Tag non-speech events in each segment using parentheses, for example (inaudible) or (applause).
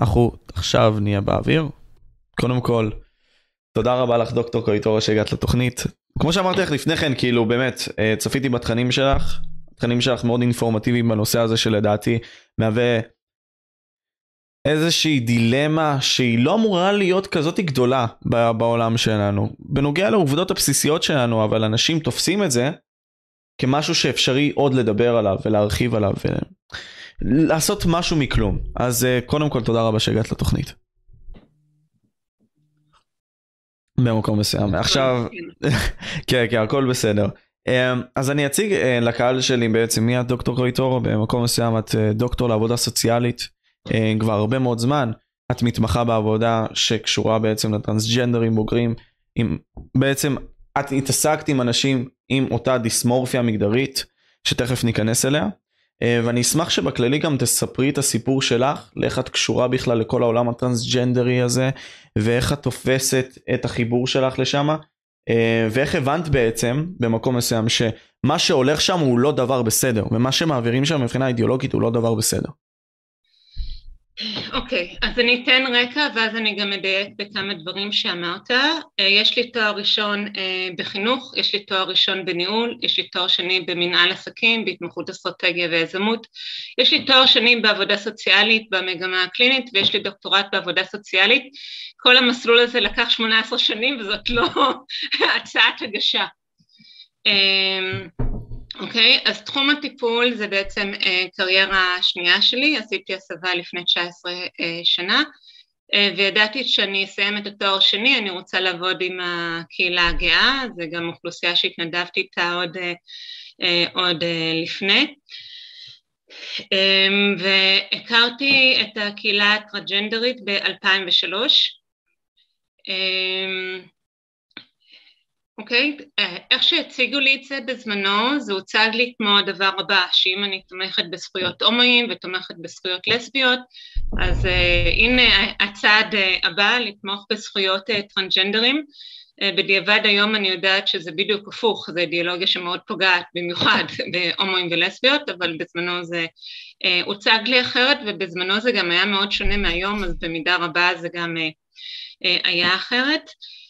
אנחנו עכשיו נהיה באוויר. קודם כל, תודה רבה לך דוקטור קויטורה שהגעת לתוכנית. כמו שאמרתי לך לפני כן, כאילו באמת, אה, צפיתי בתכנים שלך, התכנים שלך מאוד אינפורמטיביים בנושא הזה שלדעתי מהווה איזושהי דילמה שהיא לא אמורה להיות כזאת גדולה בעולם שלנו. בנוגע לעובדות הבסיסיות שלנו, אבל אנשים תופסים את זה כמשהו שאפשרי עוד לדבר עליו ולהרחיב עליו ולעשות משהו מכלום. אז אה, קודם כל תודה רבה שהגעת לתוכנית. במקום מסוים. עכשיו, (laughs) כן, כן, הכל בסדר. אמ, אז אני אציג אה, לקהל שלי בעצם מי את דוקטור קויטורו, במקום מסוים את אה, דוקטור לעבודה סוציאלית כבר הרבה מאוד זמן, את מתמחה בעבודה שקשורה בעצם לטרנסג'נדרים בוגרים, עם, בעצם את התעסקת עם אנשים עם אותה דיסמורפיה מגדרית, שתכף ניכנס אליה, ואני אשמח שבכללי גם תספרי את הסיפור שלך, לאיך את קשורה בכלל לכל העולם הטרנסג'נדרי הזה, ואיך את תופסת את החיבור שלך לשם, אה, ואיך הבנת בעצם במקום מסוים שמה שהולך שם הוא לא דבר בסדר, ומה שמעבירים שם מבחינה אידיאולוגית הוא לא דבר בסדר. אוקיי, okay, אז אני אתן רקע ואז אני גם אדייק בכמה דברים שאמרת. אה, יש לי תואר ראשון אה, בחינוך, יש לי תואר ראשון בניהול, יש לי תואר שני במנהל עסקים, בהתמחות אסטרטגיה ויזמות, יש לי תואר שני בעבודה סוציאלית במגמה הקלינית ויש לי דוקטורט בעבודה סוציאלית. כל המסלול הזה לקח 18 שנים וזאת לא (laughs) הצעת הגשה. אמ, אוקיי, okay, אז תחום הטיפול זה בעצם uh, קריירה שנייה שלי, עשיתי הסבה לפני 19 uh, אה, שנה uh, וידעתי שאני אסיים את התואר שני, אני רוצה לעבוד עם הקהילה הגאה, זה גם אוכלוסייה שהתנדבתי איתה עוד, uh, uh, עוד uh, לפני. um, והכרתי את הקהילה הטרג'נדרית ב-2003 um, אוקיי? Okay. איך שהציגו לי את זה בזמנו, זה הוצג לי כמו הדבר הבא, שאם אני תומכת בזכויות הומואים ותומכת בזכויות לסביות, אז uh, הנה הצעד uh, הבא, לתמוך בזכויות uh, טרנסג'נדרים. Uh, בדיעבד היום אני יודעת שזה בדיוק הפוך, זו אידיאולוגיה שמאוד פוגעת במיוחד (laughs) בהומואים ולסביות, אבל בזמנו זה uh, הוצג לי אחרת, ובזמנו זה גם היה מאוד שונה מהיום, אז במידה רבה זה גם uh, uh, היה אחרת. אה,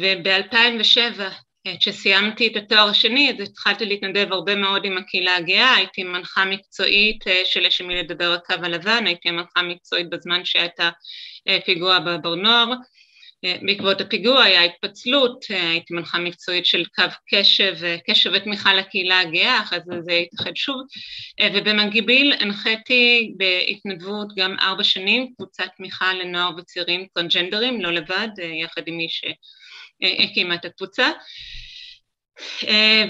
וב-2007 אה, כשסיימתי את התואר השני אז התחלתי להתנדב הרבה מאוד עם הקהילה הגאה, הייתי מנחה מקצועית אה, של יש עם מי לדבר הקו הלבן, הייתי מנחה מקצועית בזמן שהיה את הפיגוע בבר נוער, בעקבות הפיגוע היה התפצלות, הייתי מנחה מקצועית של קו קשב, קשב ותמיכה לקהילה הגאה, אחרי זה זה התאחד שוב, ובמקביל הנחיתי בהתנדבות גם ארבע שנים קבוצת תמיכה לנוער וצעירים טרנג'נדרים, לא לבד, יחד עם מי שהקימה את הקבוצה.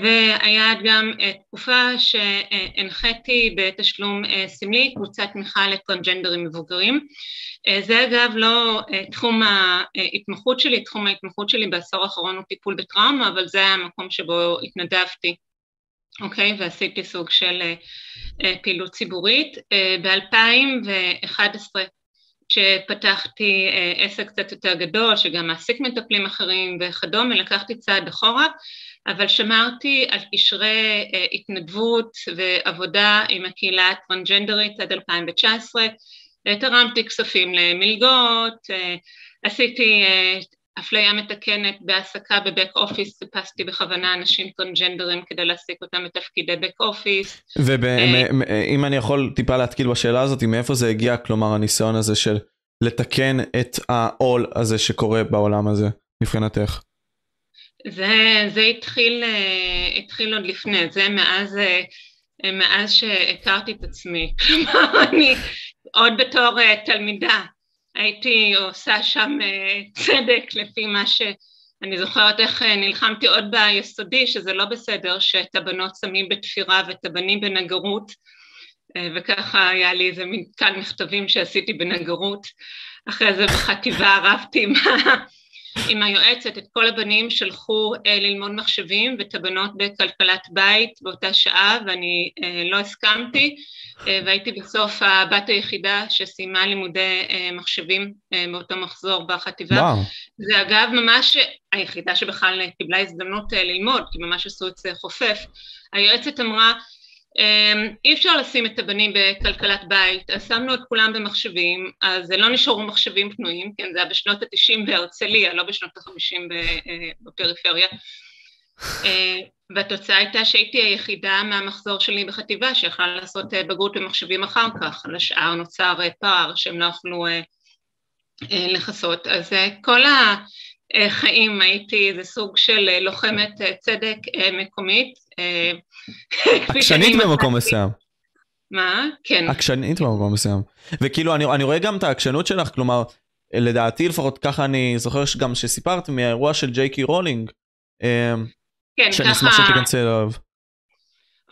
והיה גם תקופה שהנחיתי בתשלום סמלי קבוצת תמיכה לטרנג'נדרים מבוגרים אה, זה אגב לא אה, תחום ההתמחות שלי, תחום ההתמחות שלי בעשור האחרון הוא טיפול בטראומה, אבל זה היה המקום שבו התנדבתי, אוקיי? ועשיתי סוג של אה, פעילות ציבורית. ב-2011 כשפתחתי עסק קצת יותר גדול, שגם מעסיק מטפלים אחרים וכדומה, לקחתי צעד אחורה, אבל שמרתי על קשרי התנדבות ועבודה עם הקהילה הטרנג'נדרית עד 2019, תרמתי כספים למלגות, אה, עשיתי אה, אפליה מתקנת בהעסקה בבק אופיס, חיפשתי בכוונה אנשים טרנג'נדרים כדי להעסיק אותם בתפקידי בק אופיס. ואם אני יכול טיפה להתקיל בשאלה הזאת, מאיפה זה הגיע, כלומר הניסיון הזה של לתקן את העול הזה שקורה בעולם הזה, מבחינתך? זה, זה התחיל, אה, התחיל עוד לפני, זה מאז, מאז שהכרתי את עצמי, (laughs) כלומר אני עוד בתור uh, תלמידה הייתי עושה שם צדק לפי מה שאני זוכרת איך נלחמתי עוד ביסודי שזה לא בסדר שאת הבנות שמים בתפירה ואת הבנים בנגרות וככה היה לי איזה מין קל מכתבים שעשיתי בנגרות. אחרי זה בחטיבה רבתי עם עם היועצת, את כל הבנים שלחו אה, ללמוד מחשבים ואת הבנות בכלכלת בית באותה שעה ואני אה, לא הסכמתי אה, והייתי בסוף הבת היחידה שסיימה לימודי אה, מחשבים אה, באותו מחזור בחטיבה. וואו. זה אגב ממש היחידה שבכלל קיבלה הזדמנות אה, ללמוד, כי ממש עשו את זה חופף. היועצת אמרה אמ, אי אפשר לשים את הבנים בכלכלת בית, אז שמנו את כולם במחשבים, אז לא נשארו מחשבים פנויים, כן, זה היה בשנות התשעים בהרצליה, לא בשנות החמישים אה, בפריפריה. אה, והתוצאה הייתה שהייתי היחידה מהמחזור שלי בחטיבה שיכלה לעשות אה, בגרות במחשבים אחר כך, על השאר נוצר פער שהם לא יכלו לכסות. אז כל החיים הייתי איזה סוג של לוחמת צדק מקומית, עקשנית במקום מסוים. מה? כן. עקשנית במקום מסוים. וכאילו אני, אני רואה גם את העקשנות שלך, כלומר, לדעתי לפחות ככה אני זוכר גם שסיפרת מהאירוע של ג'יי קי רולינג. אמ, כן, שאני אשמח שתיכנסי אליו.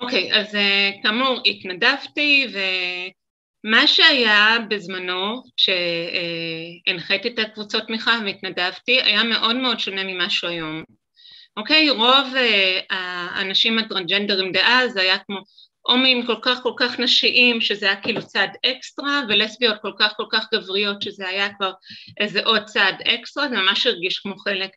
אוקיי, אז אה, כאמור התנדבתי ומה שהיה בזמנו שהנחיתי את הקבוצות תמיכה והתנדבתי היה מאוד מאוד שונה ממה שהוא היום. אוקיי? רוב אה, האנשים הטרנג'נדרים דאז היה כמו הומים כל כך כל כך נשיים שזה היה כאילו צעד אקסטרה ולסביות כל כך כל כך גבריות שזה היה כבר איזה עוד צעד אקסטרה זה ממש הרגיש כמו חלק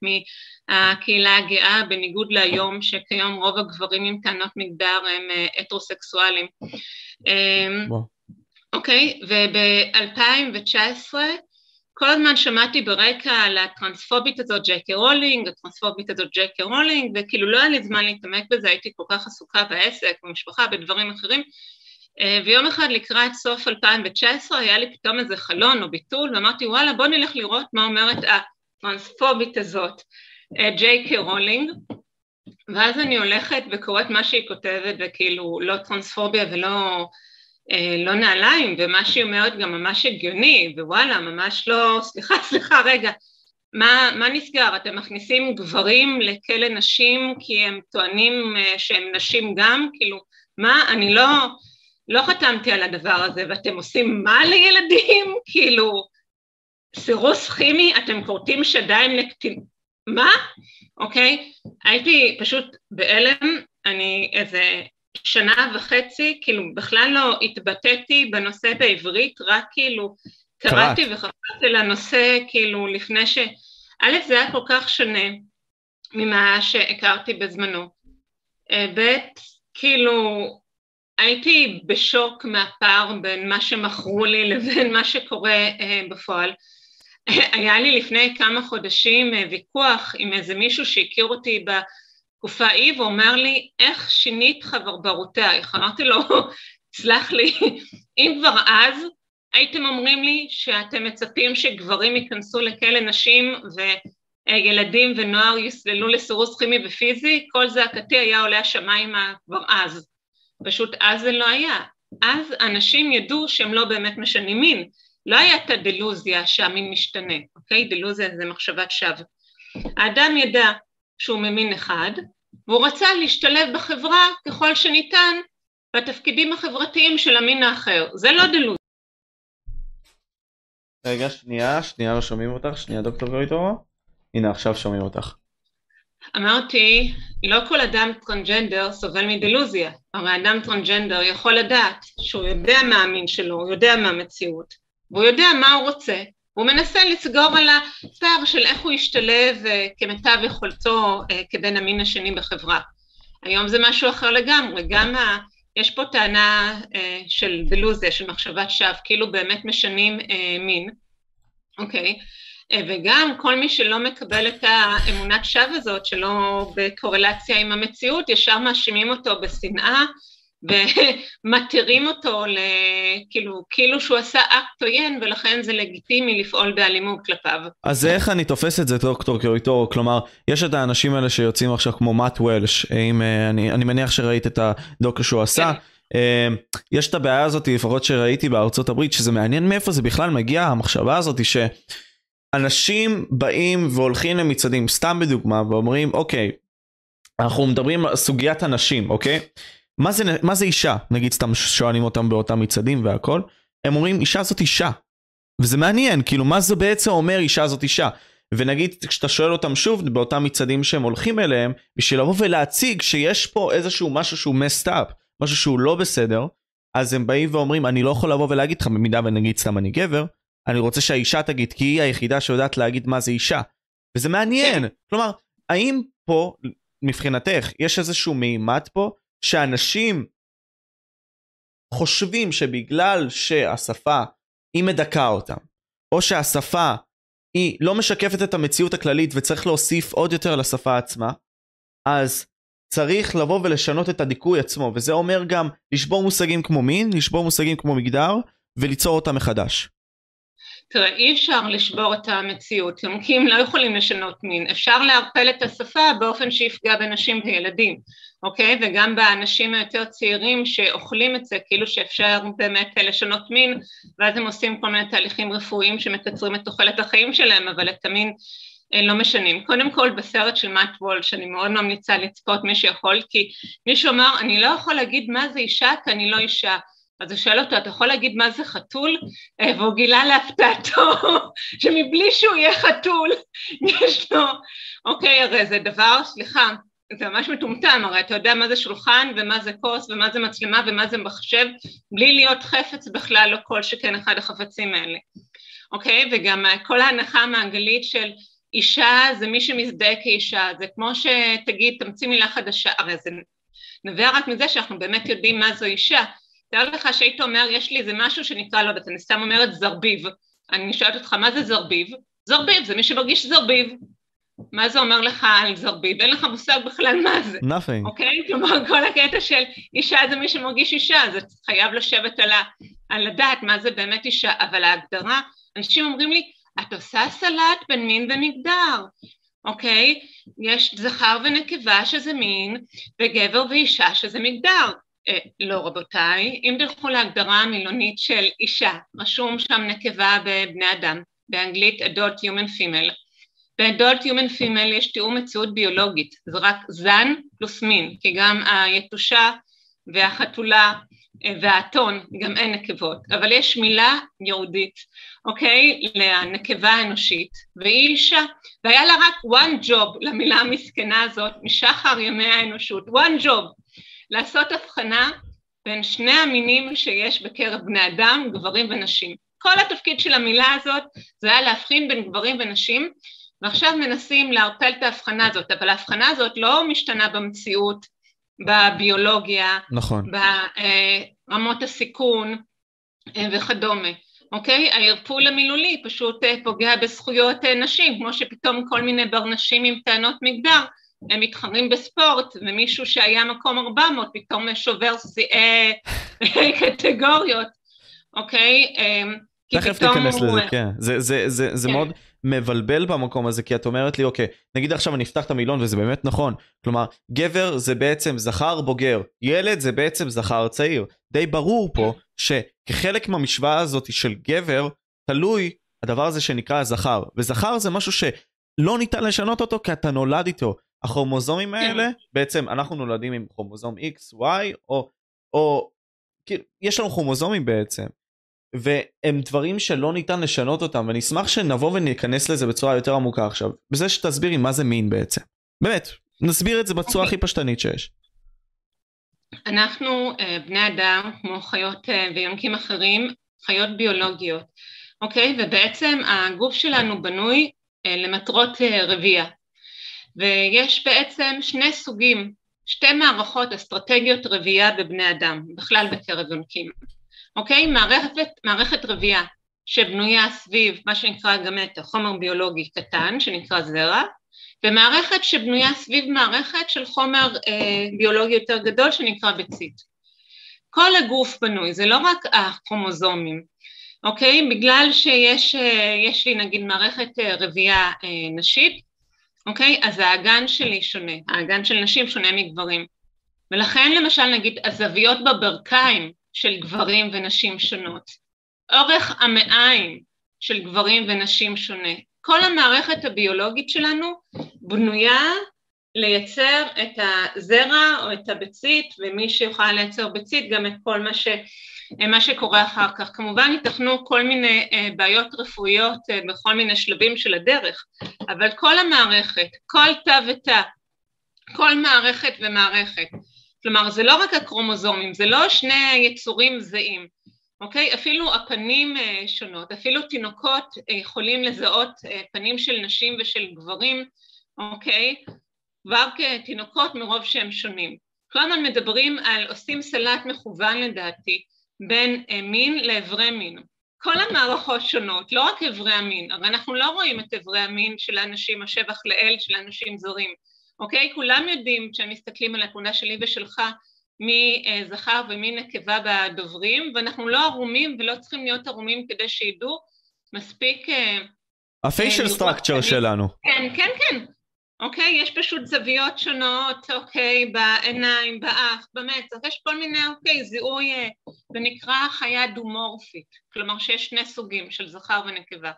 מהקהילה הגאה בניגוד להיום שכיום רוב הגברים עם טענות מגדר הם אה, הטרוסקסואלים אמ, אוקיי? וב-2019 כל הזמן שמעתי ברקע על הטרנספובית הזאת ג'יי קיי רולינג, הטרנספובית הזאת ג'יי קיי רולינג, וכאילו לא היה לי זמן להתעמק בזה, הייתי כל כך עסוקה בעסק, במשפחה, בדברים אחרים, אה, ויום אחד לקראת סוף 2019 היה לי פתאום איזה חלון או ביטול, ואמרתי וואלה בוא נלך לראות מה אומרת הטרנספובית הזאת, ג'יי קי רולינג, ואז אני הולכת וקוראת מה שהיא כותבת, וכאילו לא טרנספוביה ולא אה, לא נעליים, ומה שהיא אומרת גם ממש הגיוני, ווואלה, ממש לא, סליחה, (laughs) סליחה, רגע, מה, מה נסגר? אתם מכניסים גברים לכלא נשים כי הם טוענים אה, שהם נשים גם? כאילו, מה? אני לא, לא חתמתי על הדבר הזה, ואתם עושים מה לילדים? (laughs) כאילו, סירוס כימי, אתם כורתים שדיים לקטין... מה? אוקיי? הייתי פשוט בהלם, אני איזה שנה וחצי, כאילו בכלל לא התבטאתי בנושא בעברית, רק כאילו קראתי וחפרתי לנושא כאילו לפני ש... א', זה היה כל כך שונה ממה שהכרתי בזמנו. אה, ב', כאילו הייתי בשוק מהפער בין מה שמכרו לי לבין מה שקורה אה, בפועל. (laughs) היה לי לפני כמה חודשים אה, ויכוח עם איזה מישהו שהכיר אותי תקופה היא ואומר לי, איך שינית חברברותייך? אמרתי לו, סלח לי, אם כבר אז הייתם אומרים לי שאתם מצפים שגברים ייכנסו לכלא נשים וילדים ונוער יסללו לסירוס כימי ופיזי, כל זעקתי היה עולה השמיימה כבר אז. פשוט אז זה לא היה. אז אנשים ידעו שהם לא באמת משנים מין. לא הייתה דלוזיה שהמין משתנה, אוקיי? דלוזיה זה מחשבת שווא. האדם ידע שהוא ממין אחד, והוא רצה להשתלב בחברה ככל שניתן בתפקידים החברתיים של המין האחר. זה לא דלוזיה. רגע, שנייה, שנייה לא שומעים אותך, שנייה דוקטור קרויטורו. הנה עכשיו שומעים אותך. אמרתי, לא כל אדם טרנסג'נדר סובל מדלוזיה. הרי אדם טרנסג'נדר יכול לדעת שהוא יודע מה המין שלו, הוא יודע מה המציאות, והוא יודע מה הוא רוצה, הוא מנסה לסגור על הפער של איך הוא ישתלב uh, כמיטב יכולתו uh, כבן המין השני בחברה. היום זה משהו אחר לגמרי, גם ה... יש פה טענה uh, של דלוזיה, של מחשבת שווא, כאילו באמת משנים uh, מין, אוקיי? Uh, וגם כל מי שלא מקבל את האמונת שווא הזאת, שלא בקורלציה עם המציאות, ישר מאשימים אותו בשנאה, ומתירים אותו כאילו, כאילו שהוא עשה אקט עוין ולכן זה לגיטימי לפעול באלימות כלפיו. אז איך אני תופס את זה דוקטור קוריטורו? כלומר, יש את האנשים האלה שיוצאים עכשיו כמו מאט וולש, אם, אה, אני, אני מניח שראית את הדוקטור שהוא עשה. כן. Uh, יש את הבעיה הזאת לפחות שראיתי בארצות הברית שזה מעניין מאיפה זה בכלל מגיע המחשבה הזאת שאנשים באים והולכים למצעדים סתם בדוגמה ואומרים אוקיי אנחנו מדברים על סוגיית הנשים אוקיי מה זה, מה זה אישה? נגיד סתם שואלים אותם באותם מצעדים והכל, הם אומרים אישה זאת אישה. וזה מעניין, כאילו מה זה בעצם אומר אישה זאת אישה? ונגיד כשאתה שואל אותם שוב באותם מצעדים שהם הולכים אליהם, בשביל לבוא ולהציג שיש פה איזשהו משהו שהוא messed up, משהו שהוא לא בסדר, אז הם באים ואומרים אני לא יכול לבוא ולהגיד לך במידה ונגיד סתם אני גבר, אני רוצה שהאישה תגיד כי היא היחידה שיודעת להגיד מה זה אישה. וזה מעניין, כן. כלומר האם פה מבחינתך יש איזשהו מימד פה שאנשים חושבים שבגלל שהשפה היא מדכא אותם, או שהשפה היא לא משקפת את המציאות הכללית וצריך להוסיף עוד יותר לשפה עצמה, אז צריך לבוא ולשנות את הדיכוי עצמו, וזה אומר גם לשבור מושגים כמו מין, לשבור מושגים כמו מגדר, וליצור אותם מחדש. תראה, אי אפשר לשבור את המציאות, יונקים לא יכולים לשנות מין, אפשר לערפל את השפה באופן שיפגע בנשים וילדים, אוקיי? וגם באנשים היותר צעירים שאוכלים את זה, כאילו שאפשר באמת לשנות מין, ואז הם עושים כל מיני תהליכים רפואיים שמקצרים את תוחלת החיים שלהם, אבל את המין אה, לא משנים. קודם כל בסרט של מאט וול, שאני מאוד ממליצה לצפות מי שיכול, כי מישהו אמר, אני לא יכול להגיד מה זה אישה כי אני לא אישה. אז הוא שואל אותו, אתה יכול להגיד מה זה חתול? אה, והוא גילה להפתעתו (laughs) שמבלי שהוא יהיה חתול, (laughs) יש לו, אוקיי, הרי זה דבר, סליחה, זה ממש מטומטם, הרי אתה יודע מה זה שולחן ומה זה כוס ומה זה מצלמה ומה זה מחשב, בלי להיות חפץ בכלל, לא כל שכן אחד החפצים האלה, אוקיי? וגם כל ההנחה המעגלית של אישה זה מי שמזדהה כאישה, זה כמו שתגיד, תמציא מילה חדשה, הרי זה נובע רק מזה שאנחנו באמת יודעים מה זו אישה, תאר לך שהיית אומר, יש לי איזה משהו שנקרא, לא יודעת, אני סתם אומרת זרביב. אני שואלת אותך, מה זה זרביב? זרביב, זה מי שמרגיש זרביב. מה זה אומר לך על זרביב? אין לך מושג בכלל מה זה. nothing. אוקיי? כלומר, כל הקטע של אישה זה מי שמרגיש אישה, זה חייב לשבת על, ה, על הדעת מה זה באמת אישה, אבל ההגדרה, אנשים אומרים לי, את עושה סלט בין מין ומגדר, אוקיי? יש זכר ונקבה שזה מין, וגבר ואישה שזה מגדר. אה, לא רבותיי, אם תלכו להגדרה המילונית של אישה, רשום שם נקבה בבני אדם, באנגלית adult human female. ב-adult human female יש תיאור מציאות ביולוגית, זה רק זן פלוס מין, כי גם היתושה והחתולה אה, והאתון, גם אין נקבות, אבל יש מילה יהודית, אוקיי, לנקבה האנושית, והיא אישה, והיה לה רק one job למילה המסכנה הזאת משחר ימי האנושות, one job, לעשות הבחנה בין שני המינים שיש בקרב בני אדם, גברים ונשים. כל התפקיד של המילה הזאת זה היה להבחין בין גברים ונשים, ועכשיו מנסים לערפל את ההבחנה הזאת, אבל ההבחנה הזאת לא משתנה במציאות, בביולוגיה, נכון. ברמות הסיכון אה, וכדומה. אוקיי? הערפול המילולי פשוט אה, פוגע בזכויות אה, נשים, כמו שפתאום כל מיני ברנשים עם טענות מגדר הם מתחרים בספורט, ומישהו שהיה מקום 400 פתאום שובר שיאי קטגוריות, אוקיי? תכף ניכנס לזה, כן. זה, זה, זה, זה כן. מאוד מבלבל במקום הזה, כי את אומרת לי, אוקיי, נגיד עכשיו אני אפתח את המילון וזה באמת נכון. כלומר, גבר זה בעצם זכר בוגר, ילד זה בעצם זכר צעיר. די ברור פה שכחלק מהמשוואה הזאת של גבר, תלוי הדבר הזה שנקרא זכר. וזכר זה משהו שלא ניתן לשנות אותו כי אתה נולד איתו. הכרומוזומים כן. האלה, בעצם אנחנו נולדים עם כרומוזום X, Y, או, או כאילו, יש לנו כרומוזומים בעצם, והם דברים שלא ניתן לשנות אותם, ואני אשמח שנבוא וניכנס לזה בצורה יותר עמוקה עכשיו, בזה שתסבירי מה זה מין בעצם. באמת, נסביר את זה בצורה okay. הכי פשטנית שיש. אנחנו אה, בני אדם, כמו חיות אה, ויונקים אחרים, חיות ביולוגיות, אוקיי? ובעצם הגוף שלנו בנוי אה, למטרות רבייה. ויש בעצם שני סוגים, שתי מערכות אסטרטגיות רבייה בבני אדם, בכלל בקרב יונקים, אוקיי? מערכת, מערכת רבייה שבנויה סביב מה שנקרא גמטה, חומר ביולוגי קטן שנקרא זרע, ומערכת שבנויה סביב מערכת של חומר אה, ביולוגי יותר גדול שנקרא ביצית. כל הגוף בנוי, זה לא רק הכרומוזומים, אוקיי? בגלל שיש אה, לי נגיד מערכת אה, רבייה אה, נשית, אוקיי? אז האגן שלי שונה, האגן של נשים שונה מגברים. ולכן למשל נגיד הזוויות בברכיים של גברים ונשים שונות. אורך המעיים של גברים ונשים שונה. כל המערכת הביולוגית שלנו בנויה לייצר את הזרע או את הביצית, ומי שיוכל לייצר ביצית גם את כל מה ש... מה שקורה אחר כך. כמובן ייתכנו כל מיני אה, בעיות רפואיות אה, בכל מיני שלבים של הדרך, אבל כל המערכת, כל תא ותא, כל מערכת ומערכת, כלומר זה לא רק הקרומוזומים, זה לא שני יצורים זהים, אוקיי? אפילו הפנים שונות, אפילו תינוקות יכולים לזהות פנים של נשים ושל גברים, אוקיי? כבר כתינוקות מרוב שהם שונים. כל הזמן מדברים על עושים סלט מכוון לדעתי, בין מין לאיברי מין. כל המערכות שונות, לא רק איברי המין, הרי אנחנו לא רואים את איברי המין של האנשים, השבח לאל, של האנשים זרים, אוקיי? כולם יודעים, כשהם מסתכלים על התמונה שלי ושלך, מי זכר ומי נקבה בדוברים, ואנחנו לא ערומים ולא צריכים להיות ערומים כדי שידעו מספיק... הפיישל סטרקצ'ר שלנו. כן, כן, כן. אוקיי? יש פשוט זוויות שונות, אוקיי? בעיניים, באף, במצח, יש כל מיני, אוקיי, זיהוי, זה נקרא חיה דומורפית, כלומר שיש שני סוגים של זכר ונקבה.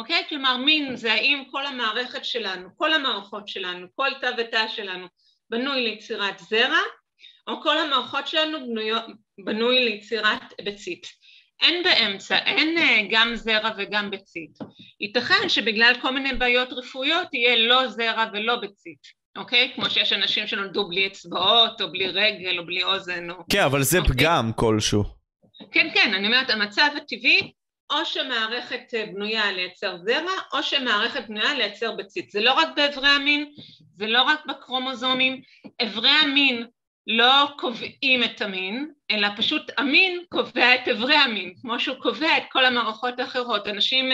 אוקיי? כלומר מין זה האם כל המערכת שלנו, כל המערכות שלנו, כל תא ותא שלנו בנוי ליצירת זרע, או כל המערכות שלנו בנוי, בנוי ליצירת ביצית. אין באמצע, אין גם זרע וגם ביצית. ייתכן שבגלל כל מיני בעיות רפואיות יהיה לא זרע ולא ביצית, אוקיי? כמו שיש אנשים שנולדו בלי אצבעות, או בלי רגל, או בלי אוזן, או... כן, אבל זה אוקיי? פגם כלשהו. כן, כן, אני אומרת, המצב הטבעי, או שמערכת בנויה לייצר זרע, או שמערכת בנויה לייצר ביצית. זה לא רק באיברי המין, זה לא רק בקרומוזומים, איברי המין לא קובעים את המין, אלא פשוט המין קובע את אברי המין, כמו שהוא קובע את כל המערכות האחרות. אנשים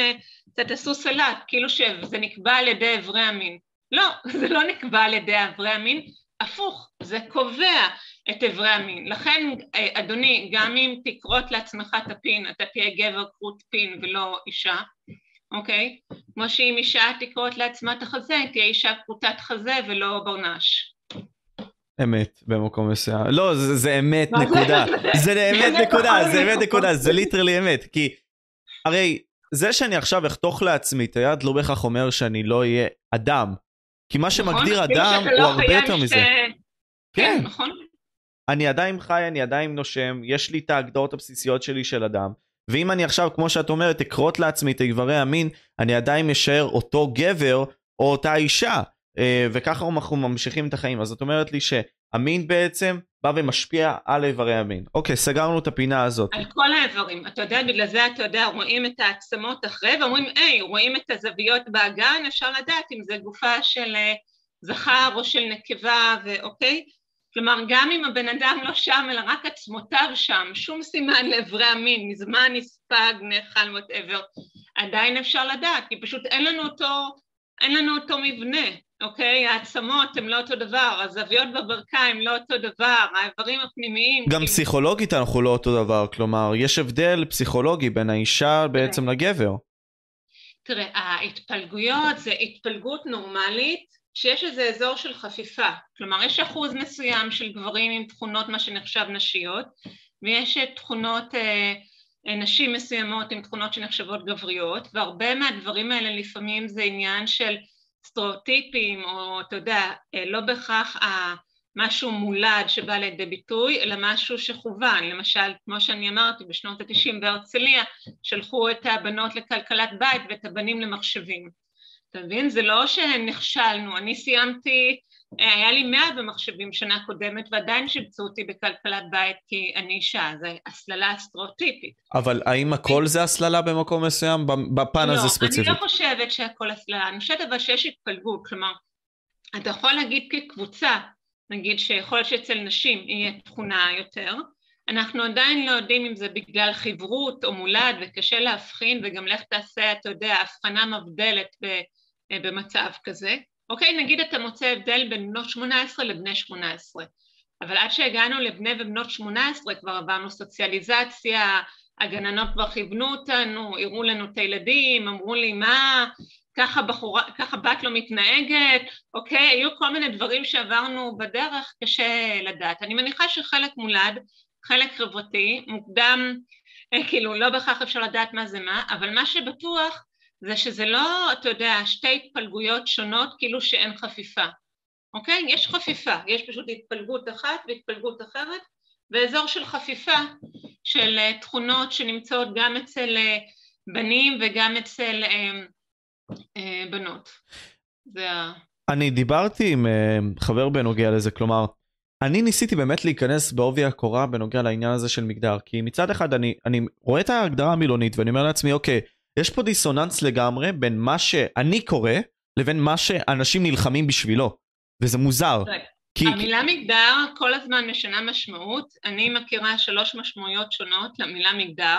קצת עשו סלט, כאילו שזה נקבע על ידי אברי המין. לא, (laughs) זה לא נקבע על ידי אברי המין, הפוך, זה קובע את אברי המין. לכן, אדוני, גם אם תכרות לעצמך את הפין, אתה תהיה גבר כרות פין ולא אישה, אוקיי? כמו שאם אישה תכרות לעצמה את החזה, תהיה אישה כרותת חזה ולא ברנש. אמת במקום מסוים לא זה, זה אמת נקודה זה אמת נקודה זה אמת נקודה זה ליטרלי אמת כי הרי זה שאני עכשיו אחתוך לעצמי את היד לא בהכרח אומר שאני לא אהיה אדם כי מה שמגדיר אדם הוא לא הרבה יותר מזה. כן נכון. אני עדיין חי אני עדיין נושם יש לי את ההגדרות הבסיסיות שלי של אדם ואם אני עכשיו כמו שאת אומרת אכרות לעצמי את איברי המין אני עדיין אשאר אותו גבר או אותה אישה אה, וככה אנחנו ממשיכים את החיים אז זאת אומרת לי שהמין בעצם בא ומשפיע על איברי המין. אוקיי סגרנו את הפינה הזאת. על כל האיברים אתה יודע בגלל זה אתה יודע רואים את העצמות אחרי ואומרים היי רואים את הזוויות באגן אפשר לדעת אם זה גופה של אה, זכר או של נקבה ואוקיי כלומר גם אם הבן אדם לא שם אלא רק עצמותיו שם שום סימן לאיברי המין מזמן נספג נאכל whatever עדיין אפשר לדעת כי פשוט אין לנו אותו אין לנו אותו מבנה אוקיי? העצמות הן לא אותו דבר, הזוויות בברכיים לא אותו דבר, האיברים הפנימיים... גם כאילו... פסיכולוגית אנחנו לא אותו דבר, כלומר, יש הבדל פסיכולוגי בין האישה בעצם. לגבר. תראה, ההתפלגויות זה התפלגות נורמלית שיש איזה אזור של חפיפה, כלומר יש אחוז מסוים של גברים עם תכונות מה שנחשב נשיות, ויש תכונות אה, נשים מסוימות עם תכונות שנחשבות גבריות, והרבה מהדברים האלה לפעמים זה עניין של סטריאוטיפים, או אתה יודע, אה, לא בהכרח משהו מולד שבא לידי ביטוי, אלא משהו שכוון. למשל, כמו שאני אמרתי, בשנות ה-90 בהרצליה, שלחו את הבנות לכלכלת בית ואת הבנים למחשבים. אתה מבין? זה לא שנכשלנו, אני סיימתי היה לי מאה במחשבים שנה קודמת ועדיין שיבצו אותי בכלכלת בית כי אני אישה, זה הסללה אסטריאוטיפית. אבל האם הכל זה הסללה במקום מסוים? בפן לא, הזה ספציפית? לא, אני לא חושבת שהכל הסללה, אני חושבת אבל שיש התפלגות, כלומר, אתה יכול להגיד כקבוצה, נגיד שיכול להיות שאצל נשים יהיה תכונה יותר, אנחנו עדיין לא יודעים אם זה בגלל חברות או מולד וקשה להבחין וגם לך תעשה, אתה יודע, הבחנה מבדלת במצב כזה. אוקיי, נגיד אתה מוצא הבדל בין בנות 18 לבני 18, אבל עד שהגענו לבני ובנות 18 כבר עברנו סוציאליזציה, הגננות כבר כיוונו אותנו, הראו לנו את הילדים, אמרו לי מה, ככה, בחורה, ככה בת לא מתנהגת, אוקיי, היו כל מיני דברים שעברנו בדרך, קשה לדעת. אני מניחה שחלק מולד, חלק חברתי, מוקדם, אה, כאילו לא בהכרח אפשר לדעת מה זה מה, אבל מה שבטוח זה שזה לא, אתה יודע, שתי התפלגויות שונות כאילו שאין חפיפה, אוקיי? יש חפיפה, יש פשוט התפלגות אחת והתפלגות אחרת, ואזור של חפיפה של אה, תכונות שנמצאות גם אצל אה, בנים וגם אצל אה, בנות. זה ה... אני דיברתי עם חבר בנוגע לזה, כלומר, אני ניסיתי באמת להיכנס בעובי הקורה בנוגע לעניין הזה של מגדר, כי מצד אחד אני, אני רואה את ההגדרה המילונית ואני אומר לעצמי, אוקיי, יש פה דיסוננס לגמרי בין מה שאני קורא לבין מה שאנשים נלחמים בשבילו, וזה מוזר. כי... המילה מגדר כל הזמן משנה משמעות. אני מכירה שלוש משמעויות שונות למילה מגדר.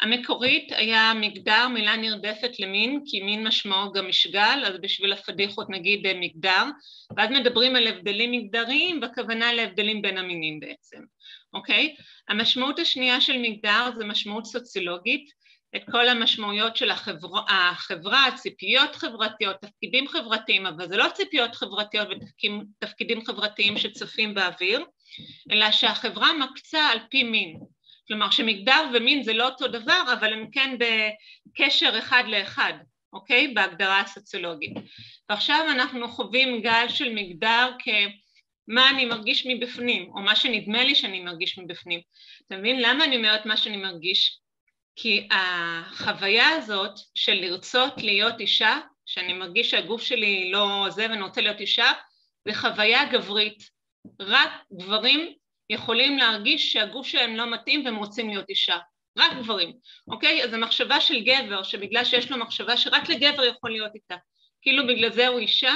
המקורית היה מגדר, מילה נרדפת למין, כי מין משמעו גם משגל, אז בשביל הפדיחות נגיד מגדר, ואז מדברים על הבדלים מגדריים, בכוונה להבדלים בין המינים בעצם, אוקיי? המשמעות השנייה של מגדר זה משמעות סוציולוגית, את כל המשמעויות של החברה, החברה, ציפיות חברתיות, תפקידים חברתיים, אבל זה לא ציפיות חברתיות ותפקידים חברתיים שצופים באוויר, אלא שהחברה מקצה על פי מין. כלומר שמגדר ומין זה לא אותו דבר, אבל הם כן בקשר אחד לאחד, אוקיי? בהגדרה הסוציולוגית. ועכשיו אנחנו חווים גל של מגדר כמה אני מרגיש מבפנים, או מה שנדמה לי שאני מרגיש מבפנים. אתה מבין למה אני אומרת מה שאני מרגיש? כי החוויה הזאת של לרצות להיות אישה, שאני מרגיש שהגוף שלי לא זה ואני רוצה להיות אישה, זה חוויה גברית. רק גברים יכולים להרגיש שהגוף שלהם לא מתאים והם רוצים להיות אישה. רק גברים, אוקיי? אז המחשבה של גבר, שבגלל שיש לו מחשבה שרק לגבר יכול להיות איתה, כאילו בגלל זה הוא אישה,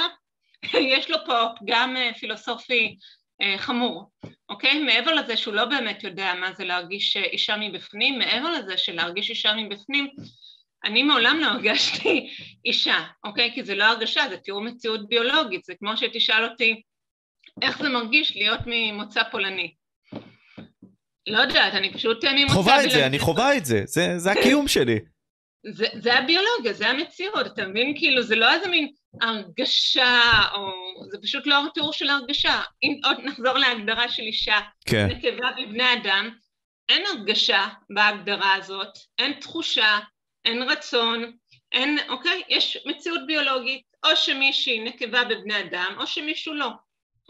(laughs) יש לו פה פגם אה, פילוסופי אה, חמור, אוקיי? מעבר לזה שהוא לא באמת יודע מה זה להרגיש אה, אישה מבפנים, מעבר לזה שלהרגיש אישה מבפנים, אני מעולם לא הרגשתי (laughs) אישה, אוקיי? כי זה לא הרגשה, זה תיאור מציאות ביולוגית, זה כמו שתשאל אותי איך זה מרגיש להיות ממוצא פולני. לא יודעת, אני פשוט ממוצא... חווה את זה, אני חווה את זה, זה, זה הקיום שלי. זה, זה הביולוגיה, זה המציאות, אתה מבין? כאילו, זה לא איזה מין הרגשה, או... זה פשוט לא התיאור של הרגשה. אם עוד נחזור להגדרה של אישה, כן. נקבה בבני אדם, אין הרגשה בהגדרה הזאת, אין תחושה, אין רצון, אין, אוקיי? יש מציאות ביולוגית, או שמישהי נקבה בבני אדם, או שמישהו לא,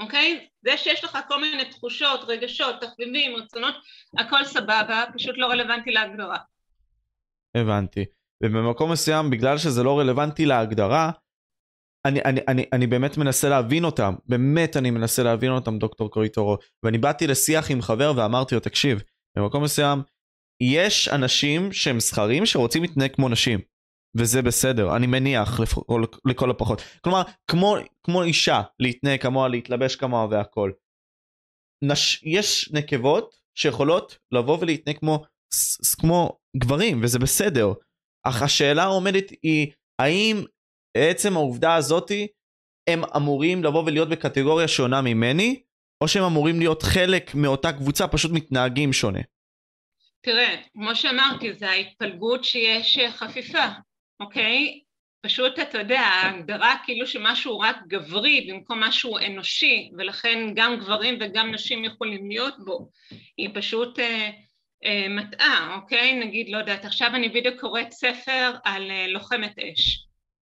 אוקיי? זה שיש לך כל מיני תחושות, רגשות, תחביבים, רצונות, הכל סבבה, פשוט לא רלוונטי להגדרה. הבנתי. ובמקום מסוים, בגלל שזה לא רלוונטי להגדרה, אני, אני, אני, אני באמת מנסה להבין אותם, באמת אני מנסה להבין אותם, דוקטור קוריטורו. ואני באתי לשיח עם חבר ואמרתי לו, תקשיב, במקום מסוים, יש אנשים שהם זכרים שרוצים להתנהג כמו נשים, וזה בסדר, אני מניח לכל, לכל הפחות. כלומר, כמו, כמו אישה, להתנהג כמוה, להתלבש כמוה והכל. נש, יש נקבות שיכולות לבוא ולהתנהג כמו, כמו גברים, וזה בסדר. אך השאלה העומדת היא, האם עצם העובדה הזאתי, הם אמורים לבוא ולהיות בקטגוריה שונה ממני, או שהם אמורים להיות חלק מאותה קבוצה, פשוט מתנהגים שונה? תראה, כמו שאמרתי, זה ההתפלגות שיש חפיפה, אוקיי? פשוט, אתה יודע, ההגדרה כאילו שמשהו רק גברי במקום משהו אנושי, ולכן גם גברים וגם נשים יכולים להיות בו, היא פשוט אה, אה, מטעה, אוקיי? נגיד, לא יודעת, עכשיו אני בדיוק קוראת ספר על אה, לוחמת אש.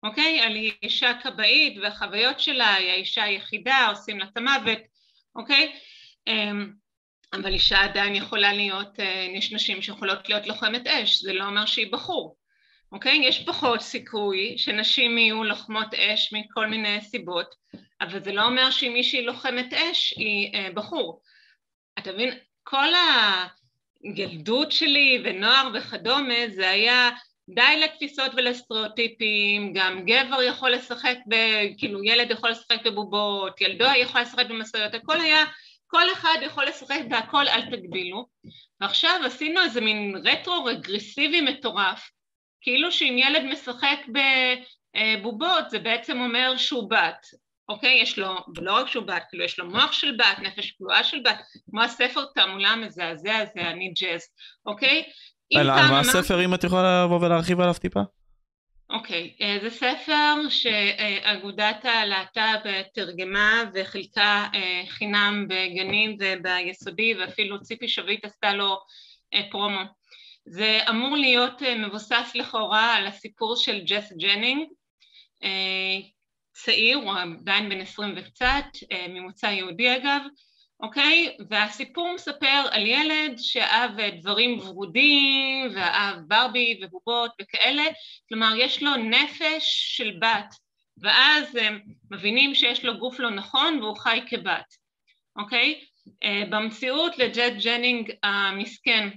אוקיי? על אישה כבאית והחוויות שלה, היא האישה היחידה, עושים לה את המוות, אוקיי? אמ, אבל אישה עדיין יכולה להיות, אה, יש נשים שיכולות להיות לוחמת אש, זה לא אומר שהיא בחור, אוקיי? יש פחות סיכוי שנשים יהיו לוחמות אש מכל מיני סיבות, אבל זה לא אומר שאם מישהי לוחמת אש היא אה, בחור. אתה מבין? כל הילדות שלי ונוער וכדומה זה היה די לתפיסות ולסטריאוטיפים, גם גבר יכול לשחק, ב, כאילו ילד יכול לשחק בבובות, ילדו יכול לשחק במסויות, הכל היה, כל אחד יכול לשחק בהכל, אל תגבילו. ועכשיו עשינו איזה מין רטרו רגרסיבי מטורף, כאילו שאם ילד משחק בבובות זה בעצם אומר שהוא בת, אוקיי? יש לו, ולא רק שהוא בת, כאילו יש לו מוח של בת, נפש כלואה של בת, כמו הספר תעמולה המזעזע הזה, אני ג'אז, אוקיי? על מה הספר, אם את יכולה לבוא ולהרחיב עליו טיפה? אוקיי, אה, זה ספר שאגודת הלהט"ב תרגמה וחילקה אה, חינם בגנים וביסודי ואפילו ציפי שביט עשתה לו אה, פרומו. זה אמור להיות מבוסס לכאורה על הסיפור של ג'ס ג'נינג, צעיר, הוא עדיין בן עשרים וקצת, ממוצא יהודי אגב, אוקיי? והסיפור מספר על ילד שאהב דברים ורודים ואהב ברבי ובובות וכאלה, כלומר יש לו נפש של בת, ואז הם מבינים שיש לו גוף לא נכון והוא חי כבת, אוקיי? במציאות לג'ט ג'נינג המסכן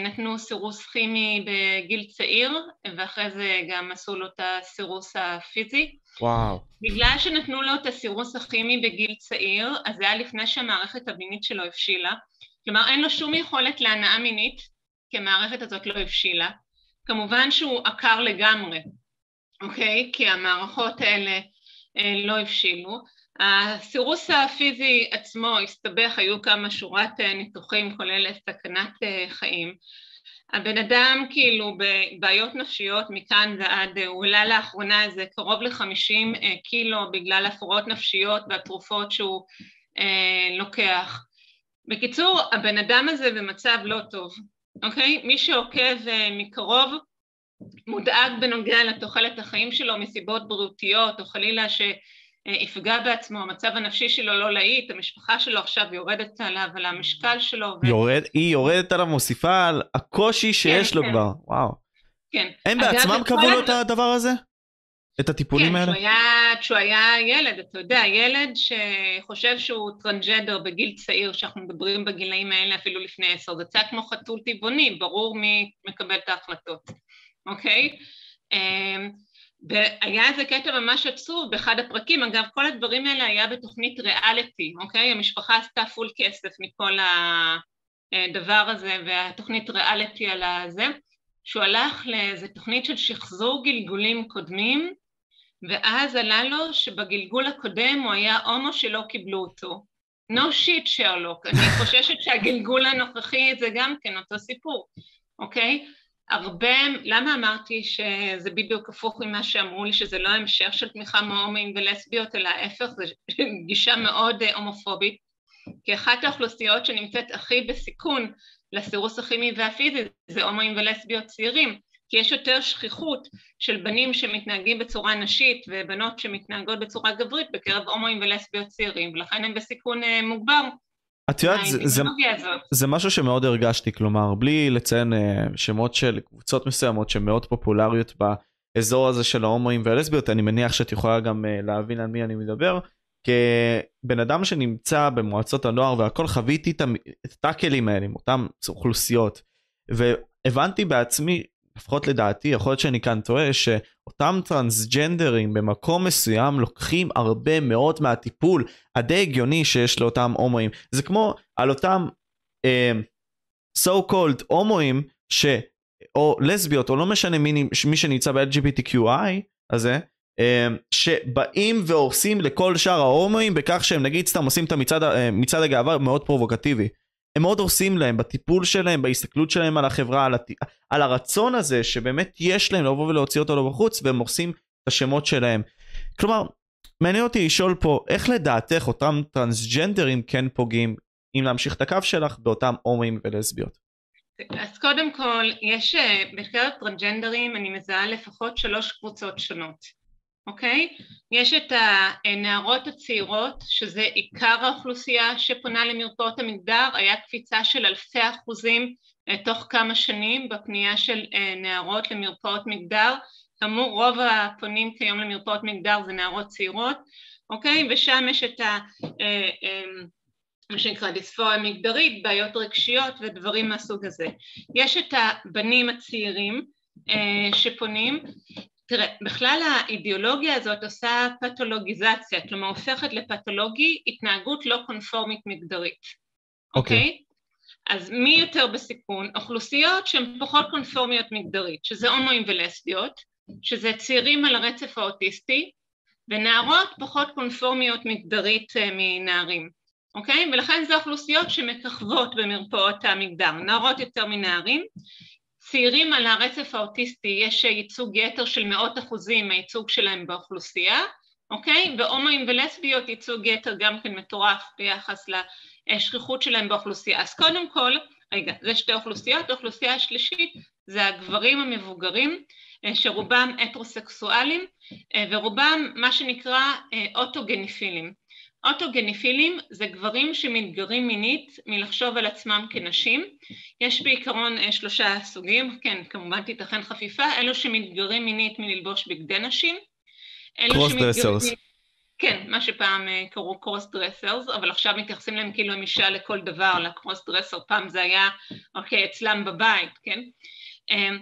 נתנו סירוס כימי בגיל צעיר ואחרי זה גם עשו לו את הסירוס הפיזי. וואו. בגלל שנתנו לו את הסירוס הכימי בגיל צעיר, אז זה היה לפני שהמערכת המינית שלו הבשילה. כלומר אין לו שום יכולת להנאה מינית, כי המערכת הזאת לא הבשילה. כמובן שהוא עקר לגמרי, אוקיי? כי המערכות האלה אה, לא הבשילו. הסירוס הפיזי עצמו הסתבך, היו כמה שורת אה, ניתוחים כולל סכנת אה, חיים. הבן אדם כאילו בבעיות נפשיות מכאן ועד, הוא עלה לאחרונה איזה קרוב לחמישים קילו בגלל הפרעות נפשיות והתרופות שהוא לוקח. בקיצור, הבן אדם הזה במצב לא טוב, אוקיי? מי שעוקב מקרוב מודאג בנוגע לתוחלת החיים שלו מסיבות בריאותיות או חלילה שיפגע בעצמו, המצב הנפשי שלו לא להיט, המשפחה שלו עכשיו יורדת עליו, על המשקל שלו. ו... יורד, היא יורדת עליו, מוסיפה על הקושי שיש כן, לו כן. כבר, וואו. כן. הם בעצמם קבעו לו את הדבר הזה? את הטיפולים כן, האלה? כן, כשהוא היה ילד, אתה יודע, ילד שחושב שהוא טרנסג'נדר בגיל צעיר, שאנחנו מדברים בגילאים האלה אפילו לפני עשר, זה קצת כמו חתול טבעוני, ברור מי מקבל את ההחלטות. אוקיי? והיה איזה קטע ממש עצוב באחד הפרקים, אגב כל הדברים האלה היה בתוכנית ריאליטי, אוקיי? המשפחה עשתה פול כסף מכל הדבר הזה והתוכנית ריאליטי על הזה, שהוא הלך לאיזה תוכנית של שחזור גלגולים קודמים ואז עלה לו שבגלגול הקודם הוא היה הומו שלא קיבלו אותו. no shit שרלוק, אני חוששת שהגלגול הנוכחי זה גם כן אותו סיפור, אוקיי? הרבה, למה אמרתי שזה בדיוק הפוך ממה שאמרו לי, שזה לא המשך של תמיכה מהומואים ולסביות, אלא ההפך, זו (laughs) גישה מאוד אה, הומופובית, כי אחת האוכלוסיות שנמצאת הכי בסיכון לסירוס הכימי והפיזי זה הומואים ולסביות צעירים, כי יש יותר שכיחות של בנים שמתנהגים בצורה נשית ובנות שמתנהגות בצורה גברית בקרב הומואים ולסביות צעירים, ולכן הם בסיכון אה, מוגבר את יודעת, זה, זה, זה משהו שמאוד הרגשתי, כלומר, בלי לציין uh, שמות של קבוצות מסוימות שמאוד פופולריות באזור הזה של ההומואים והלסביות, אני מניח שאת יכולה גם uh, להבין על מי אני מדבר. כבן אדם שנמצא במועצות הנוער והכל חוויתי את הטאקלים האלה עם אותן אוכלוסיות והבנתי בעצמי לפחות לדעתי, יכול להיות שאני כאן טועה, שאותם טרנסג'נדרים במקום מסוים לוקחים הרבה מאוד מהטיפול הדי הגיוני שיש לאותם הומואים. זה כמו על אותם uh, so called הומואים, ש... או לסביות, או לא משנה מי, מי שנמצא ב-LGBTQI הזה, uh, שבאים והורסים לכל שאר ההומואים בכך שהם נגיד סתם עושים את המצעד, מצעד הגאווה מאוד פרובוקטיבי. הם מאוד עושים להם בטיפול שלהם, בהסתכלות שלהם על החברה, על, הת... על הרצון הזה שבאמת יש להם לבוא ולהוציא אותו לו בחוץ, והם עושים את השמות שלהם. כלומר, מעניין אותי לשאול פה, איך לדעתך אותם טרנסג'נדרים כן פוגעים, אם להמשיך את הקו שלך, באותם הומואים ולסביות? אז קודם כל, יש אה, בקרב טרנסג'נדרים, אני מזהה לפחות שלוש קבוצות שונות. אוקיי? יש את הנערות הצעירות, שזה עיקר האוכלוסייה שפונה למרפאות המגדר, היה קפיצה של אלפי אחוזים אה, תוך כמה שנים בפנייה של אה, נערות למרפאות מגדר, כאמור רוב הפונים כיום למרפאות מגדר זה נערות צעירות, אוקיי? ושם יש את ה... אה, מה שנקרא דיספוריה מגדרית, בעיות רגשיות ודברים מהסוג הזה. יש את הבנים הצעירים שפונים, תראה, בכלל האידיאולוגיה הזאת עושה פתולוגיזציה, כלומר הופכת לפתולוגי התנהגות לא קונפורמית מגדרית, אוקיי? Okay. Okay? אז מי יותר בסיכון? אוכלוסיות שהן פחות קונפורמיות מגדרית, שזה הומואים ולסביות, שזה צעירים על הרצף האוטיסטי, ונערות פחות קונפורמיות מגדרית אה, מנערים, אוקיי? ולכן זה אוכלוסיות שמככבות במרפאות המגדר, נערות יותר מנערים, צעירים על הרצף האוטיסטי יש ייצוג יתר של מאות אחוזים מהייצוג שלהם באוכלוסייה, אוקיי? והומואים ולסביות ייצוג יתר גם כן מטורף ביחס לשכיחות שלהם באוכלוסייה. אז קודם כל, רגע, זה שתי אוכלוסיות, האוכלוסייה השלישית זה הגברים המבוגרים אה, שרובם הטרוסקסואלים אה, ורובם מה שנקרא אה, אוטוגניפילים. אוטוגניפילים זה גברים שמתגרים מינית מלחשוב על עצמם כנשים, יש בעיקרון אה, שלושה סוגים, כן כמובן תיתכן חפיפה, אלו שמתגרים מינית מללבוש בגדי נשים, cross-dressers. כן, מה שפעם אה, קראו cross-dressers, אבל עכשיו מתייחסים להם כאילו הם אישה לכל דבר, ל cross-dresser, פעם זה היה, אוקיי, אצלם בבית, כן? אמ,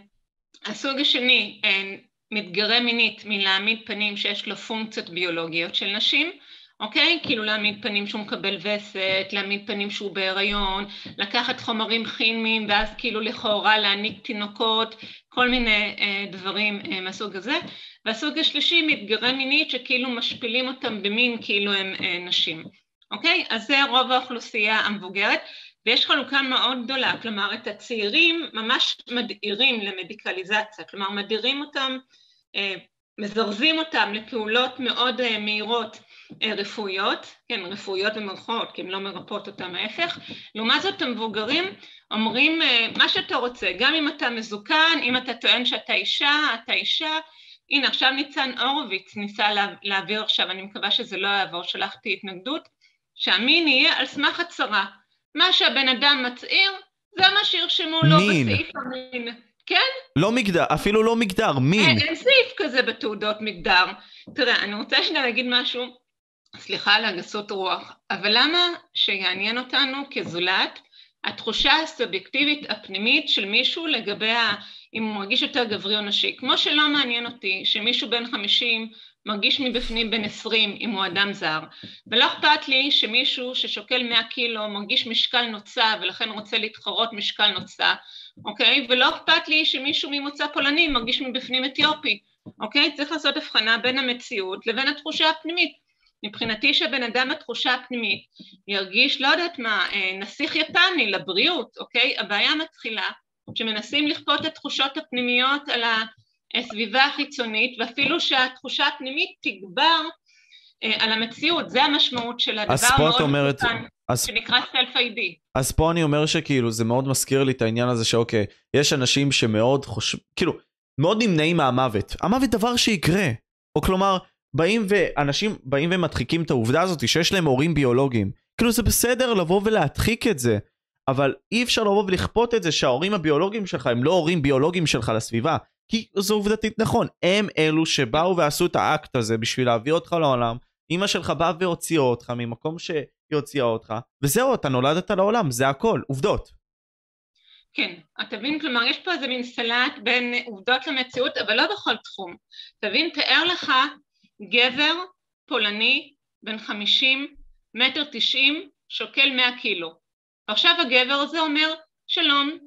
הסוג השני, אה, מתגרה מינית מלהעמיד פנים שיש לו פונקציות ביולוגיות של נשים, אוקיי? כאילו להעמיד פנים שהוא מקבל וסת, להעמיד פנים שהוא בהיריון, לקחת חומרים כימיים ואז כאילו לכאורה להעניק תינוקות, כל מיני אה, דברים אה, מהסוג הזה. והסוג השלישי מתגרה מינית שכאילו משפילים אותם במין כאילו הם אה, נשים, אוקיי? אז זה רוב האוכלוסייה המבוגרת. ויש חלוקה מאוד גדולה, כלומר את הצעירים ממש מדהירים למדיקליזציה, כלומר מדירים אותם, אה, מזרזים אותם לפעולות מאוד אה, מהירות רפואיות, כן, רפואיות במרכאות, כי הן לא מרפאות אותם ההפך. לעומת זאת המבוגרים אומרים מה שאתה רוצה, גם אם אתה מזוקן, אם אתה טוען שאתה אישה, אתה אישה. הנה עכשיו ניצן הורוביץ ניסה להעביר עכשיו, אני מקווה שזה לא יעבור, שלחתי התנגדות, שהמין יהיה על סמך הצהרה. מה שהבן אדם מצהיר, זה מה שירשמו לו בסעיף המין. כן? לא מגדר, אפילו לא מגדר, מין. אין, אין סעיף כזה בתעודות מגדר. תראה, אני רוצה שנייה להגיד משהו, סליחה על הגסות רוח, אבל למה שיעניין אותנו כזולת התחושה הסובייקטיבית הפנימית של מישהו לגבי ה... אם הוא מרגיש יותר גברי או נשי. כמו שלא מעניין אותי שמישהו בן חמישים מרגיש מבפנים בן עשרים אם הוא אדם זר, ולא אכפת לי שמישהו ששוקל מאה קילו מרגיש משקל נוצה ולכן רוצה להתחרות משקל נוצה, אוקיי? ולא אכפת לי שמישהו ממוצא פולני מרגיש מבפנים אתיופי, אוקיי? צריך לעשות הבחנה בין המציאות לבין התחושה הפנימית. מבחינתי שבן אדם התחושה הפנימית ירגיש, לא יודעת מה, אה, נסיך יפני לבריאות, אוקיי? הבעיה מתחילה שמנסים לכפות את התחושות הפנימיות על הסביבה החיצונית ואפילו שהתחושה הפנימית תגבר אה, על המציאות, זה המשמעות של הדבר המאוד אומרת, אז... שנקרא Self-ID. אז פה אני אומר שכאילו זה מאוד מזכיר לי את העניין הזה שאוקיי, יש אנשים שמאוד חושבים, כאילו, מאוד נמנעים מהמוות. המוות דבר שיקרה. או כלומר, באים ואנשים באים ומדחיקים את העובדה הזאת שיש להם הורים ביולוגיים. כאילו זה בסדר לבוא ולהדחיק את זה, אבל אי אפשר לבוא ולכפות את זה שההורים הביולוגיים שלך הם לא הורים ביולוגיים שלך לסביבה. כי זו עובדתית נכון, הם אלו שבאו ועשו את האקט הזה בשביל להביא אותך לעולם. אמא שלך באה והוציאה אותך ממקום שהיא הוציאה אותך, וזהו, אתה נולדת לעולם, זה הכל, עובדות. כן, אתה מבין, כלומר יש פה איזה מין סלט בין עובדות למציאות, אבל לא בכל תחום. תבין, תאר לך גבר פולני בן חמישים, מטר תשעים, שוקל מאה קילו. ועכשיו הגבר הזה אומר, שלום,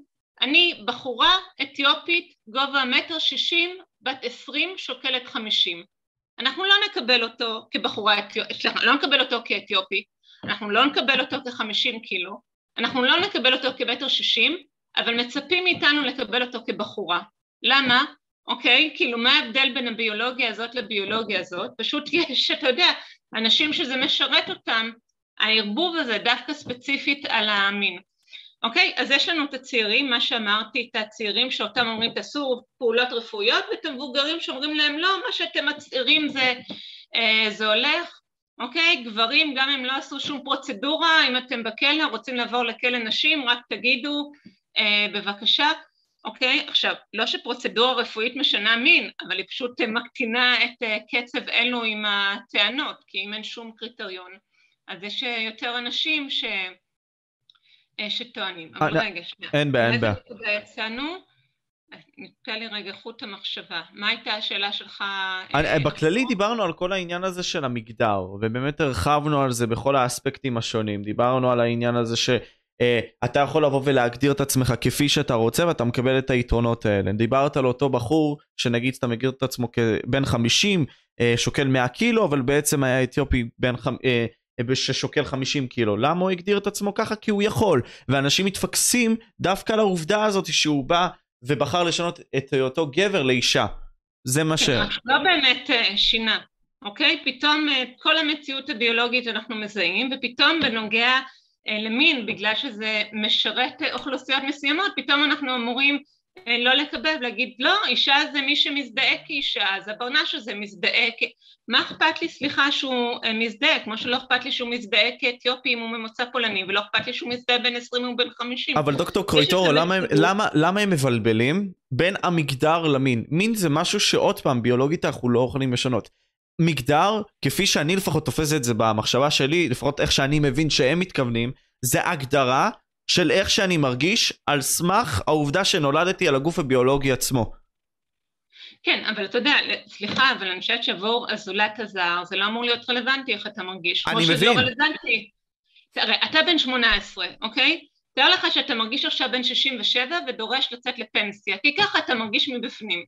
אני בחורה אתיופית, גובה מטר שישים, בת עשרים, שוקלת חמישים. אנחנו לא נקבל אותו כבחורה אתיופית, לא נקבל אותו כאתיופי, אנחנו לא נקבל אותו כחמישים קילו, אנחנו לא נקבל אותו כמטר שישים, אבל מצפים מאיתנו לקבל אותו כבחורה. למה? אוקיי? כאילו מה ההבדל בין הביולוגיה הזאת לביולוגיה הזאת? פשוט יש, אתה יודע, אנשים שזה משרת אותם, הערבוב הזה דווקא ספציפית על המין. אוקיי? אז יש לנו את הצעירים, מה שאמרתי, את הצעירים שאותם אומרים תעשו פעולות רפואיות, ואת המבוגרים שאומרים להם לא, מה שאתם מצעירים זה, אה, זה הולך, אוקיי? גברים, גם אם לא עשו שום פרוצדורה, אם אתם בכלא, רוצים לעבור לכלא נשים, רק תגידו אה, בבקשה, אוקיי? עכשיו, לא שפרוצדורה רפואית משנה מין, אבל היא פשוט מקטינה את אה, קצב אלו עם הטענות, כי אם אין שום קריטריון, אז יש אה, יותר אנשים ש... אה, שטוענים. אבל רגע, שנייה. אין בעיה, אין בעיה. יצאנו? נתקע לי רגע חוט המחשבה. מה הייתה השאלה שלך? בכללי דיברנו על כל העניין הזה של המגדר, ובאמת הרחבנו על זה בכל האספקטים השונים. דיברנו על העניין הזה ש... אתה יכול לבוא ולהגדיר את עצמך כפי שאתה רוצה ואתה מקבל את היתרונות האלה. דיברת על אותו בחור שנגיד אתה מגדיר את עצמו כבן 50, uh, שוקל 100 קילו, אבל בעצם היה אתיופי בן, uh, ששוקל 50 קילו. למה הוא הגדיר את עצמו ככה? כי הוא יכול. ואנשים מתפקסים דווקא על העובדה הזאת שהוא בא ובחר לשנות את היותו גבר לאישה. זה מה ש... לא באמת שינה, אוקיי? פתאום כל המציאות הביולוגית אנחנו מזהים, ופתאום בנוגע למין, בגלל שזה משרת אוכלוסיות מסוימות, פתאום אנחנו אמורים אה, לא לקבל ולהגיד לא, אישה זה מי שמזדהה כאישה, אז הבונה שזה מזדהה כ... מה אכפת לי, סליחה, שהוא אה, מזדהה, כמו שלא אכפת לי שהוא מזדהה כאתיופי אם הוא ממוצא פולני, ולא אכפת לי שהוא מזדהה בין 20 ובין 50. אבל דוקטור קרויטורו, למה, למה, למה הם מבלבלים בין המגדר למין? מין זה משהו שעוד פעם, ביולוגית אנחנו לא יכולים לשנות. מגדר, כפי שאני לפחות תופס את זה במחשבה שלי, לפחות איך שאני מבין שהם מתכוונים, זה הגדרה של איך שאני מרגיש על סמך העובדה שנולדתי על הגוף הביולוגי עצמו. כן, אבל אתה יודע, סליחה, אבל אני חושבת שעבור הזולת הזר זה לא אמור להיות רלוונטי איך אתה מרגיש. אני מבין. כמו שזה לא רלוונטי. תראה, אתה בן 18, אוקיי? תאר לך שאתה מרגיש עכשיו בן 67 ודורש לצאת לפנסיה, כי ככה אתה מרגיש מבפנים.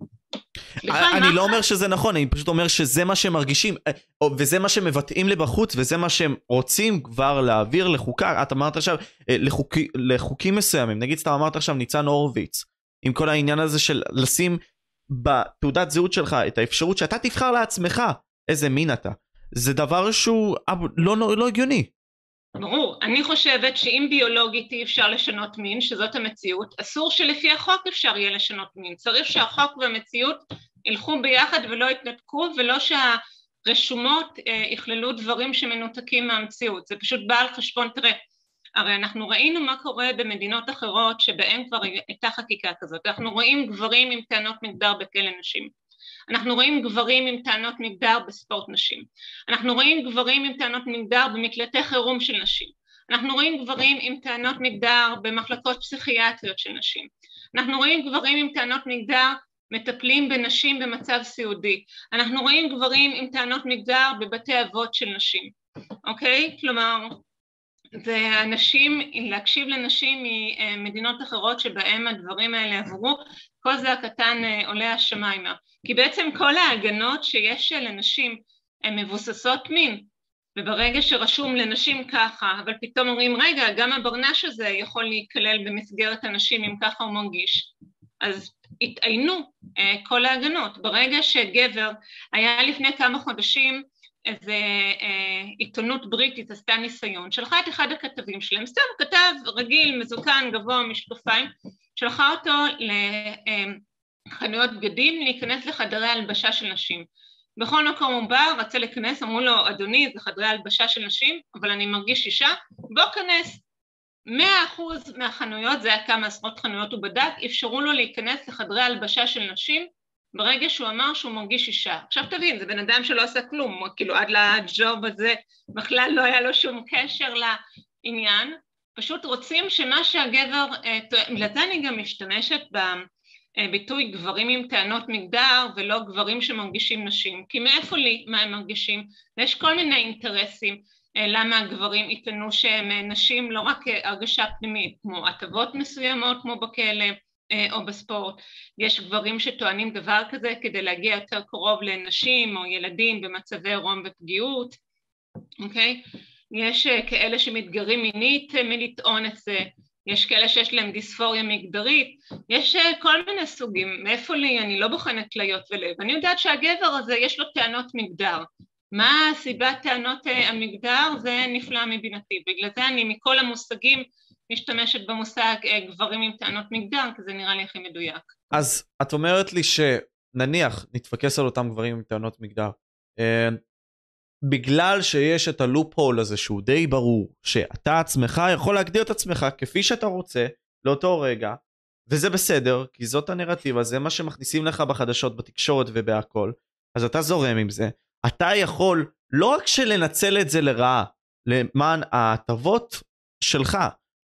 אני לא אומר שזה נכון, אני פשוט אומר שזה מה שהם מרגישים, אה, וזה מה שהם מבטאים לבחוץ, וזה מה שהם רוצים כבר להעביר לחוקה. את אמרת עכשיו, אה, לחוקים מסוימים, נגיד סתם אמרת עכשיו ניצן הורוביץ, עם כל העניין הזה של לשים בתעודת זהות שלך את האפשרות שאתה תבחר לעצמך איזה מין אתה. זה דבר שהוא לא, לא, לא הגיוני. ברור. אני חושבת שאם ביולוגית אי אפשר לשנות מין, שזאת המציאות, אסור שלפי החוק אפשר יהיה לשנות מין. צריך שהחוק והמציאות ילכו ביחד ולא יתנתקו, ולא שהרשומות אה, יכללו דברים שמנותקים מהמציאות. זה פשוט בא על חשבון, תראה, הרי אנחנו ראינו מה קורה במדינות אחרות שבהן כבר הייתה חקיקה כזאת. אנחנו רואים גברים עם טענות מגדר בכלא נשים. אנחנו רואים גברים עם טענות מגדר בספורט נשים, אנחנו רואים גברים עם טענות מגדר במקלטי חירום של נשים, אנחנו רואים גברים עם טענות מגדר במחלקות פסיכיאטריות של נשים, אנחנו רואים גברים עם טענות מגדר מטפלים בנשים במצב סיעודי, אנחנו רואים גברים עם טענות מגדר בבתי אבות של נשים, אוקיי? כלומר, ואנשים, להקשיב לנשים ממדינות אחרות שבהם הדברים האלה עברו, כל זה הקטן אה, עולה השמיימה. כי בעצם כל ההגנות שיש לנשים הן מבוססות מין, וברגע שרשום לנשים ככה, אבל פתאום אומרים רגע, גם הברנש הזה יכול להיכלל במסגרת הנשים אם ככה הוא מרגיש, אז התעיינו אה, כל ההגנות. ברגע שגבר היה לפני כמה חודשים איזה אה, עיתונות בריטית עשתה ניסיון, שלחה את אחד הכתבים שלהם, סתם כתב רגיל, מזוקן, גבוה, משקפיים, שלחה אותו לחנויות בגדים להיכנס לחדרי הלבשה של נשים. בכל מקום הוא בא, רצה להיכנס, אמרו לו, אדוני, זה חדרי הלבשה של נשים, אבל אני מרגיש אישה, בוא כנס. מאה אחוז מהחנויות, זה היה כמה עשרות חנויות הוא בדק, אפשרו לו להיכנס לחדרי הלבשה של נשים ברגע שהוא אמר שהוא מרגיש אישה. עכשיו תבין, זה בן אדם שלא עשה כלום, כאילו עד לג'וב הזה בכלל לא היה לו שום קשר לעניין, פשוט רוצים שמה שהגבר, אה, בגלל זה אני גם משתמשת בביטוי גברים עם טענות מגדר ולא גברים שמרגישים נשים, כי מאיפה לי מה הם מרגישים? ויש כל מיני אינטרסים אה, למה הגברים יטענו שהם אה, נשים לא רק הרגשה פנימית, כמו הטבות מסוימות כמו בכלא או בספורט, יש גברים שטוענים דבר כזה כדי להגיע יותר קרוב לנשים או ילדים במצבי רום ופגיעות, אוקיי? יש אה, כאלה שמתגרים מינית אה, מלטעון את זה, יש כאלה שיש להם דיספוריה מגדרית, יש אה, כל מיני סוגים, מאיפה לי, אני לא בוחנת כליות ולב, אני יודעת שהגבר הזה יש לו טענות מגדר, מה הסיבת טענות המגדר? זה נפלא מבינתי, בגלל זה אני מכל המושגים משתמשת במושג גברים עם טענות מגדר, כי זה נראה לי הכי מדויק. אז את אומרת לי שנניח נתפקס על אותם גברים עם טענות מגדר, בגלל שיש את הלופ הול הזה שהוא די ברור שאתה עצמך יכול להגדיר את עצמך כפי שאתה רוצה לאותו רגע וזה בסדר כי זאת הנרטיבה זה מה שמכניסים לך בחדשות בתקשורת ובהכל אז אתה זורם עם זה אתה יכול לא רק שלנצל את זה לרעה למען ההטבות שלך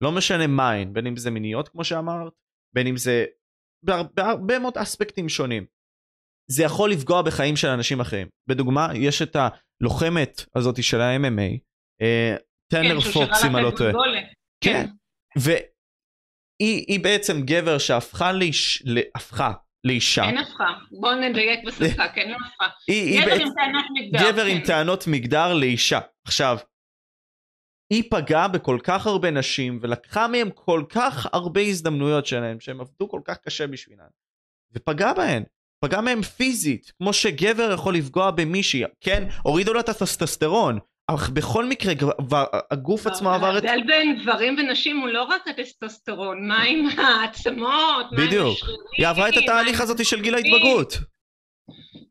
לא משנה מהן בין אם זה מיניות כמו שאמרת בין אם זה בהרבה מאוד אספקטים שונים זה יכול לפגוע בחיים של אנשים אחרים בדוגמה יש את. הלוחמת הזאת של ה-MMA, אה, טנר כן, פוקס אם אני לא טועה. כן. והיא בעצם גבר שהפכה לאיש... הפכה לאישה. אין הפכה, בוא נדייק בשפה, (laughs) כן, לא הפכה. גבר עם טענות מגדר. גבר עם כן. טענות מגדר לאישה. עכשיו, היא פגעה בכל כך הרבה נשים ולקחה מהם כל כך הרבה הזדמנויות שלהם שהם עבדו כל כך קשה בשבילן ופגעה בהן פגע מהם פיזית, כמו שגבר יכול לפגוע במישהי, כן? הורידו לה את הטסטסטרון, אך בכל מקרה הגוף עצמו עבר את... ההבדל בין גברים ונשים הוא לא רק הטסטוסטרון, מה עם העצמות, מה עם השרירים. היא עברה את התהליך הזאת של גיל ההתבגרות.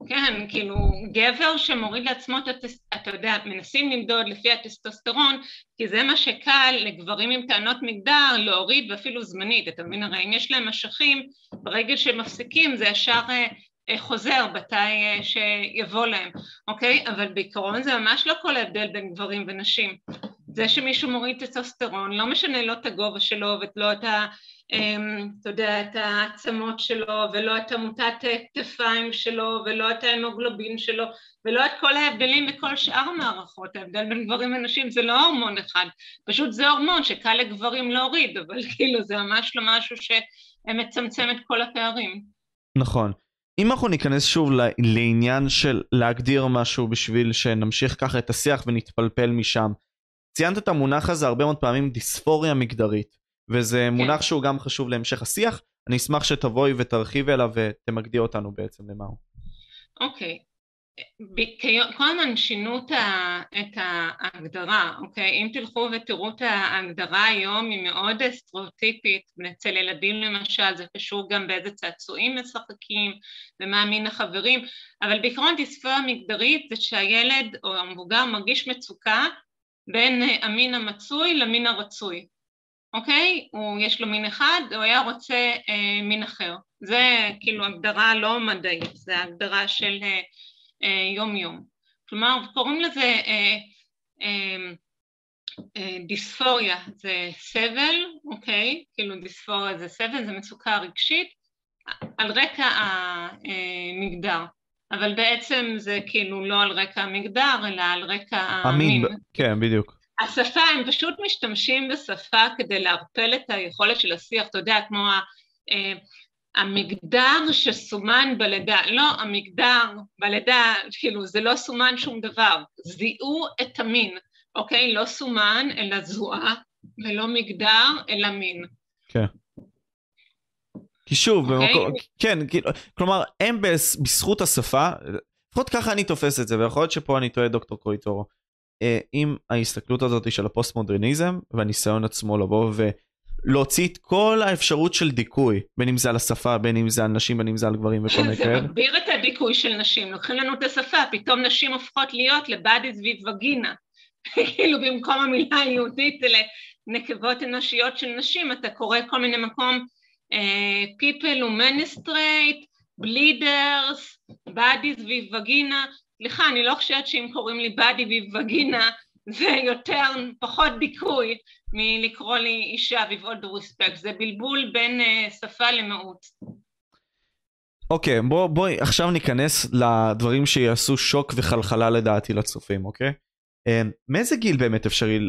כן, כאילו גבר שמוריד לעצמו את הטסט... אתה יודע, מנסים למדוד לפי הטסטוסטרון, כי זה מה שקל לגברים עם טענות מגדר להוריד ואפילו זמנית, אתה מבין? הרי אם יש להם אשכים, ברגע שהם מפסיקים זה ישר אה, חוזר, מתי שיבוא להם, אוקיי? אבל בעיקרון זה ממש לא כל ההבדל בין גברים ונשים. זה שמישהו מוריד טסטוסטרון, לא משנה לא את הגובה שלו ולא את ה... אתה יודע, את העצמות שלו, ולא את עמותת כתפיים שלו, ולא את ההמוגלובין שלו, ולא את כל ההבדלים בכל שאר המערכות. ההבדל בין גברים ונשים זה לא הורמון אחד, פשוט זה הורמון שקל לגברים להוריד, אבל (laughs) כאילו זה ממש לא משהו שמצמצם את כל הפערים. נכון. אם אנחנו ניכנס שוב לעניין של להגדיר משהו בשביל שנמשיך ככה את השיח ונתפלפל משם, ציינת את המונח הזה הרבה מאוד פעמים דיספוריה מגדרית. וזה כן. מונח שהוא גם חשוב להמשך השיח. אני אשמח שתבואי ותרחיבי אליו ותמקדי אותנו בעצם למה הוא. אוקיי. כל הזמן שינו את ההגדרה, אוקיי? אם תלכו ותראו את ההגדרה היום היא מאוד סטריאוטיפית, אצל ילדים למשל, זה קשור גם באיזה צעצועים משחקים ומה מין החברים, אבל בעיקרון דיספוריה מגדרית זה שהילד או המבוגר מרגיש מצוקה בין המין המצוי למין הרצוי, אוקיי? הוא, יש לו מין אחד, הוא היה רוצה אה, מין אחר. זה כאילו הגדרה לא מדעית, זה הגדרה של אה, אה, יום-יום. כלומר, קוראים לזה אה, אה, אה, דיספוריה, זה סבל, אוקיי? כאילו דיספוריה זה סבל, זה מצוקה רגשית, על רקע המגדר. אבל בעצם זה כאילו לא על רקע המגדר, אלא על רקע המין. המין, כן, בדיוק. השפה, הם פשוט משתמשים בשפה כדי לערפל את היכולת של השיח, אתה יודע, כמו ה, אה, המגדר שסומן בלידה, לא, המגדר בלידה, כאילו, זה לא סומן שום דבר, זיהו את המין, אוקיי? לא סומן, אלא זוהה, ולא מגדר, אלא מין. כן. כי שוב. אוקיי? במקום, כן, כאילו, כלומר, הם בזכות השפה, לפחות ככה אני תופס את זה, ויכול להיות שפה אני טועה דוקטור קרויטורו. אה, עם ההסתכלות הזאת של הפוסט מודרניזם והניסיון עצמו לבוא ולהוציא את כל האפשרות של דיכוי בין אם זה על השפה בין אם זה על נשים בין אם זה על גברים וכל מיני כאלה. (laughs) זה מגביר את הדיכוי של נשים לוקחים לנו את השפה פתאום נשים הופכות להיות לבאדי סביב וגינה (laughs) כאילו במקום המילה היהודית לנקבות אנושיות של נשים אתה קורא כל מיני מקום uh, people who menstruate, bleeders, bodies סביב וגינה סליחה, אני לא חושבת שאם קוראים לי באדי וווגינה זה יותר, פחות דיכוי מלקרוא לי אישה with respect, זה בלבול בין uh, שפה למהות. אוקיי, okay, בוא, בואי עכשיו ניכנס לדברים שיעשו שוק וחלחלה לדעתי לצופים, אוקיי? Okay? Uh, מאיזה גיל באמת אפשרי,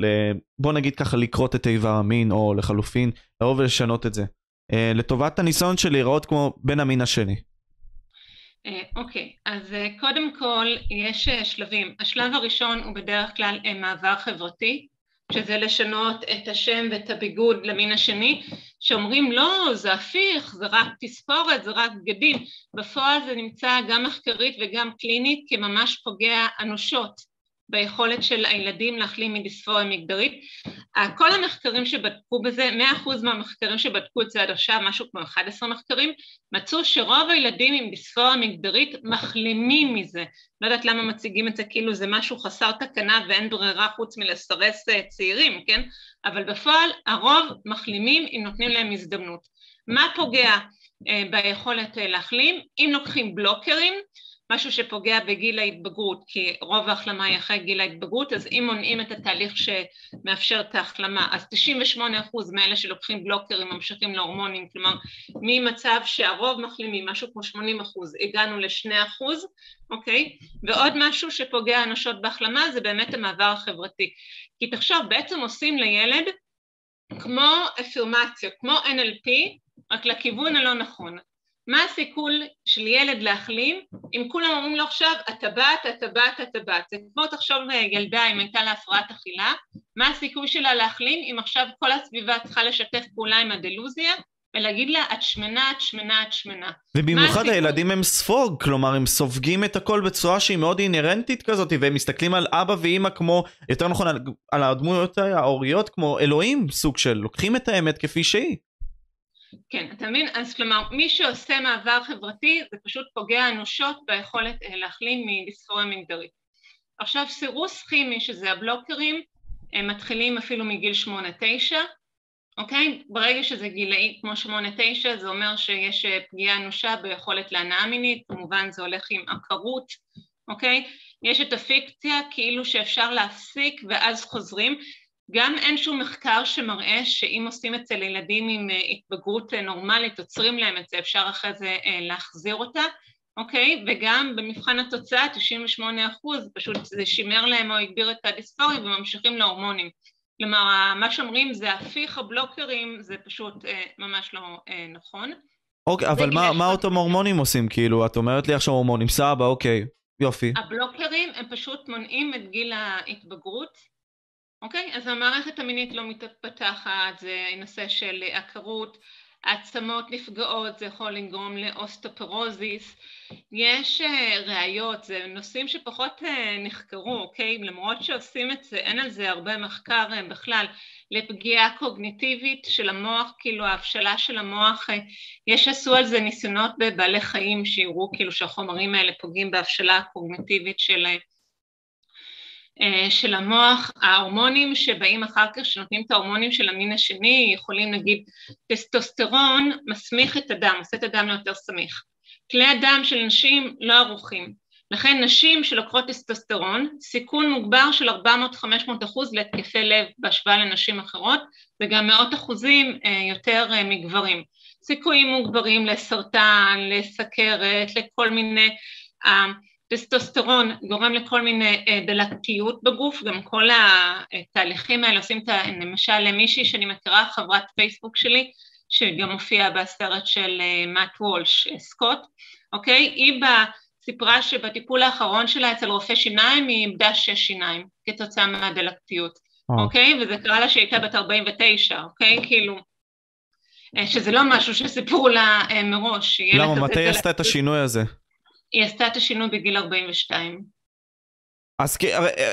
בוא נגיד ככה, לקרות את איבר המין, או לחלופין, לבוא ולשנות את זה? Uh, לטובת הניסיון של להיראות כמו בן המין השני. אה, אוקיי, אז אה, קודם כל יש אה, שלבים. השלב הראשון הוא בדרך כלל מעבר חברתי, שזה לשנות את השם ואת הביגוד למין השני, שאומרים לא, זה הפיך, זה רק תספורת, זה רק בגדים. בפועל זה נמצא גם מחקרית וגם קלינית כממש פוגע אנושות ביכולת של הילדים להחלים מדיספוריה מגדרית. כל המחקרים שבדקו בזה, 100% מהמחקרים שבדקו את זה עד עכשיו, משהו כמו 11 מחקרים, מצאו שרוב הילדים עם דיספוריה מגדרית מחלימים מזה. לא יודעת למה מציגים את זה כאילו זה משהו חסר תקנה ואין ברירה חוץ מלסרס אה, צעירים, כן? אבל בפועל הרוב מחלימים אם נותנים להם הזדמנות. מה פוגע אה, ביכולת אה, להחלים? אם לוקחים בלוקרים, משהו שפוגע בגיל ההתבגרות, כי רוב ההחלמה היא אחרי גיל ההתבגרות, אז אם מונעים את התהליך שמאפשר את ההחלמה, אז 98% מאלה שלוקחים בלוקרים ממשיכים להורמונים, כלומר ממצב שהרוב מחלימים, משהו כמו 80%, הגענו ל-2%, אוקיי? ועוד משהו שפוגע אנושות בהחלמה זה באמת המעבר החברתי. כי תחשוב, בעצם עושים לילד כמו אפירמציה, כמו NLP, רק לכיוון הלא נכון. מה הסיכול של ילד להחלים אם כולם אומרים לו עכשיו בת, אתה בת. זה כמו תחשוב ילדה אם הייתה לה הפרעת אכילה, מה הסיכוי שלה להחלים אם עכשיו כל הסביבה צריכה לשתף פעולה עם הדלוזיה ולהגיד לה את שמנה, את שמנה, את שמנה. ובמיוחד הילדים הם ספוג, כלומר הם סופגים את הכל בצורה שהיא מאוד אינהרנטית כזאת והם מסתכלים על אבא ואימא כמו, יותר נכון על, על הדמויות ההוריות כמו אלוהים סוג של, לוקחים את האמת כפי שהיא. כן, אתה מבין? אז כלומר, מי שעושה מעבר חברתי זה פשוט פוגע אנושות ביכולת אה, להחלים מדיספוריה מגדרית. עכשיו סירוס כימי, שזה הבלוקרים, הם מתחילים אפילו מגיל שמונה-תשע, אוקיי? ברגע שזה גילאי כמו שמונה תשע זה אומר שיש אה, פגיעה אנושה ביכולת להנאה מינית, כמובן זה הולך עם עקרות, אוקיי? יש את הפיקציה כאילו שאפשר להפסיק ואז חוזרים, גם אין שום מחקר שמראה שאם עושים את זה לילדים עם אה, התבגרות אה, נורמלית, עוצרים להם את זה, אפשר אחרי זה להחזיר אותה, אוקיי? וגם במבחן התוצאה 98 אחוז, פשוט זה שימר להם או הגביר את הדיספוריה וממשיכים להורמונים. כלומר, מה שאומרים זה הפיך הבלוקרים, זה פשוט אה, ממש לא אה, נכון. אוקיי, אבל מה, מה אותם הורמונים עושים? כאילו, את אומרת לי עכשיו הורמונים, סבא, אוקיי, יופי. הבלוקרים הם פשוט מונעים את גיל ההתבגרות, אוקיי? אז המערכת המינית לא מתפתחת, זה נושא של עקרות. העצמות נפגעות, זה יכול לגרום לאוסטאופורוזיס. יש אה, ראיות, זה נושאים שפחות אה, נחקרו, אוקיי? למרות שעושים את זה, אין על זה הרבה מחקר אה, בכלל. לפגיעה קוגניטיבית של המוח, כאילו ההבשלה של המוח, יש עשו על זה ניסיונות בבעלי חיים שהראו כאילו שהחומרים האלה פוגעים בהבשלה הקוגניטיבית של אה, של המוח, ההורמונים שבאים אחר כך, שנותנים את ההורמונים של המין השני, יכולים נגיד טסטוסטרון מסמיך את הדם, עושה את הדם ליותר סמיך. כלי הדם של נשים לא ערוכים, לכן נשים שלוקחות טסטוסטרון, סיכון מוגבר של 400-500 אחוז להתקפי לב בהשוואה לנשים אחרות, וגם מאות אחוזים אה, יותר אה, מגברים. סיכויים מוגברים לסרטן, לסכרת, לכל מיני טסטוסטרון גורם לכל מיני אה, דלקתיות בגוף, גם כל התהליכים האלה עושים את ה... למשל מישהי שאני מכירה, חברת פייסבוק שלי, שגם מופיעה בסרט של אה, מאט וולש, אה, סקוט, אוקיי? היא סיפרה שבטיפול האחרון שלה אצל רופא שיניים היא איבדה שש שיניים כתוצאה מהדלקתיות, oh. אוקיי? וזה קרה לה שהיא הייתה בת 49, אוקיי? כאילו, שזה לא משהו שסיפרו לה מראש. למה? מתי היא עשתה את השינוי הזה? היא עשתה את השינוי בגיל 42. אז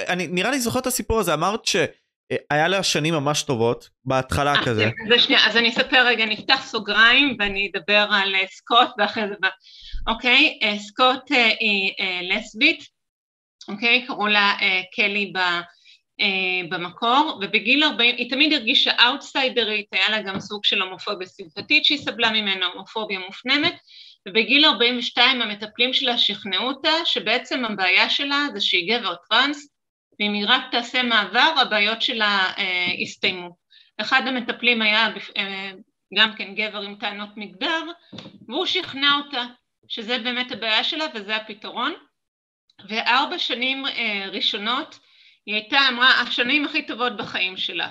אני נראה לי זוכר את הסיפור הזה, אמרת שהיה לה שנים ממש טובות, בהתחלה 아, אה, כזה. זה שנייה, אז אני אספר רגע, נפתח סוגריים ואני אדבר על אה, סקוט ואחרי זה, אוקיי, אה, סקוט היא לסבית, אוקיי, קראו לה קלי ב... במקור, ובגיל 40, היא תמיד הרגישה אאוטסיידרית, היה לה גם סוג של הומופוביה סימפטית שהיא סבלה ממנו, הומופוביה מופנמת, ובגיל 42 המטפלים שלה שכנעו אותה שבעצם הבעיה שלה זה שהיא גבר טראנס ואם היא רק תעשה מעבר הבעיות שלה אה, יסתיימו. אחד המטפלים היה אה, גם כן גבר עם טענות מגדר והוא שכנע אותה שזה באמת הבעיה שלה וזה הפתרון וארבע שנים אה, ראשונות היא הייתה אמרה השנים הכי טובות בחיים שלה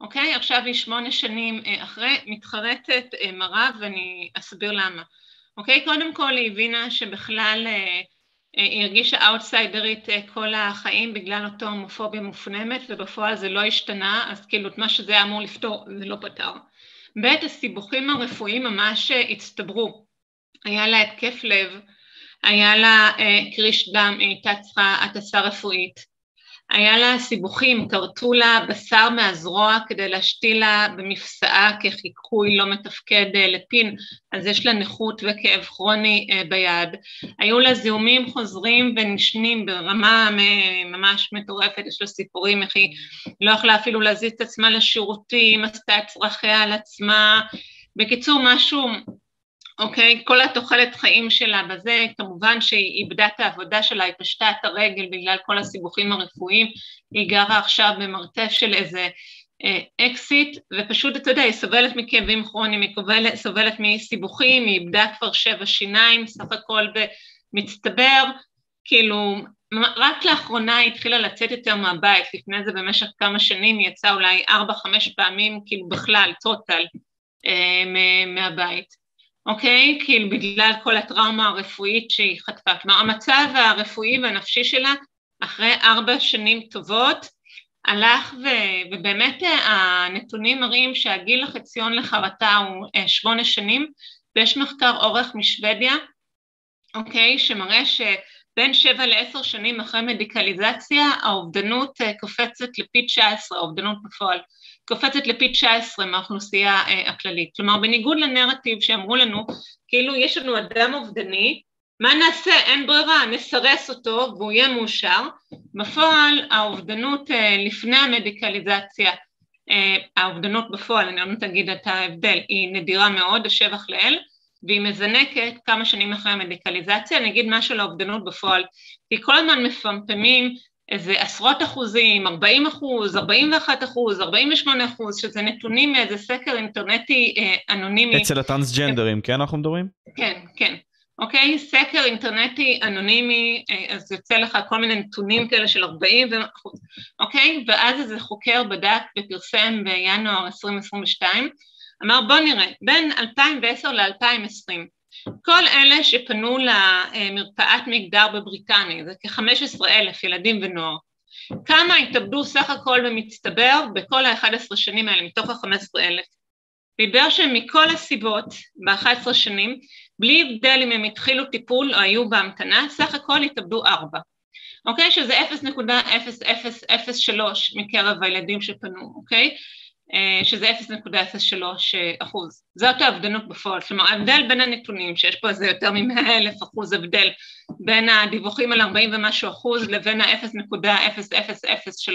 אוקיי? עכשיו היא שמונה שנים אה, אחרי מתחרטת אה, מרה ואני אסביר למה אוקיי? קודם כל היא הבינה שבכלל אה, אה, היא הרגישה אאוטסיידרית אה, כל החיים בגלל אותו הומופוביה מופנמת ובפועל זה לא השתנה, אז כאילו את מה שזה היה אמור לפתור זה לא פתר. ב', הסיבוכים הרפואיים ממש הצטברו. היה לה התקף לב, היה לה קריש דם, היא הייתה צריכה הטסה רפואית. היה לה סיבוכים, כרתו לה בשר מהזרוע כדי להשתיל לה במפסעה כחיקוי לא מתפקד אה, לפין, אז יש לה נכות וכאב כרוני אה, ביד. היו לה זיהומים חוזרים ונשנים ברמה ממש מטורפת, יש לה סיפורים איך היא לא יכלה אפילו להזיז את עצמה לשירותים, עשתה את צרכיה על עצמה. בקיצור, משהו אוקיי? כל התוחלת חיים שלה בזה, כמובן שהיא איבדה את העבודה שלה, היא פשטה את הרגל בגלל כל הסיבוכים הרפואיים, היא גרה עכשיו במרתף של איזה אה, אקסיט, ופשוט, אתה יודע, היא סובלת מכאבים כרוניים, היא סובלת, סובלת מסיבוכים, היא איבדה כבר שבע שיניים, סך הכל במצטבר, כאילו, רק לאחרונה היא התחילה לצאת יותר מהבית, לפני זה במשך כמה שנים היא יצאה אולי ארבע-חמש פעמים, כאילו בכלל, טוטל, אה, מהבית. אוקיי? כאילו בגלל כל הטראומה הרפואית שהיא חטפה. כלומר המצב הרפואי והנפשי שלה אחרי ארבע שנים טובות הלך ו... ובאמת אה, הנתונים מראים שהגיל החציון לחרטה הוא אה, שמונה שנים ויש מחקר אורך משוודיה, אוקיי? שמראה שבין שבע לעשר שנים אחרי מדיקליזציה האובדנות אה, קופצת לפי 19, האובדנות בפועל. קופצת לפי 19 מהאוכלוסייה אה, הכללית. כלומר, בניגוד לנרטיב שאמרו לנו, כאילו יש לנו אדם אובדני, מה נעשה? אין ברירה, נסרס אותו והוא יהיה מאושר. בפועל האובדנות אה, לפני המדיקליזציה האובדנות בפועל, אני לא להגיד את ההבדל, היא נדירה מאוד, השבח לאל, והיא מזנקת כמה שנים אחרי המדיקליזציה, אני אגיד משהו לאובדנות בפועל, כי כל הזמן מפמפמים איזה עשרות אחוזים, 40 אחוז, 41 אחוז, 48 אחוז, שזה נתונים מאיזה סקר אינטרנטי אה, אנונימי. אצל הטרנסג'נדרים, כן אנחנו מדברים? כן, כן. אוקיי? סקר אינטרנטי אנונימי, אה, אז יוצא לך כל מיני נתונים כאלה של 40 אחוז, אוקיי? ואז איזה חוקר בדק ופרסם בינואר 2022, אמר בוא נראה, בין 2010 ל-2020, כל אלה שפנו למרפאת מגדר בבריטניה, זה כ-15 אלף ילדים ונוער, כמה התאבדו סך הכל במצטבר בכל ה-11 שנים האלה, מתוך ה-15 אלף? דיבר שמכל הסיבות ב-11 שנים, בלי הבדל אם הם התחילו טיפול או היו בהמתנה, סך הכל התאבדו ארבע. אוקיי? שזה 0.0003 מקרב הילדים שפנו, אוקיי? אה, שזה 0.03 אחוז. זאת האבדנות בפועל. כלומר, ההבדל בין הנתונים, שיש פה איזה יותר מ-100 אלף אחוז הבדל בין הדיווחים על 40 ומשהו אחוז לבין ה-0.0003,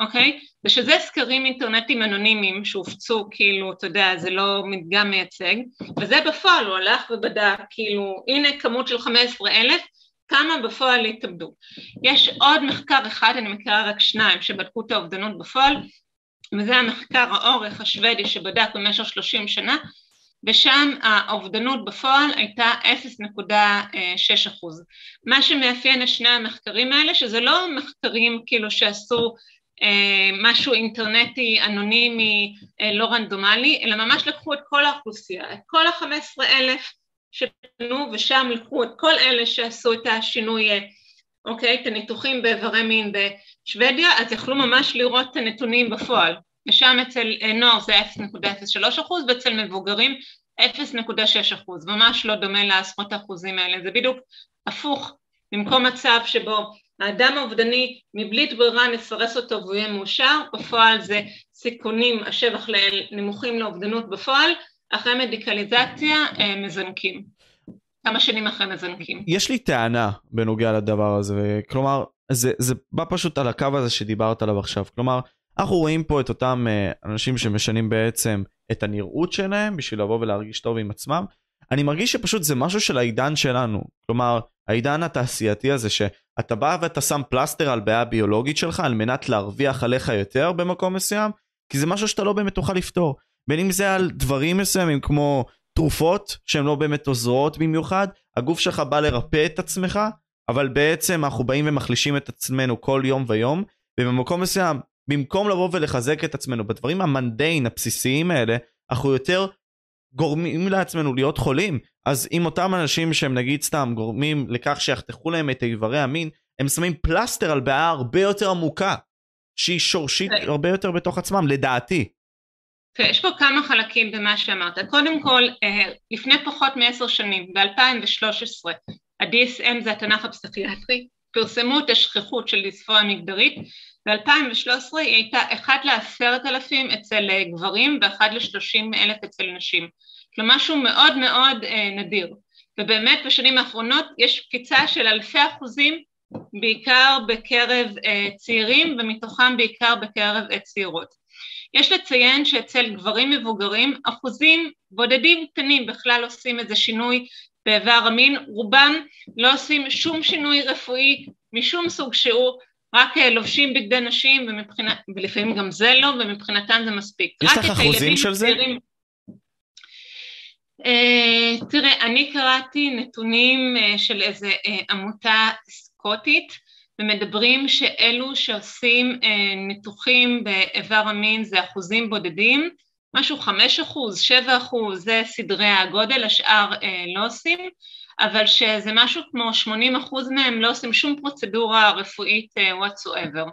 אוקיי? ושזה סקרים אינטרנטיים אנונימיים שהופצו, כאילו, אתה יודע, זה לא מדגם מייצג, וזה בפועל, הוא הלך ובדק, כאילו, הנה כמות של 15 אלף, כמה בפועל התאבדו. יש עוד מחקר אחד, אני מכירה רק שניים, שבדקו את האובדנות בפועל, וזה המחקר האורך השוודי שבדק במשך 30 שנה, ושם האובדנות בפועל הייתה 0.6 אחוז. מה שמאפיין את שני המחקרים האלה, שזה לא מחקרים כאילו שעשו אה, משהו אינטרנטי, אנונימי, אה, לא רנדומלי, אלא ממש לקחו את כל האוכלוסייה, את כל ה-15 אלף שפנו ושם לקחו את כל אלה שעשו את השינוי, אה, אוקיי, את הניתוחים באיברי מין בשוודיה, אז יכלו ממש לראות את הנתונים בפועל, ושם אצל נוער זה 0.03 אחוז ואצל מבוגרים 0.6 אחוז, ממש לא דומה לעשרות האחוזים האלה, זה בדיוק הפוך, במקום מצב שבו האדם האובדני, מבלי ברירה נפרס אותו והוא יהיה מאושר, בפועל זה סיכונים, השבח לנמוכים לאובדנות בפועל, אחרי מדיקליזציה אה, מזנקים. כמה שנים אחרי מזנקים. יש לי טענה בנוגע לדבר הזה, כלומר, זה, זה בא פשוט על הקו הזה שדיברת עליו עכשיו, כלומר, אנחנו רואים פה את אותם אה, אנשים שמשנים בעצם את הנראות שלהם בשביל לבוא ולהרגיש טוב עם עצמם. אני מרגיש שפשוט זה משהו של העידן שלנו, כלומר, העידן התעשייתי הזה שאתה בא ואתה שם פלסטר על בעיה ביולוגית שלך על מנת להרוויח עליך יותר במקום מסוים, כי זה משהו שאתה לא באמת תוכל לפתור. בין אם זה על דברים מסוימים כמו תרופות שהן לא באמת עוזרות במיוחד, הגוף שלך בא לרפא את עצמך, אבל בעצם אנחנו באים ומחלישים את עצמנו כל יום ויום, ובמקום מסוים, במקום לבוא ולחזק את עצמנו בדברים המנדיין, הבסיסיים האלה, אנחנו יותר גורמים לעצמנו להיות חולים. אז אם אותם אנשים שהם נגיד סתם גורמים לכך שיחתכו להם את איברי המין, הם שמים פלסטר על בעיה הרבה יותר עמוקה, שהיא שורשית okay. כן. הרבה יותר בתוך עצמם, לדעתי. Okay, יש פה כמה חלקים במה שאמרת. קודם כל, אה, לפני פחות מעשר שנים, ב-2013, ה-DSM זה התנ"ך הפסיכיאטרי, פרסמו את השכיחות של דיספוריה מגדרית, ב-2013 היא הייתה 1 לעשרת אלפים אצל אה, גברים ו-1 ל-30 אלף אצל נשים, כלומר משהו מאוד מאוד אה, נדיר, ובאמת בשנים האחרונות יש קפיצה של אלפי אחוזים בעיקר בקרב אה, צעירים ומתוכם בעיקר בקרב אה, צעירות. יש לציין שאצל גברים מבוגרים אחוזים בודדים קטנים בכלל עושים איזה שינוי באיבר המין, רובם לא עושים שום שינוי רפואי משום סוג שהוא, רק אה, לובשים בגדי נשים, ומבחינת, ולפעמים גם זה לא, ומבחינתם זה מספיק. יש לך אחוזים של זה? צעירים... Uh, תראה, אני קראתי נתונים uh, של איזה uh, עמותה סקוטית, ומדברים שאלו שעושים uh, ניתוחים באיבר המין זה אחוזים בודדים, משהו חמש אחוז, שבע אחוז, זה סדרי הגודל, השאר uh, לא עושים. אבל שזה משהו כמו 80 אחוז מהם לא עושים שום פרוצדורה רפואית uh, whatsoever,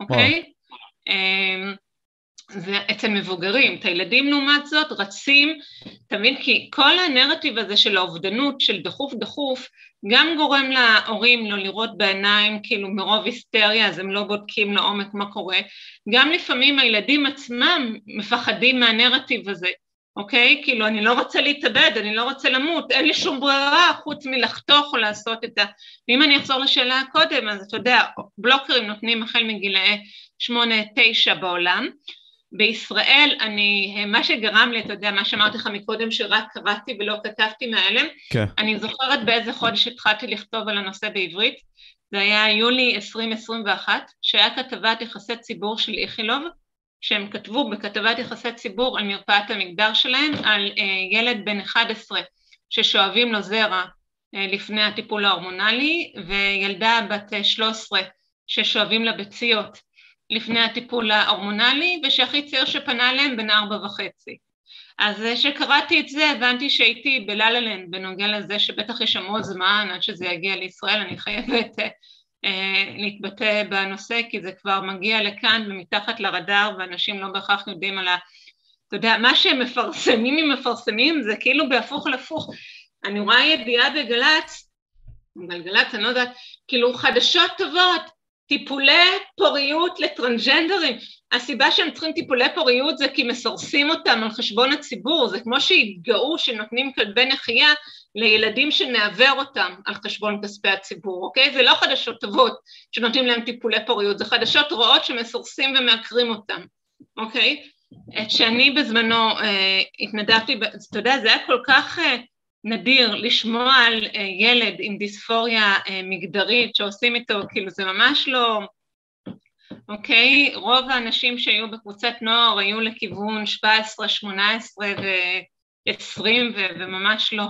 אוקיי? Um, זה אצל מבוגרים, את הילדים לעומת זאת רצים, אתה מבין? כי כל הנרטיב הזה של האובדנות, של דחוף דחוף, גם גורם להורים לא לראות בעיניים, כאילו מרוב היסטריה, אז הם לא בודקים לעומק מה קורה, גם לפעמים הילדים עצמם מפחדים מהנרטיב הזה, אוקיי? כאילו, אני לא רוצה להתאבד, אני לא רוצה למות, אין לי שום ברירה חוץ מלחתוך או לעשות את ה... ואם אני אחזור לשאלה הקודם, אז אתה יודע, בלוקרים נותנים החל מגילאי שמונה, תשע בעולם, בישראל אני, מה שגרם לי, אתה יודע, מה שאמרתי לך מקודם, שרק קראתי ולא כתבתי מההלם, כן. אני זוכרת באיזה חודש התחלתי לכתוב על הנושא בעברית, זה היה יולי 2021, שהיה כתבת יחסי ציבור של איכילוב, שהם כתבו בכתבת יחסי ציבור על מרפאת המגדר שלהם, על אה, ילד בן 11 ששואבים לו זרע אה, לפני הטיפול ההורמונלי, וילדה בת 13 ששואבים לה ביציות לפני הטיפול ההורמונלי, ושהכי צעיר שפנה אליהם בן ארבע וחצי. אז כשקראתי את זה הבנתי שהייתי בלה-לה-לנד בנוגע לזה שבטח יש המון זמן עד שזה יגיע לישראל, אני חייבת אה, להתבטא בנושא כי זה כבר מגיע לכאן ומתחת לרדאר ואנשים לא בהכרח יודעים על ה... אתה יודע, מה שהם מפרסמים אם מפרסמים זה כאילו בהפוך על הפוך. אני רואה ידיעה בגל"צ, בגלגלצ, אני לא יודעת, כאילו חדשות טובות, טיפולי פוריות לטרנסג'נדרים. הסיבה שהם צריכים טיפולי פוריות זה כי מסרסים אותם על חשבון הציבור, זה כמו שהתגאו שנותנים כלבי נחייה לילדים שנעוור אותם על חשבון כספי הציבור, אוקיי? זה לא חדשות טובות שנותנים להם טיפולי פוריות, זה חדשות רעות שמסרסים ומעקרים אותם, אוקיי? כשאני בזמנו אה, התנדבתי, אתה יודע, זה היה כל כך אה, נדיר לשמוע על אה, ילד עם דיספוריה אה, מגדרית שעושים איתו, כאילו זה ממש לא, אוקיי? רוב האנשים שהיו בקבוצת נוער היו לכיוון 17, 18 ו-20 וממש לא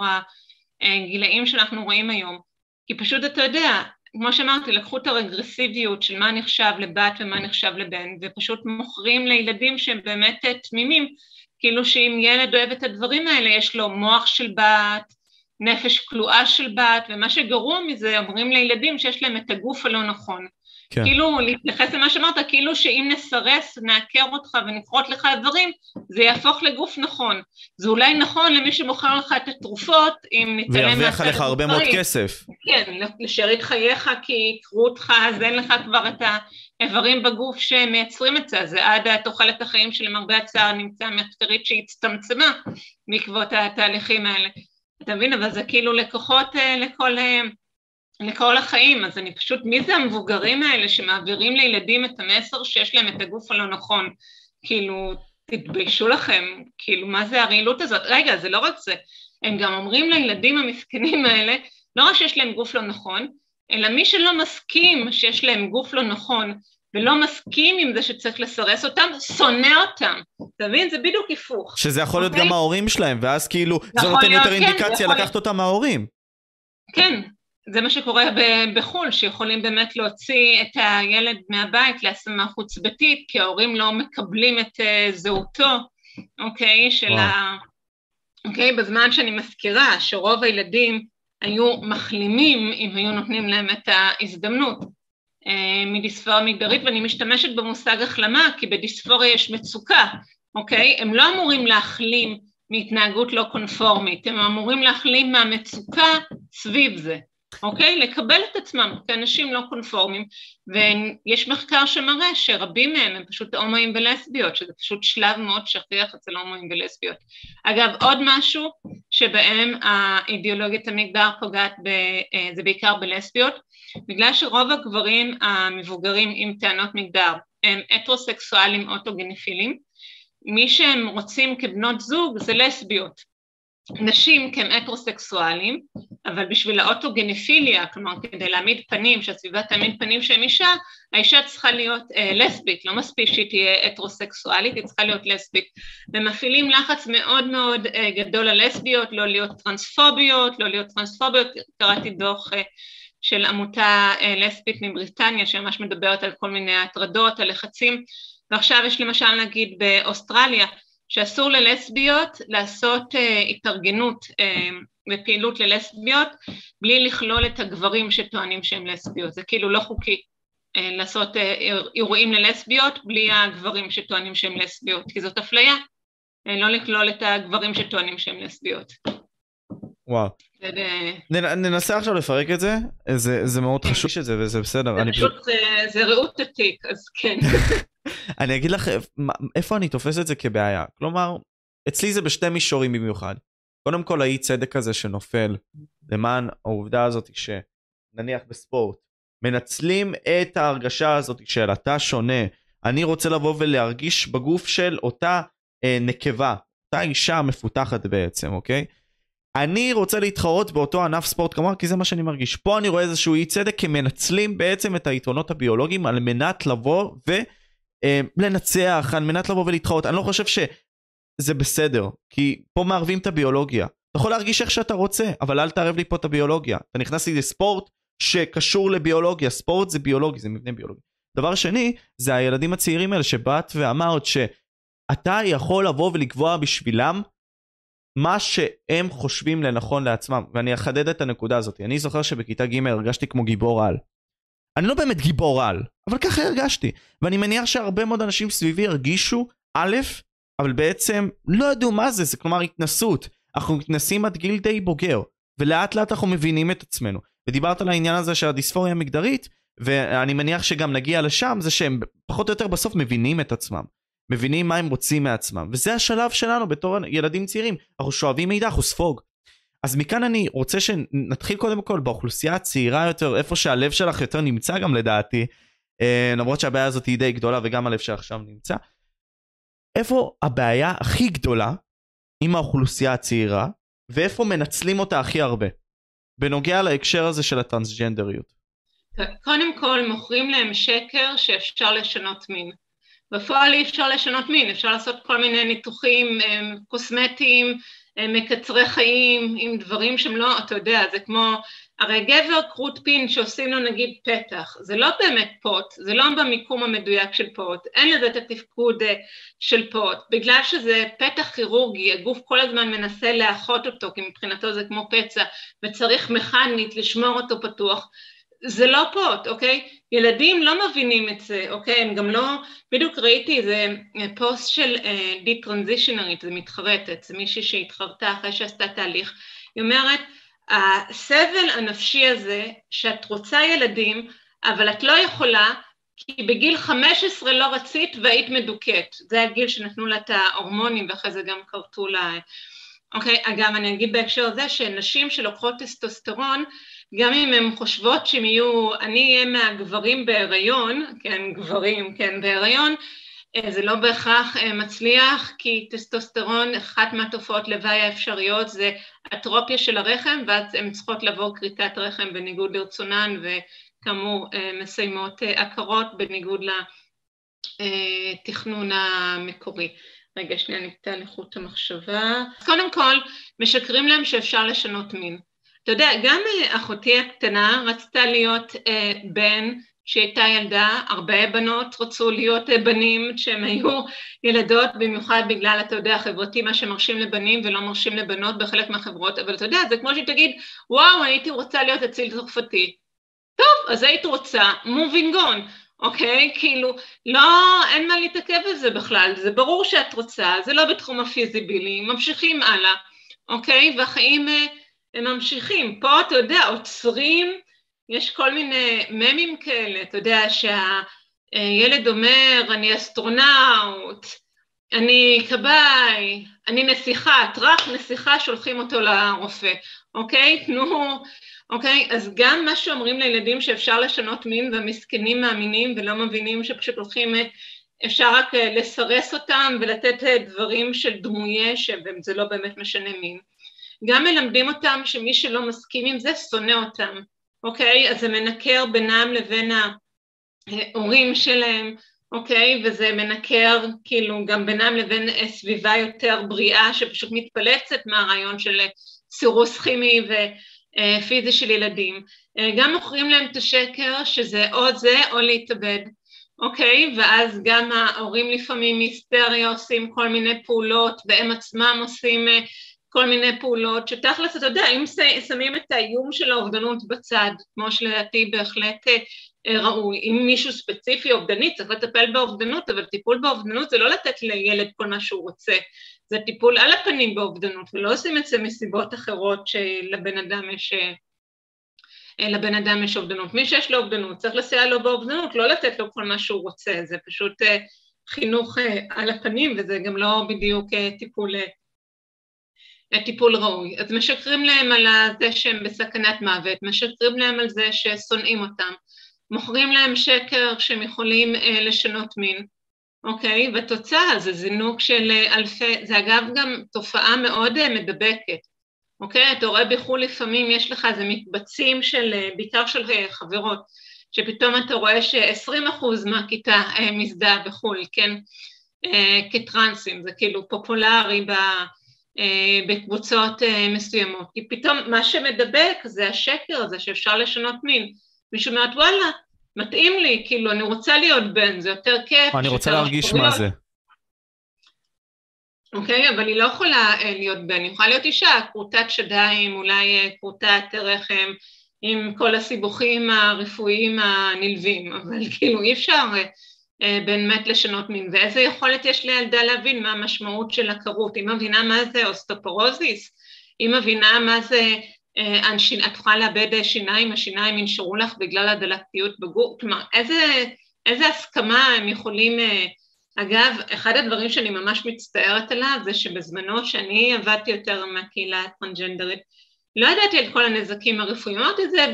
הגילאים שאנחנו רואים היום. כי פשוט אתה יודע, כמו שאמרתי, לקחו את הרגרסיביות של מה נחשב לבת ומה נחשב לבן, ופשוט מוכרים לילדים שהם באמת תמימים כאילו שאם ילד אוהב את הדברים האלה, יש לו מוח של בת, נפש כלואה של בת, ומה שגרוע מזה, אומרים לילדים שיש להם את הגוף הלא נכון. כן. כאילו, להתייחס למה שאמרת, כאילו שאם נסרס, נעקר אותך ונכרות לך איברים, זה יהפוך לגוף נכון. זה אולי נכון למי שמוכר לך את התרופות, אם נתעלם וירוויח עליך הרבה מאוד כסף. כן, לשארית חייך כי יקרו אותך, אז אין לך כבר את האיברים בגוף שמייצרים את זה, זה עד תוחלת החיים שלמרבה הצער נמצא מחקרית שהצטמצמה בעקבות התהליכים האלה. אתה מבין, אבל זה כאילו לקוחות אה, לכל... אה, לכל החיים, אז אני פשוט, מי זה המבוגרים האלה שמעבירים לילדים את המסר שיש להם את הגוף הלא נכון? כאילו, תתביישו לכם, כאילו, מה זה הרעילות הזאת? רגע, זה לא רק זה, הם גם אומרים לילדים המסכנים האלה, לא רק שיש להם גוף לא נכון, אלא מי שלא מסכים שיש להם גוף לא נכון, ולא מסכים עם זה שצריך לסרס אותם, שונא אותם. אתה מבין? זה בדיוק הפוך. שזה יכול להיות okay? אוקיי? גם ההורים שלהם, ואז כאילו, זה נותן יותר כן, אינדיקציה לקחת אותם מההורים. כן, זה מה שקורה בחו"ל, שיכולים באמת להוציא את הילד מהבית להשמה חוץ ביתית, כי ההורים לא מקבלים את אה, זהותו, אוקיי, של וואו. ה... אוקיי, בזמן שאני מזכירה שרוב הילדים היו מחלימים אם היו נותנים להם את ההזדמנות אה, מדיספוריה מגדרית, ואני משתמשת במושג החלמה, כי בדיספוריה יש מצוקה, אוקיי? הם לא אמורים להחלים מהתנהגות לא קונפורמית, הם אמורים להחלים מהמצוקה סביב זה. אוקיי? לקבל את עצמם כאנשים לא קונפורמים, ויש מחקר שמראה שרבים מהם הם פשוט הומואים ולסביות, שזה פשוט שלב מאוד שכיח אצל הומואים ולסביות. אגב, עוד משהו שבהם האידיאולוגיית המגדר פוגעת, ב, אה, זה בעיקר בלסביות, בגלל שרוב הגברים המבוגרים עם טענות מגדר הם הטרוסקסואלים אוטוגניפילים, מי שהם רוצים כבנות זוג זה לסביות, נשים כהם הטרוסקסואלים, אבל בשביל האוטוגנפיליה, כלומר כדי להעמיד פנים, שהסביבה תעמיד פנים שהם אישה, האישה צריכה להיות אה, לסבית, לא מספיק שהיא תהיה הטרוסקסואלית, היא צריכה להיות לסבית. ומפעילים לחץ מאוד מאוד אה, גדול על לסביות, לא להיות טרנספוביות, לא להיות טרנספוביות, קראתי דוח אה, של עמותה אה, לסבית מבריטניה שממש מדברת על כל מיני הטרדות, הלחצים, ועכשיו יש למשל נגיד באוסטרליה, שאסור ללסביות לעשות uh, התארגנות uh, ופעילות ללסביות בלי לכלול את הגברים שטוענים שהם לסביות, זה כאילו לא חוקי uh, לעשות אירועים ללסביות בלי הגברים שטוענים שהם לסביות, כי זאת אפליה, לא לכלול את הגברים שטוענים שהם לסביות. וואו. ו... ננסה עכשיו לפרק את זה, זה, זה מאוד חשוב שזה וזה בסדר. זה פשוט, פשוט... זה, רעות עתיק, אז כן. (laughs) אני אגיד לך איפה אני תופס את זה כבעיה. כלומר, אצלי זה בשתי מישורים במיוחד. קודם כל האי צדק הזה שנופל למען העובדה הזאת שנניח בספורט מנצלים את ההרגשה הזאת של אתה שונה, אני רוצה לבוא ולהרגיש בגוף של אותה אה, נקבה, אותה אישה מפותחת בעצם, אוקיי? אני רוצה להתחרות באותו ענף ספורט כמובן כי זה מה שאני מרגיש. פה אני רואה איזשהו אי צדק כי מנצלים בעצם את היתרונות הביולוגיים על מנת לבוא ולנצח, אה, על מנת לבוא ולהתחרות. אני לא חושב שזה בסדר, כי פה מערבים את הביולוגיה. אתה יכול להרגיש איך שאתה רוצה, אבל אל תערב לי פה את הביולוגיה. אתה נכנס לי לספורט שקשור לביולוגיה, ספורט זה ביולוגי, זה מבנה ביולוגי. דבר שני, זה הילדים הצעירים האלה שבאת ואמרת שאתה יכול לבוא ולקבוע בשבילם מה שהם חושבים לנכון לעצמם, ואני אחדד את הנקודה הזאת. אני זוכר שבכיתה ג' הרגשתי כמו גיבור על. אני לא באמת גיבור על, אבל ככה הרגשתי. ואני מניח שהרבה מאוד אנשים סביבי הרגישו, א', אבל בעצם לא ידעו מה זה, זה כלומר התנסות. אנחנו מתנסים עד גיל די בוגר, ולאט לאט אנחנו מבינים את עצמנו. ודיברת על העניין הזה של הדיספוריה המגדרית, ואני מניח שגם נגיע לשם, זה שהם פחות או יותר בסוף מבינים את עצמם. מבינים מה הם רוצים מעצמם, וזה השלב שלנו בתור ילדים צעירים, אנחנו שואבים מידע, אנחנו ספוג. אז מכאן אני רוצה שנתחיל קודם כל באוכלוסייה הצעירה יותר, איפה שהלב שלך יותר נמצא גם לדעתי, אה, למרות שהבעיה הזאת היא די גדולה וגם הלב שלך שם נמצא. איפה הבעיה הכי גדולה עם האוכלוסייה הצעירה, ואיפה מנצלים אותה הכי הרבה, בנוגע להקשר הזה של הטרנסג'נדריות. קודם כל מוכרים להם שקר שאפשר לשנות מין. בפועל אי אפשר לשנות מין, אפשר לעשות כל מיני ניתוחים קוסמטיים, מקצרי חיים, עם דברים שהם לא, אתה יודע, זה כמו, הרי גבר כרות פין שעושים לו נגיד פתח, זה לא באמת פוט, זה לא במיקום המדויק של פוט, אין לזה את התפקוד אה, של פוט, בגלל שזה פתח כירורגי, הגוף כל הזמן מנסה לאחות אותו, כי מבחינתו זה כמו פצע, וצריך מכנית לשמור אותו פתוח, זה לא פוט, אוקיי? ילדים לא מבינים את זה, אוקיי? הם גם לא... בדיוק ראיתי איזה פוסט של די uh, טרנזישנרית, זה מתחרטת, זה מישהי שהתחרטה אחרי שעשתה תהליך. היא אומרת, הסבל הנפשי הזה, שאת רוצה ילדים, אבל את לא יכולה, כי בגיל 15 לא רצית והיית מדוכאת. זה הגיל שנתנו לה את ההורמונים ואחרי זה גם כרתו לה... אוקיי, אגב, אני אגיד בהקשר הזה שנשים שלוקחות טסטוסטרון, גם אם הן חושבות שהן יהיו, אני אהיה מהגברים בהיריון, כן, גברים, כן, בהיריון, אה, זה לא בהכרח אה, מצליח, כי טסטוסטרון, אחת מהתופעות לוואי האפשריות זה אטרופיה של הרחם, ואז הן צריכות לעבור כריתת רחם בניגוד לרצונן, וכאמור אה, מסיימות עקרות בניגוד לתכנון המקורי. רגע, שנייה, נקטע לחוט המחשבה. קודם כל, משקרים להם שאפשר לשנות מין. אתה יודע, גם אה, אחותי הקטנה רצתה להיות אה, בן שהייתה ילדה, הרבה בנות רצו להיות אה, בנים כשהם היו ילדות, במיוחד בגלל, אתה יודע, חברתי, מה שמרשים לבנים ולא מרשים לבנות בחלק מהחברות, אבל אתה יודע, זה כמו שהיא תגיד, וואו, הייתי רוצה להיות אציל צרפתי. טוב, אז היית רוצה, moving on, אוקיי? כאילו, לא, אין מה להתעכב על זה בכלל, זה ברור שאת רוצה, זה לא בתחום הפיזיבילי, ממשיכים הלאה, אוקיי? והחיים... הם ממשיכים. פה, אתה יודע, עוצרים, יש כל מיני ממים כאלה, אתה יודע, שהילד אומר, אני אסטרונאוט, אני כבאי, אני נסיכה, טראח נסיכה, שולחים אותו לרופא, אוקיי? תנו, אוקיי? אז גם מה שאומרים לילדים שאפשר לשנות מין והמסכנים מאמינים ולא מבינים שפשוט הולכים, אפשר רק לסרס אותם ולתת דברים של דמויי שזה לא באמת משנה מין. גם מלמדים אותם שמי שלא מסכים עם זה שונא אותם, אוקיי? אז זה מנקר בינם לבין ההורים שלהם, אוקיי? וזה מנקר כאילו גם בינם לבין סביבה יותר בריאה שפשוט מתפלצת מהרעיון של סירוס כימי ופיזי של ילדים. גם מוכרים להם את השקר שזה או זה או להתאבד. אוקיי, ואז גם ההורים לפעמים היסטריה עושים כל מיני פעולות והם עצמם עושים כל מיני פעולות, שתכלס, אתה יודע, אם שמים את האיום של האובדנות בצד, כמו שלדעתי בהחלט אה, ראוי, אם מישהו ספציפי אובדני צריך לטפל באובדנות, אבל טיפול באובדנות זה לא לתת לילד כל מה שהוא רוצה, זה טיפול על הפנים באובדנות, ולא עושים את זה מסיבות אחרות שלבן אדם יש... אה, לבן אדם יש אובדנות. מי שיש לו אובדנות צריך לסייע לו באובדנות, לא לתת לו כל מה שהוא רוצה, זה פשוט אה, חינוך על הפנים וזה גם לא בדיוק טיפול טיפול ראוי. אז משקרים להם על זה שהם בסכנת מוות, משקרים להם על זה ששונאים אותם, מוכרים להם שקר שהם יכולים אה, לשנות מין, אוקיי? והתוצאה זה זינוק של אה, אלפי, זה אגב גם תופעה מאוד אה, מדבקת, אוקיי? אתה רואה בחו"ל לפעמים יש לך איזה מקבצים של, אה, בעיקר של אה, חברות, שפתאום אתה רואה ש-20% מהכיתה אה, מזדהה בחו"ל, כן? אה, כטרנסים, זה כאילו פופולרי ב... אה, בקבוצות אה, מסוימות, כי פתאום מה שמדבק זה השקר הזה שאפשר לשנות מין. מישהו אומרת וואלה, מתאים לי, כאילו אני רוצה להיות בן, זה יותר כיף. אני רוצה להרגיש מה זה. אוקיי, אבל היא לא יכולה אה, להיות בן, היא יכולה להיות אישה, כרותת שדיים, אולי כרותת רחם, עם כל הסיבוכים הרפואיים הנלווים, אבל (laughs) כאילו אי אפשר אה, באמת לשנות מין, ואיזה יכולת יש לילדה להבין מה המשמעות של הכרות, היא מבינה מה זה אוסטופורוזיס, היא מבינה מה זה, אה, את יכולה לאבד שיניים, השיניים ינשרו לך בגלל הדלקתיות בגוף, כלומר איזה, איזה הסכמה הם יכולים, אה, אגב, אחד הדברים שאני ממש מצטערת עליו זה שבזמנו שאני עבדתי יותר מהקהילה הטרנג'נדרית, לא ידעתי על כל הנזקים הרפואיים, אמרתי את זה,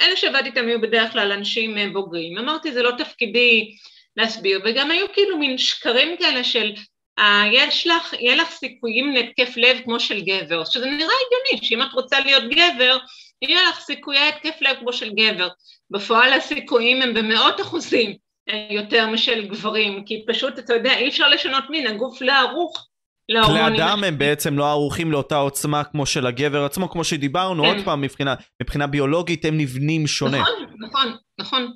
אלה שעבדתי איתם היו בדרך כלל אנשים בוגרים, אמרתי זה לא תפקידי להסביר, וגם היו כאילו מין שקרים כאלה של אה, יש לך, יהיה לך סיכויים להתקף לב כמו של גבר, שזה נראה הגיוני, שאם את רוצה להיות גבר, יהיה לך סיכויי התקף לב כמו של גבר. בפועל הסיכויים הם במאות אחוזים אה, יותר משל גברים, כי פשוט, אתה יודע, אי אפשר לשנות מין, הגוף לא ערוך להורמונים. כלי אדם הם בעצם לא ערוכים לאותה עוצמה כמו של הגבר עצמו, כמו שדיברנו, כן. עוד פעם, מבחינה, מבחינה ביולוגית הם נבנים שונה. נכון, נכון, נכון.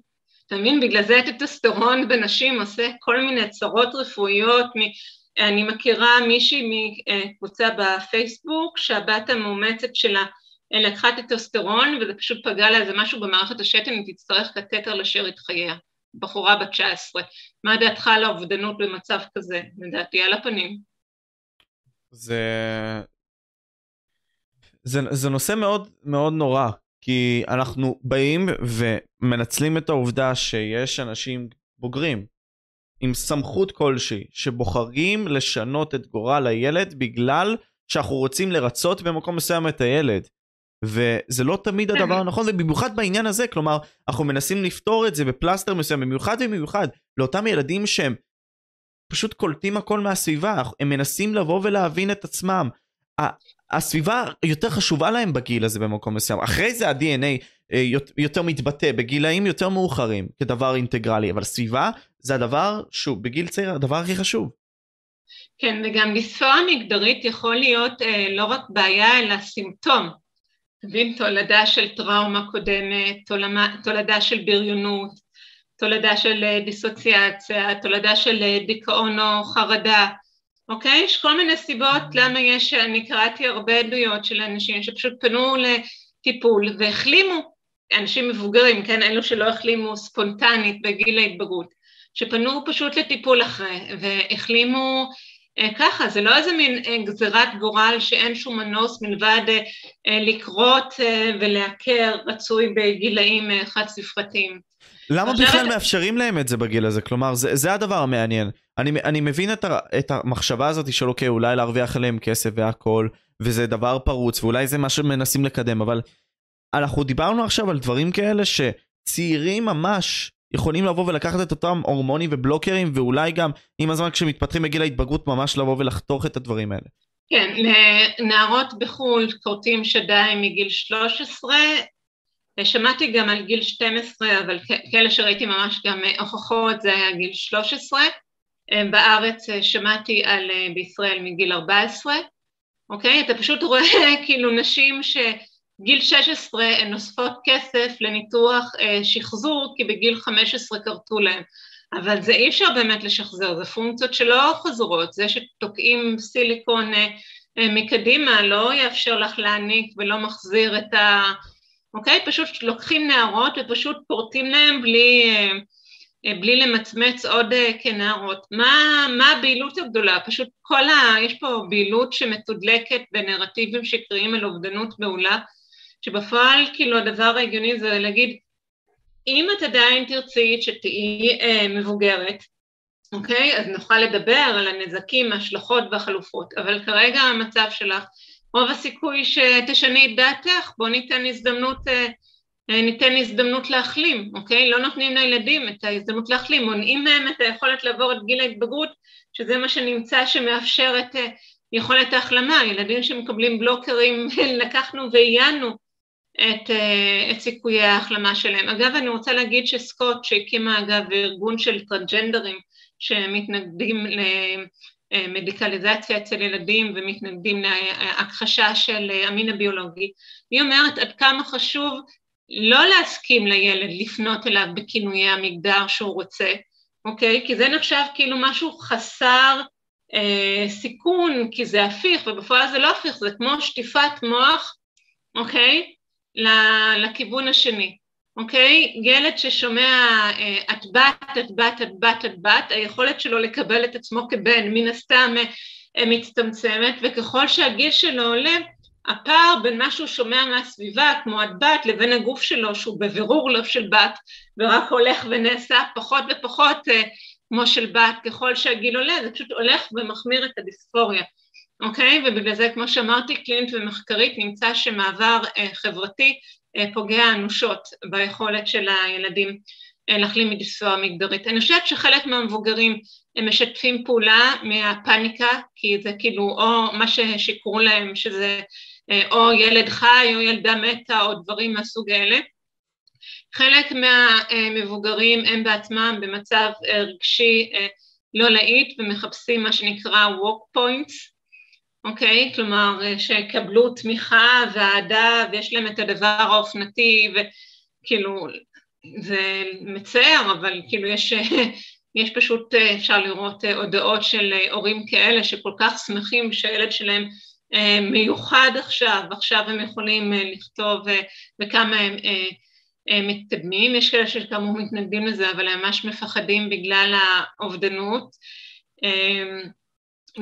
אתה מבין? בגלל זה הטטוסטרון בנשים עושה כל מיני צרות רפואיות. אני מכירה מישהי מקבוצה בפייסבוק שהבת המאומצת שלה לקחה טטוסטרון וזה פשוט פגע לה איזה משהו במערכת השתן, היא תצטרך קטטר לשאר את חייה. בחורה בת 19. מה דעתך על האובדנות במצב כזה? לדעתי על הפנים. זה... זה, זה נושא מאוד מאוד נורא, כי אנחנו באים ומנצלים את העובדה שיש אנשים בוגרים עם סמכות כלשהי שבוחרים לשנות את גורל הילד בגלל שאנחנו רוצים לרצות במקום מסוים את הילד. וזה לא תמיד הדבר הנכון ובמיוחד בעניין הזה כלומר אנחנו מנסים לפתור את זה בפלסטר מסוים במיוחד ובמיוחד לאותם ילדים שהם פשוט קולטים הכל מהסביבה הם מנסים לבוא ולהבין את עצמם הסביבה יותר חשובה להם בגיל הזה במקום מסוים. אחרי זה ה-DNA אה, יותר מתבטא בגילאים יותר מאוחרים כדבר אינטגרלי, אבל סביבה זה הדבר, שוב, בגיל צעיר הדבר הכי חשוב. כן, וגם דיספוריה מגדרית יכול להיות אה, לא רק בעיה אלא סימפטום. תבין, תולדה של טראומה קודמת, תולדה של בריונות, תולדה של אה, דיסוציאציה, תולדה של אה, דיכאון או חרדה. אוקיי? יש כל מיני סיבות למה יש, אני קראתי הרבה עדויות של אנשים שפשוט פנו לטיפול והחלימו, אנשים מבוגרים, כן, אלו שלא החלימו ספונטנית בגיל ההתבגרות, שפנו פשוט לטיפול אחרי והחלימו אה, ככה, זה לא איזה מין אה, גזירת גורל שאין שום מנוס מלבד אה, אה, לקרות אה, ולעקר רצוי בגילאים אה, חד ספרתיים. למה בכלל את... מאפשרים להם את זה בגיל הזה? כלומר, זה, זה הדבר המעניין. אני, אני מבין את, ה, את המחשבה הזאת של אוקיי, אולי להרוויח עליהם כסף והכל, וזה דבר פרוץ, ואולי זה מה שמנסים לקדם, אבל אנחנו דיברנו עכשיו על דברים כאלה שצעירים ממש יכולים לבוא ולקחת את אותם הורמונים ובלוקרים, ואולי גם עם הזמן כשמתפתחים בגיל ההתבגרות ממש לבוא ולחתוך את הדברים האלה. כן, לנערות בחו"ל כורתים שדיים מגיל 13, שמעתי גם על גיל 12, אבל כאלה שראיתי ממש גם הוכחות זה היה גיל 13. אה, בארץ אה, שמעתי על אה, בישראל מגיל 14, אוקיי? אתה פשוט רואה (laughs) כאילו נשים שגיל 16 הן אוספות כסף לניתוח שחזור כי בגיל 15 כרתו להם. אבל זה אי אפשר באמת לשחזר, זה פונקציות שלא חוזרות, זה שתוקעים סיליקון מקדימה לא יאפשר לך להעניק ולא מחזיר את ה... אוקיי? פשוט לוקחים נערות ופשוט פורטים להם בלי, בלי למצמץ עוד אה, כנערות. מה, מה הבהילות הגדולה? פשוט כל ה... יש פה בהילות שמתודלקת בנרטיבים שקריים על אובדנות מעולה, שבפועל כאילו הדבר ההגיוני זה להגיד, אם את עדיין תרצי שתהיי אה, מבוגרת, אוקיי? אז נוכל לדבר על הנזקים, ההשלכות והחלופות, אבל כרגע המצב שלך רוב הסיכוי שתשני את דעתך, בוא ניתן הזדמנות uh, ניתן הזדמנות להחלים, אוקיי? לא נותנים לילדים את ההזדמנות להחלים, מונעים מהם את היכולת לעבור את גיל ההתבגרות, שזה מה שנמצא שמאפשר את יכולת ההחלמה. ילדים שמקבלים בלוקרים, (laughs) לקחנו ועיינו את, את סיכויי ההחלמה שלהם. אגב, אני רוצה להגיד שסקוט, שהקימה אגב ארגון של טרנג'נדרים שמתנגדים למדיקליזציה אצל ילדים ומתנגדים להכחשה של המין הביולוגי, היא אומרת עד כמה חשוב לא להסכים לילד לפנות אליו בכינויי המגדר שהוא רוצה, אוקיי? כי זה נחשב כאילו משהו חסר אה, סיכון, כי זה הפיך, ובפועל זה לא הפיך, זה כמו שטיפת מוח, אוקיי? לכיוון השני, אוקיי? ילד ששומע אה, את בת, את בת, את בת, את בת, היכולת שלו לקבל את עצמו כבן מן הסתם אה, מצטמצמת, וככל שהגיל שלו עולה, הפער בין מה שהוא שומע מהסביבה, כמו את בת, לבין הגוף שלו, שהוא בבירור לא של בת, ורק הולך ונעשה פחות ופחות אה, כמו של בת, ככל שהגיל עולה, זה פשוט הולך ומחמיר את הדיספוריה, אוקיי? ובגלל זה, כמו שאמרתי, קלינית ומחקרית, נמצא שמעבר אה, חברתי אה, פוגע אנושות ביכולת של הילדים אה, להחלים מדיספוריה מגדרית. אני חושבת שחלק מהמבוגרים הם משתפים פעולה מהפאניקה, כי זה כאילו או מה ששיקרו להם, שזה או ילד חי או ילדה מתה או דברים מהסוג האלה. חלק מהמבוגרים הם בעצמם במצב אה, רגשי אה, לא להיט ומחפשים מה שנקרא walk points, אוקיי? כלומר שיקבלו תמיכה ואהדה ויש להם את הדבר האופנתי וכאילו זה מצער אבל כאילו יש, (laughs) יש פשוט אפשר לראות הודעות של הורים כאלה שכל כך שמחים שהילד שלהם אה, מיוחד עכשיו, עכשיו הם יכולים אה, לכתוב אה, וכמה הם מתקדמים, יש כאלה שכאמור מתנגדים לזה אבל הם ממש מפחדים בגלל האובדנות,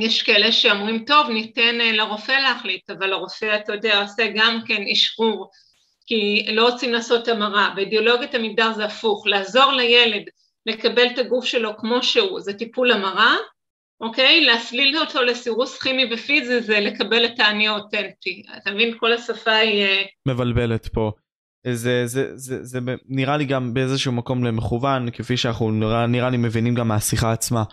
יש כאלה שאומרים טוב ניתן לרופא להחליט אבל הרופא אתה יודע עושה גם כן אשרור כי לא רוצים לעשות המרה, באידיאולוגיית המגדר זה הפוך, לעזור לילד לקבל את הגוף שלו כמו שהוא, זה טיפול המרה אוקיי? להסליל אותו לסירוס כימי ופיזי זה לקבל את האני האותנטי. אתה מבין? כל השפה היא... אה, מבלבלת פה. זה, זה, זה, זה נראה לי גם באיזשהו מקום למכוון, כפי שאנחנו נראה, נראה לי מבינים גם מהשיחה עצמה.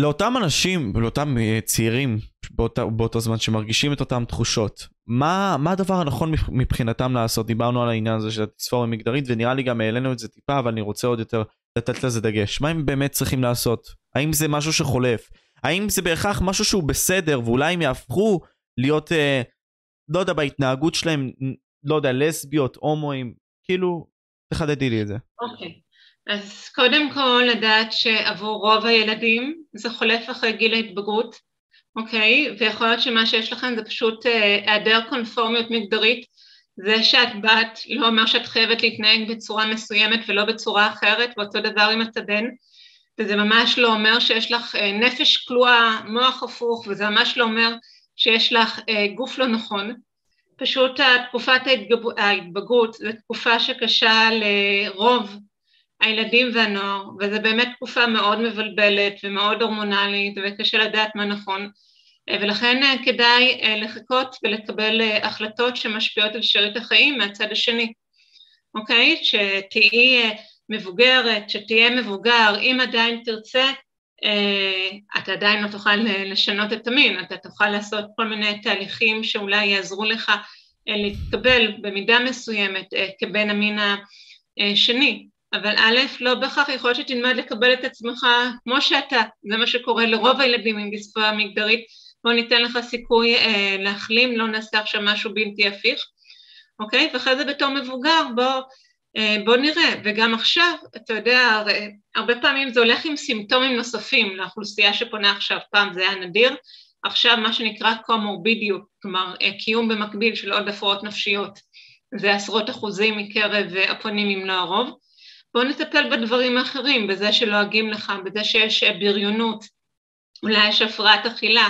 לאותם אנשים, לאותם אה, צעירים באותה, באותו זמן שמרגישים את אותן תחושות, מה, מה הדבר הנכון מבחינתם לעשות? דיברנו על העניין הזה של התספורת המגדרית ונראה לי גם העלינו את זה טיפה, אבל אני רוצה עוד יותר לתת לזה דגש. מה הם באמת צריכים לעשות? האם זה משהו שחולף? האם זה בהכרח משהו שהוא בסדר ואולי הם יהפכו להיות, אה, לא יודע, בהתנהגות שלהם, לא יודע, לסביות, הומואים, כאילו, תחדדי לי את זה. אוקיי. Okay. אז קודם כל לדעת שעבור רוב הילדים זה חולף אחרי גיל ההתבגרות, אוקיי? ויכול להיות שמה שיש לכם זה פשוט אה, היעדר קונפורמיות מגדרית זה שאת בת לא אומר שאת חייבת להתנהג בצורה מסוימת ולא בצורה אחרת, ואותו דבר עם את הבן, וזה ממש לא אומר שיש לך אה, נפש כלואה, מוח הפוך, וזה ממש לא אומר שיש לך אה, גוף לא נכון. פשוט תקופת ההתבגרות זו תקופה שקשה לרוב הילדים והנוער, וזו באמת תקופה מאוד מבלבלת ומאוד הורמונלית וקשה לדעת מה נכון. אה, ולכן אה, כדאי אה, לחכות ולקבל החלטות שמשפיעות על שארית החיים מהצד השני, אוקיי? שתהיי מבוגרת, שתהיה מבוגר, אם עדיין תרצה, אתה עדיין לא תוכל לשנות את המין, אתה תוכל לעשות כל מיני תהליכים שאולי יעזרו לך להתקבל במידה מסוימת כבן המין השני, אבל א', לא בהכרח יכול להיות שתלמד לקבל את עצמך כמו שאתה, זה מה שקורה לרוב הילדים עם דיספוריה מגדרית, בוא ניתן לך סיכוי אה, להחלים, לא נעשה עכשיו משהו בלתי הפיך, אוקיי? ואחרי זה בתור מבוגר בוא, אה, בוא נראה, וגם עכשיו, אתה יודע, הרי, הרבה פעמים זה הולך עם סימפטומים נוספים לאוכלוסייה שפונה עכשיו, פעם זה היה נדיר, עכשיו מה שנקרא קומורבידיות, כלומר אה, קיום במקביל של עוד הפרעות נפשיות, זה עשרות אחוזים מקרב אה, הפונים אם לא הרוב. בואו נטפל בדברים האחרים, בזה שלועגים לך, בזה שיש אה, בריונות, אולי יש הפרעת אכילה,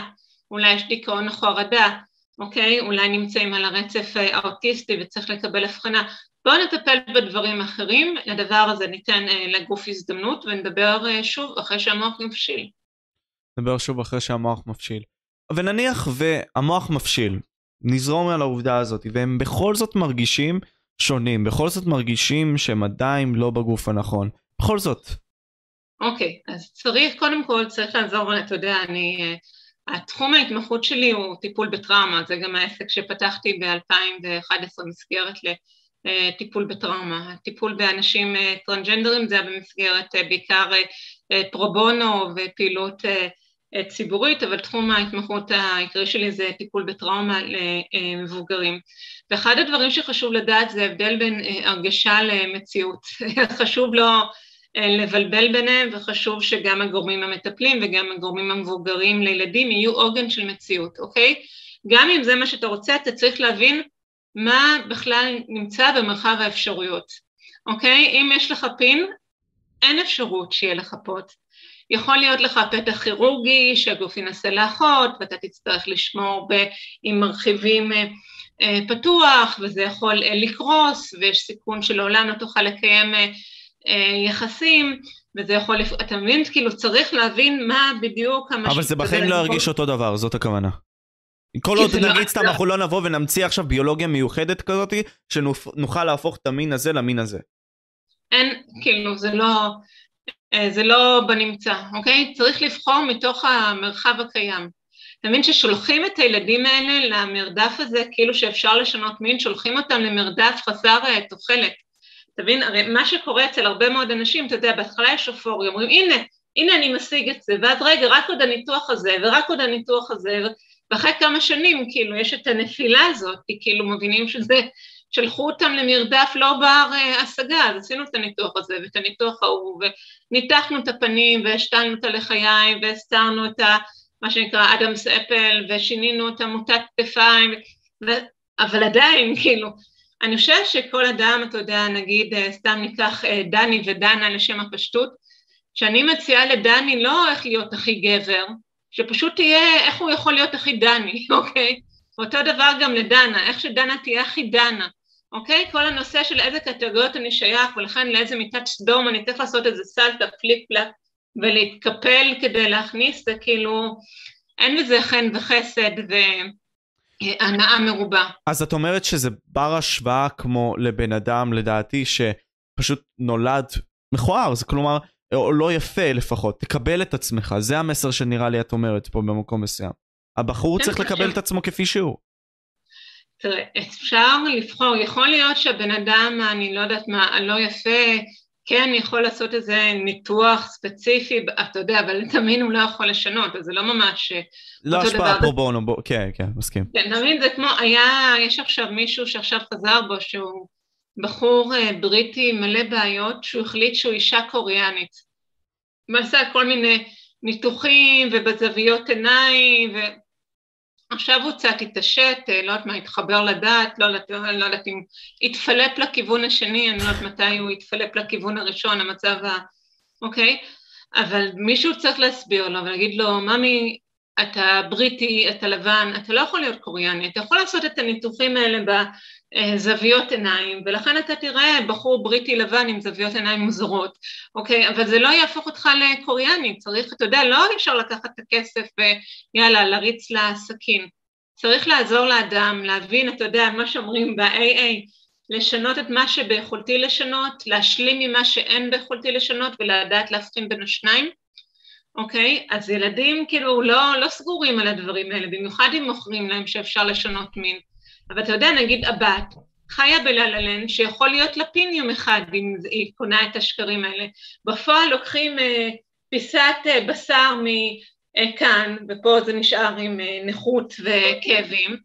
אולי יש דיכאון או חרדה, אוקיי? אולי נמצאים על הרצף אה, האוטיסטי וצריך לקבל הבחנה. בואו נטפל בדברים אחרים, לדבר הזה ניתן אה, לגוף הזדמנות ונדבר אה, שוב אחרי שהמוח מבשיל. נדבר שוב אחרי שהמוח מבשיל. ונניח והמוח מבשיל, נזרום על העובדה הזאת, והם בכל זאת מרגישים שונים, בכל זאת מרגישים שהם עדיין לא בגוף הנכון. בכל זאת. אוקיי, okay, אז צריך, קודם כל צריך לעזור, אתה יודע, אני, התחום ההתמחות שלי הוא טיפול בטראומה, זה גם העסק שפתחתי ב-2011 מסגרת לטיפול בטראומה. הטיפול באנשים טרנג'נדרים זה היה במסגרת בעיקר פרובונו ופעילות ציבורית, אבל תחום ההתמחות העיקרי שלי זה טיפול בטראומה למבוגרים. ואחד הדברים שחשוב לדעת זה הבדל בין הרגשה למציאות. (laughs) חשוב לא לבלבל ביניהם וחשוב שגם הגורמים המטפלים וגם הגורמים המבוגרים לילדים יהיו עוגן של מציאות, אוקיי? גם אם זה מה שאתה רוצה, אתה צריך להבין מה בכלל נמצא במרחב האפשרויות, אוקיי? אם יש לך פין, אין אפשרות שיהיה לך פוט. יכול להיות לך פתח כירורגי שהגוף ינסה לאחות ואתה תצטרך לשמור ב, עם מרחיבים אה, אה, פתוח וזה יכול אה, לקרוס ויש סיכון שלעולם לא תוכל לקיים יחסים וזה יכול, אתה מבין? כאילו צריך להבין מה בדיוק המשמעות. אבל זה בחיים לא ירגיש אותו דבר, זאת הכוונה. כל עוד לא- נגיד סתם אנחנו לא נבוא ונמציא עכשיו ביולוגיה מיוחדת כזאת שנוכל להפוך את המין הזה למין הזה. אין, כאילו זה לא, אה, זה לא בנמצא, אוקיי? צריך לבחור מתוך המרחב הקיים. אתה מבין ששולחים את הילדים האלה למרדף הזה, כאילו שאפשר לשנות מין, שולחים אותם למרדף חסר אה, תוחלת. אתה מבין, הרי מה שקורה אצל הרבה מאוד אנשים, אתה יודע, בהתחלה יש אופוריה, אומרים, הנה, הנה אני משיג את זה, ואז רגע, רק עוד הניתוח הזה, ורק עוד הניתוח הזה, ואחרי כמה שנים, כאילו, יש את הנפילה הזאת, כי כאילו מבינים שזה שלחו אותם למרדף לא בר אה, השגה, אז עשינו את הניתוח הזה ואת הניתוח ההוא, וניתחנו את הפנים והשתלנו את הלחיים והסתרנו את ה, מה שנקרא אדמס אפל ושינינו את המוטת כתפיים, ו... אבל עדיין, כאילו, אני חושבת שכל אדם, אתה יודע, נגיד, אה, סתם ניקח אה, דני ודנה לשם הפשטות, שאני מציעה לדני לא איך להיות הכי גבר, שפשוט תהיה איך הוא יכול להיות הכי דני, (laughs) אוקיי? אותו דבר גם לדנה, איך שדנה תהיה הכי דנה. אוקיי? כל הנושא של איזה קטגוריות אני שייך ולכן לאיזה מיטת סדום אני צריך לעשות איזה סלטה פליק פלאק ולהתקפל כדי להכניס, זה כאילו, אין בזה חן וחסד והנאה מרובה. אז את אומרת שזה בר השוואה כמו לבן אדם, לדעתי, שפשוט נולד מכוער, זה כלומר, או לא יפה לפחות, תקבל את עצמך, זה המסר שנראה לי את אומרת פה במקום מסוים. הבחור צריך לקבל. את עצמו כפי שהוא. תראה, אפשר לבחור, יכול להיות שהבן אדם, אני לא יודעת מה, הלא יפה, כן יכול לעשות איזה ניתוח ספציפי, אתה יודע, אבל (laughs) את המין הוא לא יכול לשנות, אז זה לא ממש לא השפעה פרו בונו, בוא, כן, כן, מסכים. כן, תמיד זה כמו, היה, יש עכשיו מישהו שעכשיו חזר בו, שהוא בחור אה, בריטי מלא בעיות, שהוא החליט שהוא אישה קוריאנית. הוא עשה כל מיני ניתוחים ובזוויות עיניים, ו... עכשיו הוא קצת התעשת, אה, לא יודעת מה, התחבר לדעת, לא, לא, לא יודעת אם התפלפ לכיוון השני, אני לא יודעת מתי הוא התפלפ לכיוון הראשון, המצב ה... אוקיי? אבל מישהו צריך להסביר לו ולהגיד לו, ממי, אתה בריטי, אתה לבן, אתה לא יכול להיות קוריאני, אתה יכול לעשות את הניתוחים האלה בזוויות עיניים, ולכן אתה תראה בחור בריטי לבן עם זוויות עיניים מוזרות, אוקיי? אבל זה לא יהפוך אותך לקוריאני, צריך, אתה יודע, לא אפשר לקחת את הכסף ויאללה, להריץ לסכין. צריך לעזור לאדם, להבין, אתה יודע, מה שאומרים ב-AA, לשנות את מה שביכולתי לשנות, להשלים ממה שאין ביכולתי לשנות ולדעת להבחין בין השניים. אוקיי? אז ילדים כאילו לא, לא סגורים על הדברים האלה, במיוחד אם מוכרים להם שאפשר לשנות מין. אבל אתה יודע, נגיד הבת חיה בלה שיכול להיות לה פין יום אחד אם היא קונה את השקרים האלה. בפועל לוקחים אה, פיסת אה, בשר מכאן, ופה זה נשאר עם אה, נכות וכאבים,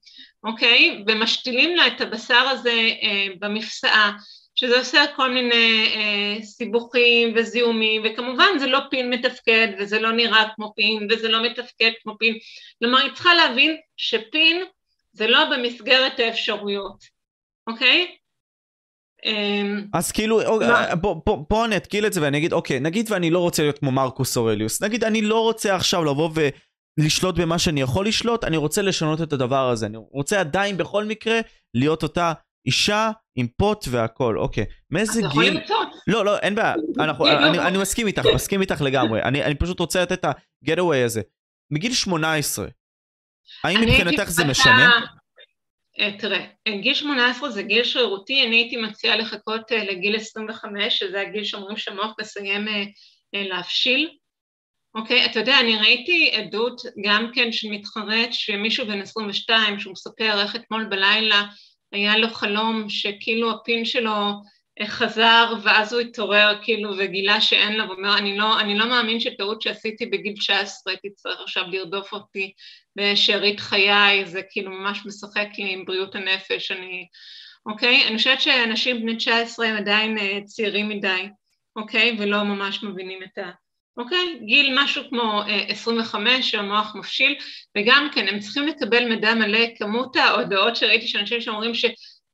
אוקיי? ומשתילים לה את הבשר הזה אה, במפסעה. שזה עושה כל מיני אה, סיבוכים וזיהומים, וכמובן זה לא פין מתפקד, וזה לא נראה כמו פין, וזה לא מתפקד כמו פין. כלומר, היא צריכה להבין שפין זה לא במסגרת האפשרויות, אוקיי? אמ, אז כאילו, בוא אני אתקיל את זה ואני אגיד, אוקיי, נגיד ואני לא רוצה להיות כמו מרקוס אורליוס, נגיד אני לא רוצה עכשיו לבוא ולשלוט במה שאני יכול לשלוט, אני רוצה לשנות את הדבר הזה, אני רוצה עדיין בכל מקרה להיות אותה אישה עם פוט והכל, אוקיי. מאיזה גיל... אתה יכול למצוא. לא, לא, אין בעיה. אנחנו, אני, אני מסכים איתך, מסכים איתך לגמרי. אני, אני פשוט רוצה לתת את ה-getaway הזה. מגיל 18, האם מבחינתך זה משנה? תראה, גיל 18 זה גיל שרירותי, אני הייתי מציעה לחכות לגיל 25, שזה הגיל שאומרים שהמוח מסיים להבשיל. אוקיי, אתה יודע, אני ראיתי עדות גם כן של מתחרט, שמישהו בן 22, שהוא מספר איך אתמול בלילה היה לו חלום שכאילו הפין שלו חזר ואז הוא התעורר כאילו וגילה שאין לו, ואומר אני לא, אני לא מאמין שטעות שעשיתי בגיל 19 הייתי צריך עכשיו לרדוף אותי בשארית חיי, זה כאילו ממש משחק לי עם בריאות הנפש, אני, אוקיי? אני חושבת שאנשים בני 19 הם עדיין אה, צעירים מדי, אוקיי? ולא ממש מבינים את ה... אוקיי? גיל משהו כמו 25 אה, שהמוח מפשיל, וגם כן, הם צריכים לקבל מידע מלא, כמות ההודעות שראיתי של אנשים שאומרים ש...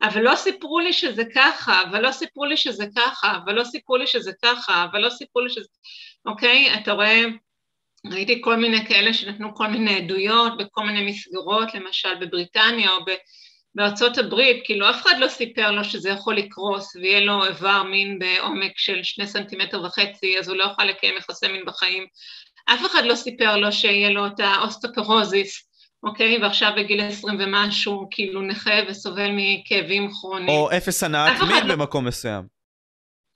אבל לא סיפרו לי שזה ככה, אבל לא סיפרו לי שזה ככה, אבל לא סיפרו לי שזה ככה, אבל לא סיפרו לי שזה... אוקיי? אתה רואה, ראיתי כל מיני כאלה שנתנו כל מיני עדויות בכל מיני מסגרות, למשל בבריטניה או ב... בארצות הברית, כאילו אף אחד לא סיפר לו שזה יכול לקרוס ויהיה לו איבר מין בעומק של שני סנטימטר וחצי, אז הוא לא יוכל לקיים יחסי מין בחיים. אף אחד לא סיפר לו שיהיה לו את האוסטאופורוזיס, אוקיי? ועכשיו בגיל עשרים ומשהו כאילו נכה וסובל מכאבים כרוניים. או אפס הנאת מין לא... במקום מסוים.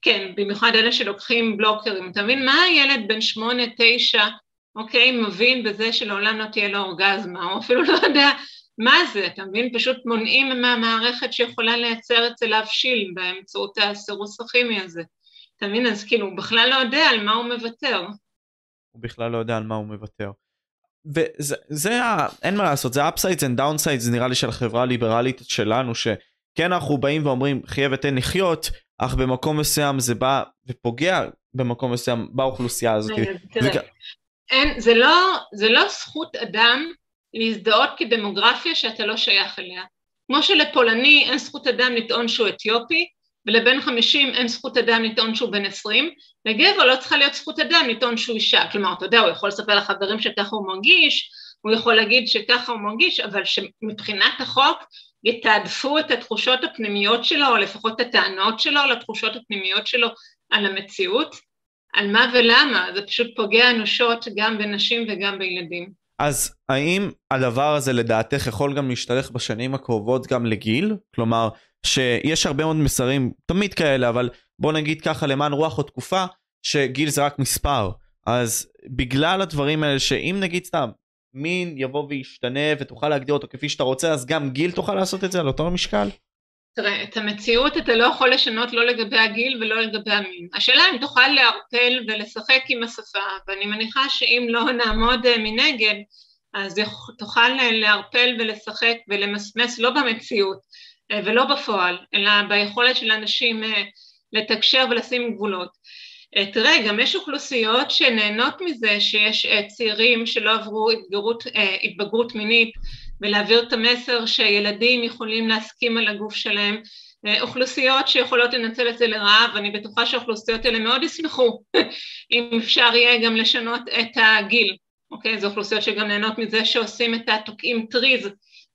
כן, במיוחד אלה שלוקחים בלוקרים. אתה מבין, מה הילד בן שמונה, תשע, אוקיי, מבין בזה שלעולם לא תהיה לו אורגזמה, או אפילו לא יודע מה זה, אתה מבין? פשוט מונעים מהמערכת שיכולה לייצר אצל להבשיל באמצעות הסירוס הכימי הזה. אתה מבין? אז כאילו, הוא בכלל לא יודע על מה הוא מוותר. הוא בכלל לא יודע על מה הוא מוותר. וזה, זה ה... אין מה לעשות, זה upsides and downsides נראה לי של החברה הליברלית שלנו, שכן אנחנו באים ואומרים חיה ותן לחיות, אך במקום מסוים זה בא ופוגע במקום מסוים באוכלוסייה הזאת. תראה, זה... אין, זה לא, זה לא זכות אדם להזדהות כדמוגרפיה שאתה לא שייך אליה. כמו שלפולני אין זכות אדם לטעון שהוא אתיופי, ולבן חמישים אין זכות אדם לטעון שהוא בן עשרים, לגבר לא צריכה להיות זכות אדם לטעון שהוא אישה. כלומר, אתה יודע, הוא יכול לספר לחברים שככה הוא מרגיש, הוא יכול להגיד שככה הוא מרגיש, אבל שמבחינת החוק יתעדפו את התחושות הפנימיות שלו, או לפחות את הטענות שלו לתחושות הפנימיות שלו על המציאות, על מה ולמה, זה פשוט פוגע אנושות גם בנשים וגם בילדים. אז האם הדבר הזה לדעתך יכול גם להשתלך בשנים הקרובות גם לגיל? כלומר, שיש הרבה מאוד מסרים, תמיד כאלה, אבל בוא נגיד ככה למען רוח או תקופה, שגיל זה רק מספר. אז בגלל הדברים האלה, שאם נגיד סתם, מין יבוא וישתנה ותוכל להגדיר אותו כפי שאתה רוצה, אז גם גיל תוכל לעשות את זה על אותו משקל? תראה, את המציאות אתה לא יכול לשנות לא לגבי הגיל ולא לגבי המין. השאלה אם תוכל לערפל ולשחק עם השפה, ואני מניחה שאם לא נעמוד אה, מנגד, אז תוכל לערפל ולשחק ולמסמס לא במציאות אה, ולא בפועל, אלא ביכולת של אנשים אה, לתקשר ולשים גבולות. תראה, גם יש אוכלוסיות שנהנות מזה שיש צעירים שלא עברו התגרות, התבגרות מינית ולהעביר את המסר שילדים יכולים להסכים על הגוף שלהם, אה, אוכלוסיות שיכולות לנצל את זה לרעה, ואני בטוחה שהאוכלוסיות האלה מאוד ישמחו (laughs) אם אפשר יהיה גם לשנות את הגיל, אוקיי? זה אוכלוסיות שגם נהנות מזה שעושים את התוקעים טריז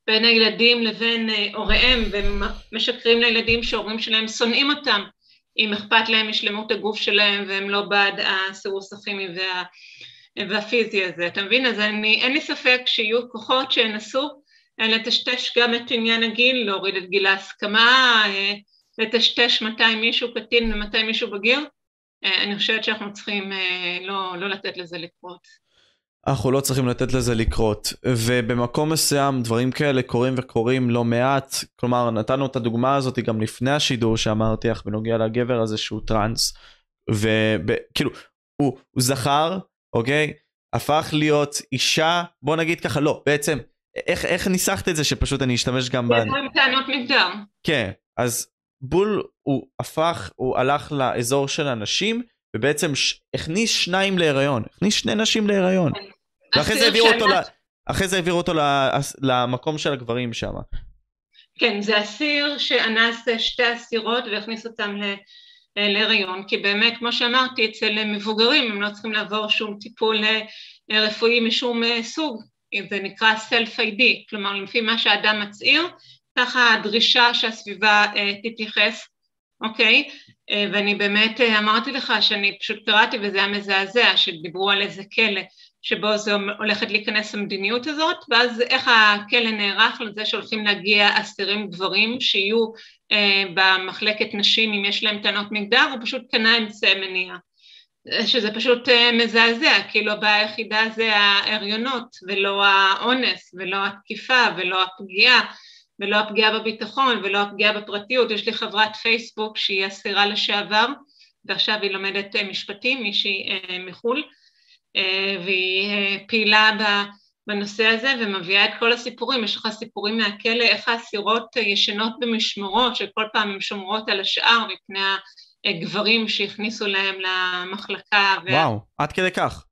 בין הילדים לבין אה, הוריהם ומשקרים לילדים שההורים שלהם שונאים אותם אם אכפת להם משלמות הגוף שלהם והם לא בעד הסירוס הכימי וה... והפיזי הזה, אתה מבין? אז אני, אין לי ספק שיהיו כוחות שינסו אה, לטשטש גם את עניין הגיל, להוריד את גיל ההסכמה, אה, לטשטש מתי מישהו קטין ומתי מישהו בגיר. אה, אני חושבת שאנחנו צריכים לא, לא לתת לזה לקרות. אנחנו לא צריכים לתת לזה לקרות, ובמקום מסוים דברים כאלה קורים וקורים לא מעט, כלומר נתנו את הדוגמה הזאת גם לפני השידור שאמרתי לך בנוגע לגבר הזה שהוא טראנס, וכאילו הוא, הוא זכר אוקיי? הפך להיות אישה, בוא נגיד ככה, לא, בעצם, איך, איך ניסחת את זה שפשוט אני אשתמש גם ב... טענות מגדר. כן, אז בול הוא הפך, הוא הלך לאזור של הנשים, ובעצם ש... הכניס שניים להיריון, הכניס שני נשים להיריון. כן. ואחרי זה העבירו אותו, ל... אחרי זה העבירו אותו למקום של הגברים שם. כן, זה אסיר שאנס שתי אסירות והכניס אותם ל... אה, להיריון, כי באמת, כמו שאמרתי, אצל מבוגרים הם לא צריכים לעבור שום טיפול אה, רפואי משום אה, סוג, זה נקרא self-ID, כלומר לפי מה שהאדם מצהיר, ככה הדרישה שהסביבה תתייחס, אוקיי? ואני באמת אמרתי לך שאני פשוט קראתי וזה היה מזעזע, שדיברו על איזה כלא שבו זה הולכת להיכנס המדיניות הזאת, ואז איך הכלא נערך לזה שהולכים להגיע אסירים גברים שיהיו אה, במחלקת נשים אם יש להם טענות מגדר, הוא פשוט קנה אמצעי מניעה. שזה פשוט אה, מזעזע, כאילו הבעיה היחידה זה ההריונות ולא האונס ולא התקיפה ולא הפגיעה ולא הפגיעה בביטחון ולא הפגיעה בפרטיות. יש לי חברת פייסבוק שהיא אסירה לשעבר ועכשיו היא לומדת אה, משפטים, מישהי אה, מחו"ל, והיא פעילה בנושא הזה ומביאה את כל הסיפורים, יש לך סיפורים מהכלא, איך האסירות ישנות במשמרות, שכל פעם הן שומרות על השאר מפני גברים שהכניסו להם למחלקה. וואו, ו... עד כדי כך.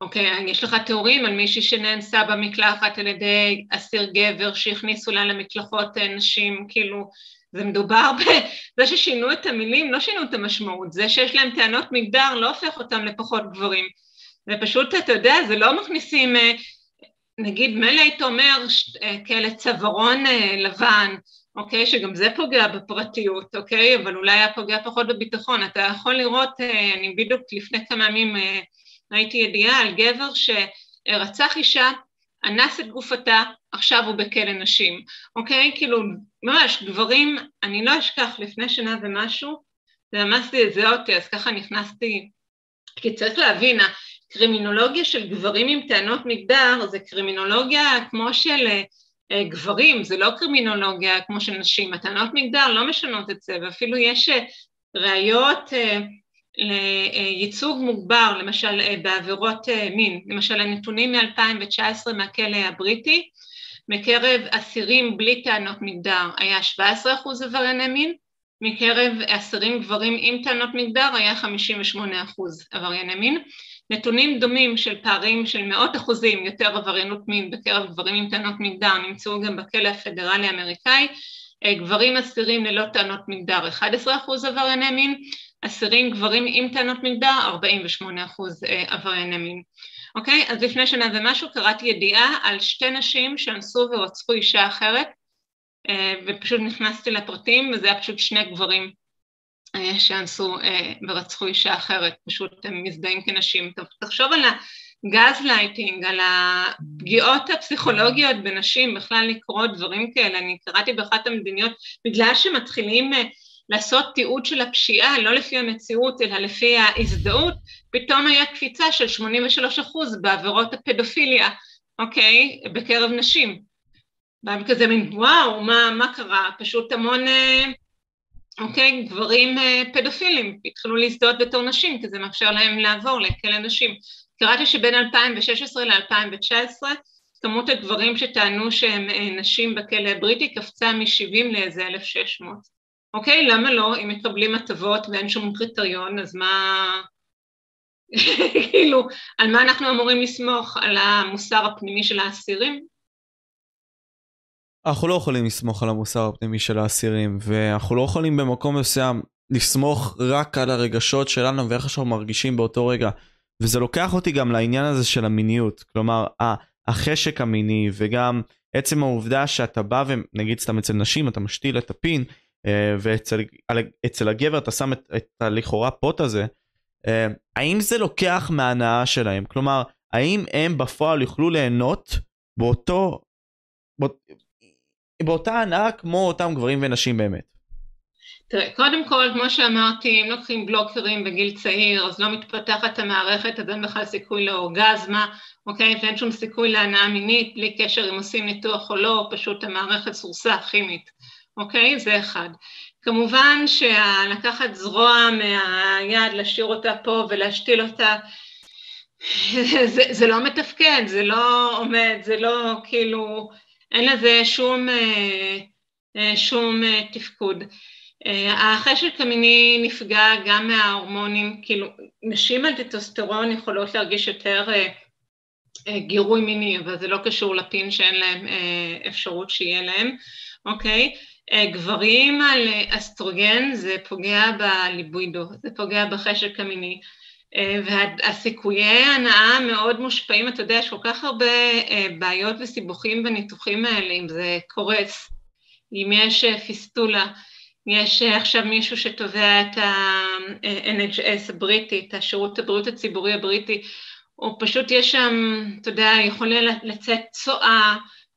אוקיי, יש לך תיאורים על מישהי שנאנסה במקלחת על ידי אסיר גבר שהכניסו לה למקלחות אה, נשים, כאילו, זה מדובר בזה ששינו את המילים, לא שינו את המשמעות, זה שיש להם טענות מגדר לא הופך אותם לפחות גברים. ופשוט, אתה יודע, זה לא מכניסים, אה, נגיד, מילא היית אומר אה, כאלה צווארון לבן, אוקיי? שגם זה פוגע בפרטיות, אוקיי? אבל אולי היה פוגע פחות בביטחון. אתה יכול לראות, אני בדיוק לפני כמה ימים ראיתי ידיעה על גבר שרצח אישה, אנס את גופתה, עכשיו הוא בכלא נשים, אוקיי? כאילו, ממש, גברים, אני לא אשכח, לפני שנה ומשהו, זה ממש זעזע אותי, אז ככה נכנסתי, כי צריך להבין, הקרימינולוגיה של גברים עם טענות מגדר זה קרימינולוגיה כמו של אה, אה, גברים, זה לא קרימינולוגיה כמו של נשים, הטענות מגדר לא משנות את זה, ואפילו יש אה, ראיות לייצוג מוגבר, למשל בעבירות מין, למשל הנתונים מ-2019 מהכלא הבריטי, מקרב אסירים בלי טענות מגדר היה 17% עברייני מין, מקרב אסירים גברים עם טענות מגדר היה 58% עברייני מין, נתונים דומים של פערים של מאות אחוזים יותר עבריינות מין בקרב גברים עם טענות מגדר נמצאו גם בכלא הפדרלי האמריקאי, אה, גברים אסירים ללא טענות מגדר 11 אחוז עברייני מין, אסירים גברים עם טענות מגדר 48 אחוז אה, עברייני מין. אוקיי? אז לפני שנה ומשהו קראתי ידיעה על שתי נשים שאנסו ורצחו אישה אחרת אה, ופשוט נכנסתי לפרטים וזה היה פשוט שני גברים אה, שאנסו ורצחו אישה אחרת, פשוט הם מזדהים כנשים. טוב, תחשוב על הגז לייטינג, על הפגיעות הפסיכולוגיות בנשים, בכלל לקרוא דברים כאלה. אני קראתי באחת המדיניות, בגלל שמתחילים לעשות תיעוד של הפשיעה, לא לפי המציאות, אלא לפי ההזדהות, פתאום היה קפיצה של 83 אחוז בעבירות הפדופיליה, אוקיי? בקרב נשים. והיה כזה מין, וואו, מה, מה קרה? פשוט המון... אוקיי? גברים אה, פדופילים התחילו להזדהות בתור נשים, כי זה מאפשר להם לעבור לכלא נשים. קראתי שבין 2016 ל-2019 כמות הגברים שטענו שהם אה, נשים בכלא הבריטי קפצה מ-70 לאיזה 1,600. אוקיי? למה לא? אם מקבלים הטבות ואין שום קריטריון, אז מה... (laughs) כאילו, על מה אנחנו אמורים לסמוך? על המוסר הפנימי של האסירים? אנחנו לא יכולים לסמוך על המוסר הפנימי של האסירים, ואנחנו לא יכולים במקום מסוים לסמוך רק על הרגשות שלנו ואיך שאנחנו מרגישים באותו רגע. וזה לוקח אותי גם לעניין הזה של המיניות, כלומר החשק המיני וגם עצם העובדה שאתה בא ונגיד סתם אצל נשים אתה משתיל את הפין אה, ואצל הגבר אתה שם את, את הלכאורה פוט הזה, אה, האם זה לוקח מההנאה שלהם? כלומר, האם הם בפועל יוכלו ליהנות באותו, באותה הנאה כמו אותם גברים ונשים באמת. תראה, קודם כל, כמו שאמרתי, אם לוקחים בלוקרים בגיל צעיר, אז לא מתפתחת המערכת, אז אין בכלל סיכוי לאורגזמה, אוקיי? ואין שום סיכוי להנאה מינית, בלי קשר אם עושים ניתוח או לא, פשוט המערכת סורסה כימית, אוקיי? זה אחד. כמובן שלקחת זרוע מהיד, להשאיר אותה פה ולהשתיל אותה, זה, זה לא מתפקד, זה לא עומד, זה לא כאילו... אין לזה שום, אה, אה, שום אה, תפקוד. החשק המיני נפגע גם מההורמונים, כאילו נשים על טטוסטרון יכולות להרגיש יותר גירוי מיני, אבל זה לא קשור לפין שאין להם אפשרות שיהיה להם, אוקיי? גברים על אסטרוגן זה פוגע בליבוידו, זה פוגע בחשק המיני. והסיכויי הנאה מאוד מושפעים, אתה יודע, יש כל כך הרבה אה, בעיות וסיבוכים בניתוחים האלה, אם זה קורס, אם יש אה, פיסטולה, יש אה, עכשיו מישהו שתובע את ה-NHS הבריטי, את השירות הבריאות הציבורי הבריטי, או פשוט יש שם, אתה יודע, יכול לצאת צואה,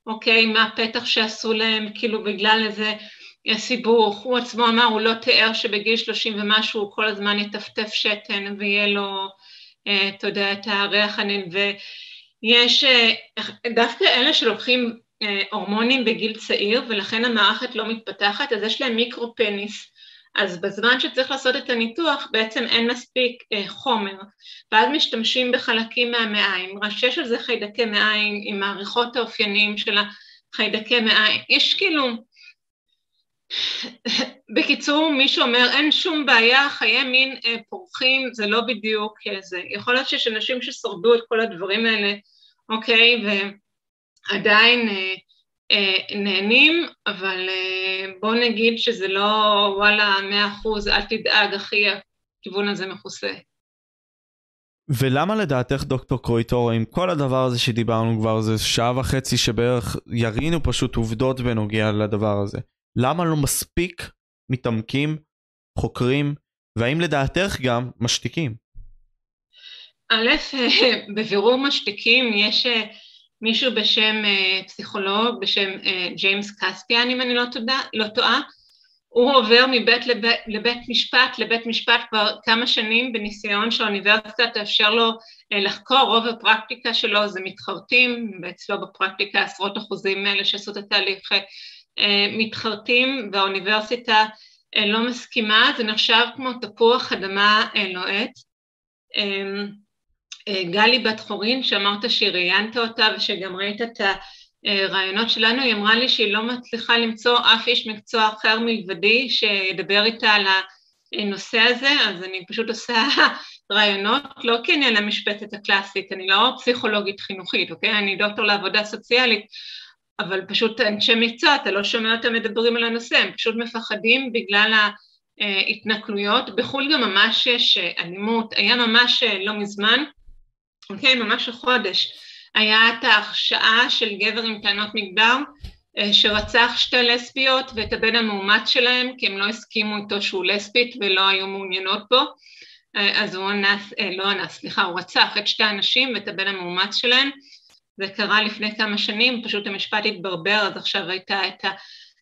אוקיי, מהפתח שעשו להם, כאילו בגלל איזה סיבוך, הוא עצמו אמר, הוא לא תיאר שבגיל שלושים ומשהו הוא כל הזמן יטפטף שתן ויהיה לו, אה, אתה יודע, את הריח הנין, ויש אה, דווקא אלה שלוקחים אה, הורמונים בגיל צעיר ולכן המערכת לא מתפתחת, אז יש להם מיקרו פניס. אז בזמן שצריך לעשות את הניתוח בעצם אין מספיק אה, חומר, ואז משתמשים בחלקים מהמעיים, ראשי של זה חיידקי מעיים עם העריכות האופייניים של החיידקי מעיים, יש כאילו, בקיצור מישהו אומר אין שום בעיה, חיי מין אה, פורחים, זה לא בדיוק אה, זה, יכול להיות שיש אנשים ששרדו את כל הדברים האלה, אוקיי, ועדיין אה, נהנים, אבל אה, בוא נגיד שזה לא וואלה מאה אחוז, אל תדאג אחי, הכיוון הזה מכוסה. ולמה לדעתך דוקטור קרויטור, עם כל הדבר הזה שדיברנו כבר, זה שעה וחצי שבערך ירינו פשוט עובדות בנוגע לדבר הזה, למה לא מספיק מתעמקים, חוקרים, והאם לדעתך גם משתיקים? א', בבירור משתיקים יש מישהו בשם אה, פסיכולוג, בשם אה, ג'יימס קספיאן, אם אני לא, תודה, לא טועה, הוא עובר מבית לבית, לבית משפט לבית משפט כבר כמה שנים בניסיון שהאוניברסיטה תאפשר לו אה, לחקור, רוב הפרקטיקה שלו זה מתחרטים, ואצלו בפרקטיקה עשרות אחוזים מאלה שעשו את התהליך מתחרטים והאוניברסיטה לא מסכימה, זה נחשב כמו תפוח אדמה לוהט. אה, גלי בת חורין, שאמרת שראיינת אותה ושגם ראית את הרעיונות שלנו, היא אמרה לי שהיא לא מצליחה למצוא אף איש מקצוע אחר מלבדי שידבר איתה על הנושא הזה, אז אני פשוט עושה (laughs) רעיונות, לא כי אני על המשפטת הקלאסית, אני לא פסיכולוגית חינוכית, אוקיי? אני דוקטור לעבודה סוציאלית, אבל פשוט אנשי מקצוע, אתה לא שומע אותם מדברים על הנושא, הם פשוט מפחדים בגלל ההתנכלויות. בחו"ל גם ממש יש אלימות, היה ממש לא מזמן, אוקיי, ממש החודש, היה את ההרשעה של גבר עם טענות מגדר אה, שרצח שתי לסביות ואת הבן המאומץ שלהם כי הם לא הסכימו איתו שהוא לסבית ולא היו מעוניינות בו. אה, אז הוא אנס, אה, לא אנס, סליחה, הוא רצח את שתי הנשים ואת הבן המאומץ שלהם זה קרה לפני כמה שנים, פשוט המשפט התברבר אז עכשיו הייתה את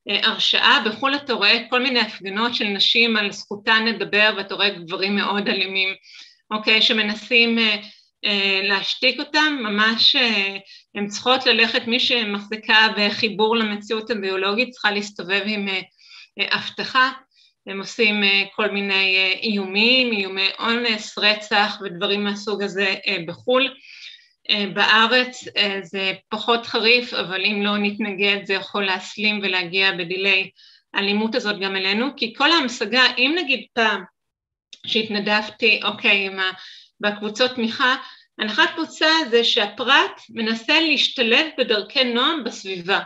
ההרשעה, בחו"ל אתה רואה כל מיני הפגנות של נשים על זכותן לדבר ואתה רואה גברים מאוד אלימים, אוקיי, שמנסים להשתיק אותם, ממש אה, הן צריכות ללכת, מי שמחזיקה בחיבור למציאות הביולוגית צריכה להסתובב עם אה, אבטחה, הם עושים כל מיני איומים, איומי אונס, רצח ודברים מהסוג הזה בחו"ל. בארץ זה פחות חריף, אבל אם לא נתנגד זה יכול להסלים ולהגיע בדיליי האלימות הזאת גם אלינו, כי כל ההמשגה, אם נגיד פעם שהתנדבתי, אוקיי, עם בקבוצות תמיכה, הנחת מוצא זה שהפרט מנסה להשתלב בדרכי נועם בסביבה,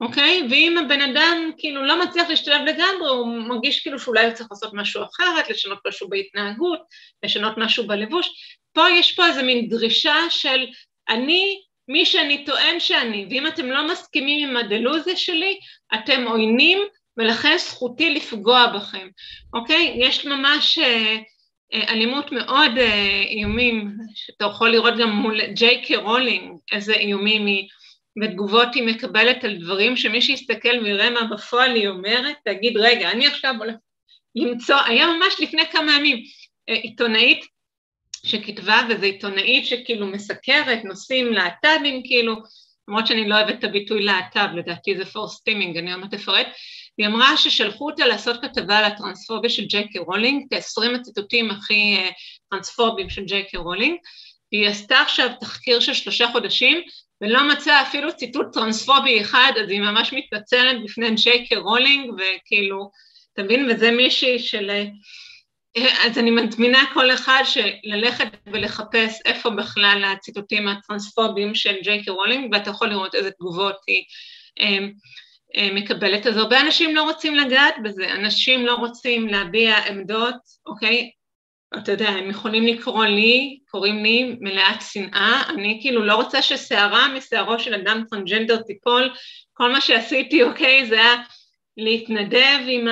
אוקיי? ואם הבן אדם כאילו לא מצליח להשתלב לגמרי, הוא מרגיש כאילו שאולי הוא צריך לעשות משהו אחרת, לשנות משהו בהתנהגות, לשנות משהו בלבוש. פה יש פה איזה מין דרישה של אני מי שאני טוען שאני, ואם אתם לא מסכימים עם הדלוזיה שלי, אתם עוינים ולכן זכותי לפגוע בכם, אוקיי? יש ממש... אה, אלימות מאוד אה, איומים, שאתה יכול לראות גם מול ג'יי קי רולינג, איזה איומים היא, ותגובות היא מקבלת על דברים שמי שיסתכל ויראה מה בפועל היא אומרת, תגיד רגע, אני עכשיו הולך למצוא, היה ממש לפני כמה ימים אה, עיתונאית שכתבה, וזו עיתונאית שכאילו מסקרת נושאים להט"בים כאילו, למרות שאני לא אוהבת את הביטוי להט"ב, לדעתי זה forced teaming, אני עוד מעט אפרט, היא אמרה ששלחו אותה לעשות כתבה על הטרנספוביה של ג'יי קיי רולינג, כ-20 הציטוטים הכי אה, טרנספובים של ג'יי קיי רולינג, היא עשתה עכשיו תחקיר של שלושה חודשים ולא מצאה אפילו ציטוט טרנספובי אחד, אז היא ממש מתנצלת בפני ג'יי קיי רולינג, וכאילו, אתה מבין? וזה מישהי של... אה, אז אני מזמינה כל אחד ללכת ולחפש איפה בכלל הציטוטים הטרנספוביים של ג'יי קיי רולינג, ואתה יכול לראות איזה תגובות היא אה, מקבלת. אז הרבה אנשים לא רוצים לגעת בזה, אנשים לא רוצים להביע עמדות, אוקיי? אתה יודע, הם יכולים לקרוא לי, קוראים לי מלאת שנאה, אני כאילו לא רוצה ששערה משערו של אדם טרנסג'נדר תיפול, כל מה שעשיתי, אוקיי, זה היה להתנדב עם.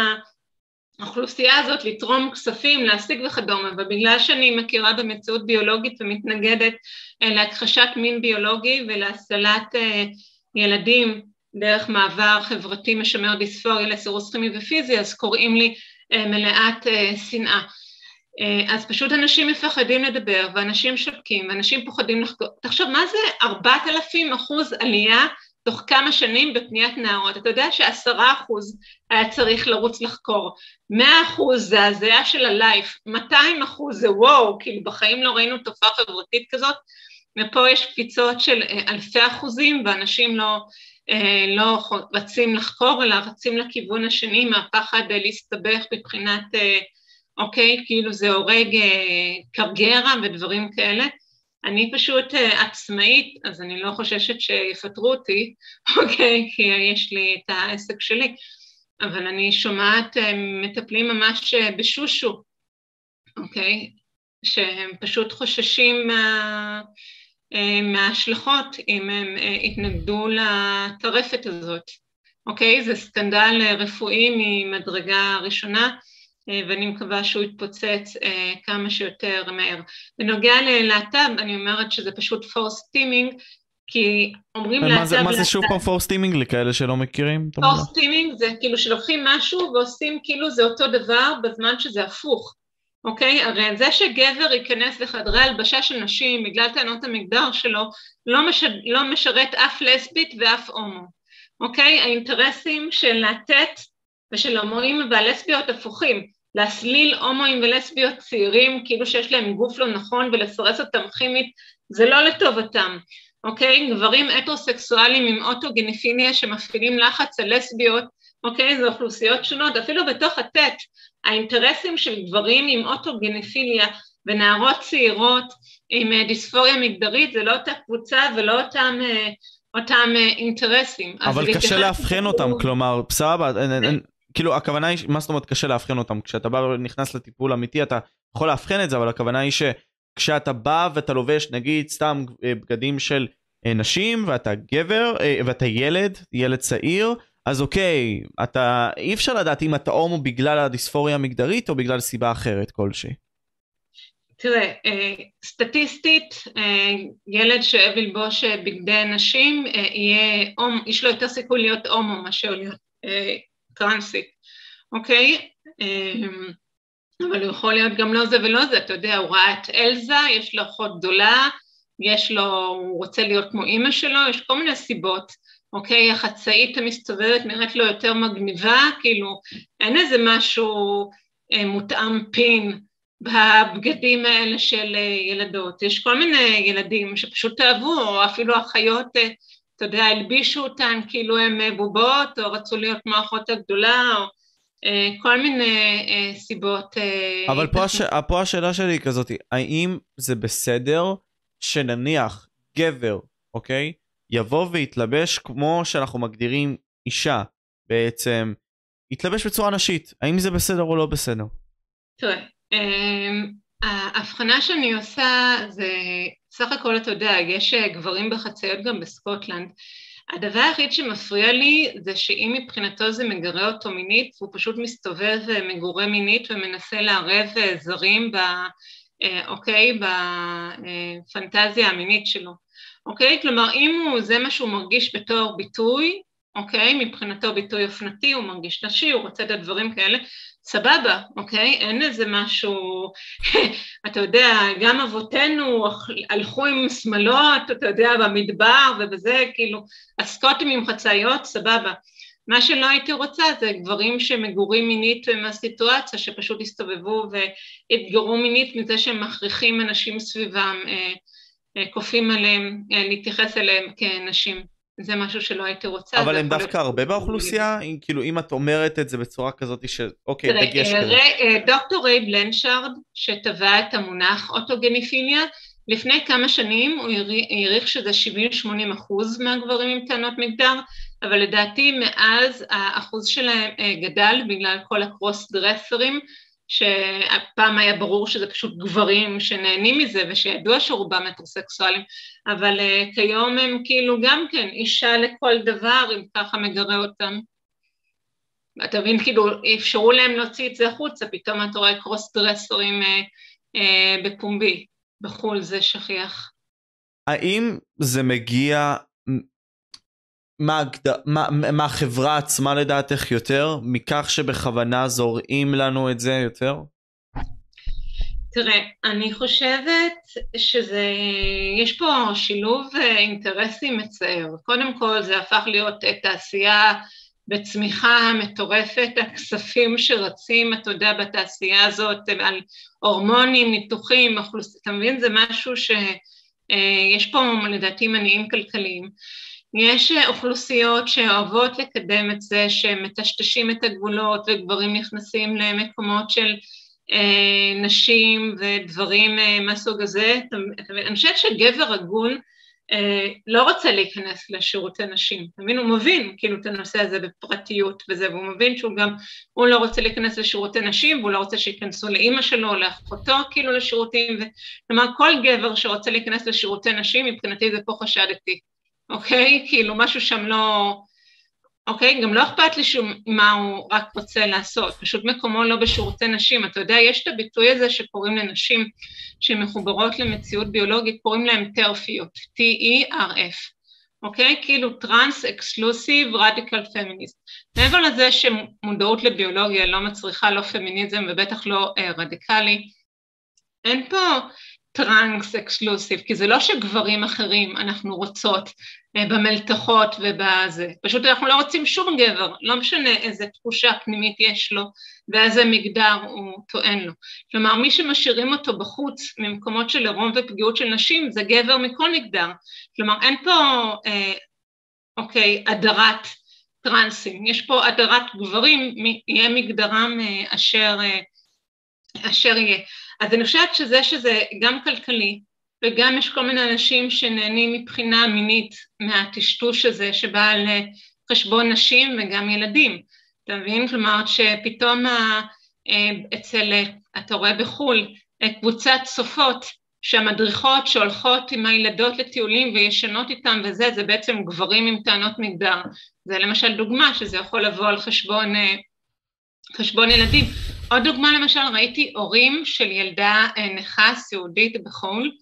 האוכלוסייה הזאת לתרום כספים, להשיג וכדומה, ובגלל שאני מכירה במציאות ביולוגית ומתנגדת אה, להכחשת מין ביולוגי ולהסללת אה, ילדים דרך מעבר חברתי משמר דיספוריה לסירוס כימי ופיזי, אז קוראים לי אה, מלאת שנאה. אז פשוט אנשים מפחדים לדבר, ואנשים שותקים, ואנשים פוחדים לחקור. תחשוב, מה זה ארבעת אלפים אחוז עלייה תוך כמה שנים בפניית נערות. אתה יודע שעשרה אחוז היה צריך לרוץ לחקור, מאה אחוז זה הזיה של הלייף, 200 אחוז זה וואו, כאילו בחיים לא ראינו תופעה חברתית כזאת, ופה יש קפיצות של אה, אלפי אחוזים ואנשים לא, אה, לא רצים לחקור אלא רצים לכיוון השני מהפחד להסתבך מבחינת אוקיי, כאילו זה הורג קרגרה ודברים כאלה אני פשוט אה, עצמאית, אז אני לא חוששת שיפטרו אותי, (laughs) אוקיי? כי יש לי את העסק שלי, אבל אני שומעת אה, מטפלים ממש אה, בשושו, אוקיי? שהם פשוט חוששים מה... מההשלכות אם הם יתנגדו לטרפת הזאת, אוקיי? זה סקנדל רפואי ממדרגה ראשונה, אה, ואני מקווה שהוא יתפוצץ אה, כמה שיותר מהר. בנוגע ללהט"ב, אני אומרת שזה פשוט forced teaming, כי אומרים להט"ב... מה זה, מה זה שוב פעם forced teaming לכאלה שלא מכירים? פורס teaming זה כאילו שלוקחים משהו ועושים כאילו זה אותו דבר בזמן שזה הפוך, אוקיי? הרי זה שגבר ייכנס לחדרי הלבשה של נשים בגלל טענות המגדר שלו לא, מש... לא משרת אף לסבית ואף הומו, אוקיי? האינטרסים של לתת ושל הומואים והלסביות הפוכים. להסליל הומואים ולסביות צעירים כאילו שיש להם גוף לא נכון ולסרס אותם כימית, זה לא לטובתם, אוקיי? גברים הטרוסקסואלים עם אוטוגניפיניה שמפעילים לחץ על לסביות, אוקיי? זה אוכלוסיות שונות, אפילו בתוך הטט, האינטרסים של גברים עם אוטוגניפיליה ונערות צעירות עם אה, דיספוריה מגדרית זה לא אותה קבוצה ולא אותם אה, אותם אה, אינטרסים. אבל קשה לאבחן אותם, כלומר, סבבה, כאילו הכוונה היא, מה זאת אומרת קשה לאבחן אותם? כשאתה בא ונכנס לטיפול אמיתי אתה יכול לאבחן את זה, אבל הכוונה היא שכשאתה בא ואתה לובש נגיד סתם בגדים של נשים ואתה גבר ואתה ילד, ילד צעיר, אז אוקיי, אתה, אי אפשר לדעת אם אתה הומו בגלל הדיספוריה המגדרית או בגלל סיבה אחרת כלשהי. תראה, סטטיסטית, ילד שאוהב ללבוש בגדי נשים, יהיה, יש לו יותר סיכוי להיות הומו מאשר להיות טרנסית, אוקיי? אבל הוא יכול להיות גם לא זה ולא זה, אתה יודע, הוא ראה את אלזה, יש לו אחות גדולה, יש לו, הוא רוצה להיות כמו אימא שלו, יש כל מיני סיבות, אוקיי? החצאית המסתובבת נראית לו יותר מגניבה, כאילו, אין איזה משהו אה, מותאם פין בבגדים האלה של אה, ילדות. יש כל מיני ילדים שפשוט אהבו, או אפילו אחיות אה, אתה יודע, הלבישו אותן כאילו הן אה, בובות, או רצו להיות כמו האחות הגדולה, או אה, כל מיני אה, סיבות. אה, אבל פה, הש... פה השאלה שלי היא כזאת, האם זה בסדר שנניח גבר, אוקיי, יבוא ויתלבש כמו שאנחנו מגדירים אישה בעצם, יתלבש בצורה נשית, האם זה בסדר או לא בסדר? תראה, אה, ההבחנה שאני עושה זה, סך הכל אתה יודע, יש אה, גברים בחציות גם בסקוטלנד. הדבר היחיד שמפריע לי זה שאם מבחינתו זה מגרה אותו מינית, הוא פשוט מסתובב אה, מינית ומנסה לערב אה, זרים ב... אוקיי, בפנטזיה המינית שלו, אוקיי? כלומר, אם הוא, זה מה שהוא מרגיש בתור ביטוי, אוקיי? מבחינתו ביטוי אופנתי, הוא מרגיש נשי, הוא רוצה את הדברים כאלה, סבבה, אוקיי? אין איזה משהו, (laughs) אתה יודע, גם אבותינו הלכו עם שמלות, אתה יודע, במדבר ובזה, כאילו, הסקוטים עם חצאיות, סבבה. מה שלא הייתי רוצה זה גברים שמגורים מינית מהסיטואציה, שפשוט הסתובבו והתגרו מינית מזה שהם מכריחים אנשים סביבם, אה, כופים עליהם, אה, להתייחס אליהם כנשים. זה משהו שלא הייתי רוצה. אבל הם דווקא הרבה באוכלוסייה? כאילו אם את אומרת את זה בצורה כזאת שאוקיי, דגש כזה. אה, דוקטור ריי בלנשארד, שטבע את המונח אוטוגניפיליה, לפני כמה שנים הוא העריך שזה 70-80 אחוז מהגברים עם טענות מגדר, אבל לדעתי מאז האחוז שלהם אה, גדל בגלל כל הקרוס דרסרים שפעם היה ברור שזה פשוט גברים שנהנים מזה ושידוע שרובם מטרוסקסואלים, אבל uh, כיום הם כאילו גם כן אישה לכל דבר, אם ככה מגרה אותם. אתה מבין, כאילו, אפשרו להם להוציא את זה החוצה, פתאום אתה רואה קרוס דרסורים אה, אה, בפומבי. בחו"ל זה שכיח. האם זה מגיע מהחברה מה, עצמה לדעתך יותר? מכך שבכוונה זורעים לנו את זה יותר? תראה, אני חושבת שזה, יש פה שילוב אה, אינטרסים מצער. קודם כל זה הפך להיות תעשייה בצמיחה מטורפת, הכספים שרצים, אתה יודע, בתעשייה הזאת, על הורמונים, ניתוחים, אוכלוס... אתה מבין? זה משהו שיש אה, פה לדעתי מניעים כלכליים. יש אוכלוסיות שאוהבות לקדם את זה, שמטשטשים את הגבולות וגברים נכנסים למקומות של אה, נשים ודברים אה, מהסוג הזה. אני חושבת שגבר הגון אה, לא רוצה להיכנס לשירותי נשים, אתה מבין? הוא מבין כאילו את הנושא הזה בפרטיות וזה, והוא מבין שהוא גם, הוא לא רוצה להיכנס לשירותי נשים, והוא לא רוצה שייכנסו לאימא שלו או לאחותו כאילו לשירותים. כלומר כל גבר שרוצה להיכנס לשירותי נשים, מבחינתי זה פה חשדתי, אוקיי? כאילו משהו שם לא... אוקיי? גם לא אכפת לי שום מה הוא רק רוצה לעשות, פשוט מקומו לא בשירותי נשים. אתה יודע, יש את הביטוי הזה שקוראים לנשים שמחוברות למציאות ביולוגית, קוראים להם טרפיות, T-E-R-F, אוקיי? כאילו trans exclusive radical feminist. מעבר לזה שמודעות לביולוגיה לא מצריכה לא פמיניזם ובטח לא אה, רדיקלי, אין פה trans exclusive, כי זה לא שגברים אחרים אנחנו רוצות אה, במלתחות ובזה, פשוט אנחנו לא רוצים שום גבר, לא משנה איזה תחושה פנימית יש לו ואיזה מגדר הוא טוען לו. כלומר, מי שמשאירים אותו בחוץ ממקומות של עירום ופגיעות של נשים זה גבר מכל מגדר. כלומר, אין פה, אה, אוקיי, הדרת טרנסים, יש פה הדרת גברים, יהיה מגדרם אה, אשר, אה, אשר יהיה. אז אני חושבת שזה שזה גם כלכלי, וגם יש כל מיני אנשים שנהנים מבחינה מינית מהטשטוש הזה שבא על חשבון נשים וגם ילדים. אתה מבין? כלומר שפתאום ה, אה, אצל, אתה רואה בחו"ל, קבוצת צופות שהמדריכות שהולכות עם הילדות לטיולים וישנות איתם וזה, זה בעצם גברים עם טענות מגדר. זה למשל דוגמה שזה יכול לבוא על חשבון, אה, חשבון ילדים. עוד דוגמה למשל, ראיתי הורים של ילדה אה, נכה סיעודית בחו"ל,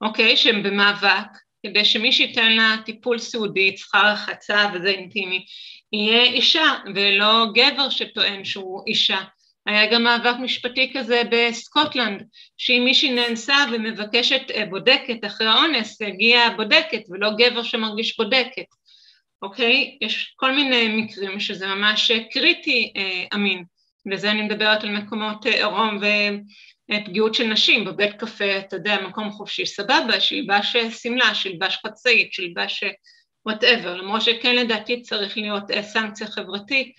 אוקיי, שהם במאבק, כדי שמי שייתן לה טיפול סיעודי, צריכה רחצה וזה אינטימי, יהיה אישה ולא גבר שטוען שהוא אישה. היה גם מאבק משפטי כזה בסקוטלנד, שאם מישהי נאנסה ומבקשת אה, בודקת אחרי האונס, הגיעה בודקת ולא גבר שמרגיש בודקת, אוקיי? יש כל מיני מקרים שזה ממש קריטי אה, אמין, וזה אני מדברת על מקומות אה, עירום פגיעות של נשים בבית קפה, אתה יודע, מקום חופשי, סבבה, שילבש שמלה, שילבש חצאית, שילבש וואטאבר, למרות שכן לדעתי צריך להיות אה, סנקציה חברתית,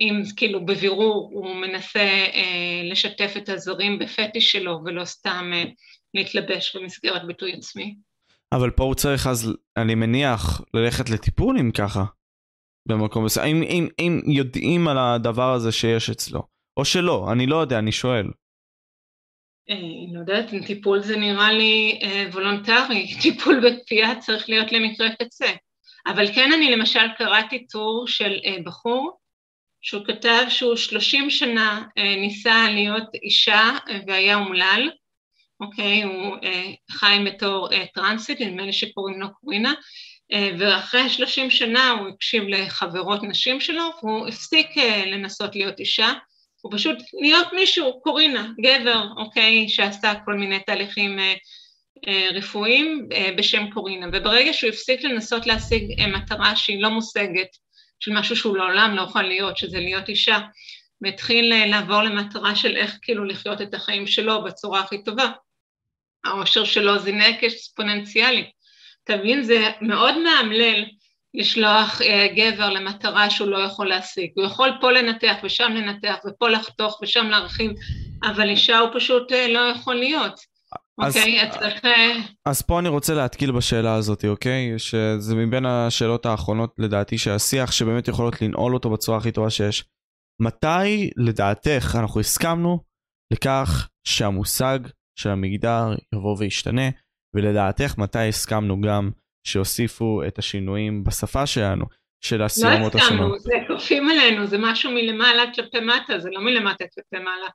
אם כאילו בבירור הוא מנסה אה, לשתף את הזרים בפטיש שלו ולא סתם אה, להתלבש במסגרת ביטוי עצמי. אבל פה הוא צריך אז, אני מניח, ללכת לטיפול אם ככה, במקום מסוים, אם, אם, אם יודעים על הדבר הזה שיש אצלו, או שלא, אני לא יודע, אני שואל. אני לא יודעת, טיפול זה נראה לי אה, וולונטרי, (laughs) טיפול בכפייה צריך להיות למקרה קצה. אבל כן אני למשל קראתי טור של אה, בחור שהוא כתב שהוא שלושים שנה אה, ניסה להיות אישה והיה אומלל, אוקיי, הוא חי בתור טרנסית, נדמה לי שקוראים לו קורינה, ואחרי שלושים שנה הוא הקשיב לחברות נשים שלו והוא הפסיק לנסות להיות אישה. הוא פשוט להיות מישהו, קורינה, גבר, אוקיי, שעשה כל מיני תהליכים אה, אה, רפואיים אה, בשם קורינה, וברגע שהוא הפסיק לנסות להשיג אה, מטרה שהיא לא מושגת, של משהו שהוא לעולם לא יכול להיות, שזה להיות אישה, והתחיל אה, לעבור למטרה של איך כאילו לחיות את החיים שלו בצורה הכי טובה, העושר שלו זינק אקספוננציאלי. אתה מבין? זה מאוד מאמלל לשלוח אה, גבר למטרה שהוא לא יכול להשיג. הוא יכול פה לנתח ושם לנתח ופה לחתוך ושם להרחיב, אבל אישה הוא פשוט אה, לא יכול להיות. אז, אוקיי, אז צריך... אז פה אני רוצה להתקיל בשאלה הזאת, אוקיי? שזה מבין השאלות האחרונות לדעתי של השיח, שבאמת יכולות לנעול אותו בצורה הכי טובה שיש. מתי לדעתך אנחנו הסכמנו לכך שהמושג של המגדר יבוא וישתנה, ולדעתך מתי הסכמנו גם שהוסיפו את השינויים בשפה שלנו. של הסיומות השונות. לא הסכמנו, זה כופים עלינו, זה משהו מלמעלה כלפי מטה, זה לא מלמטה כלפי מעלה,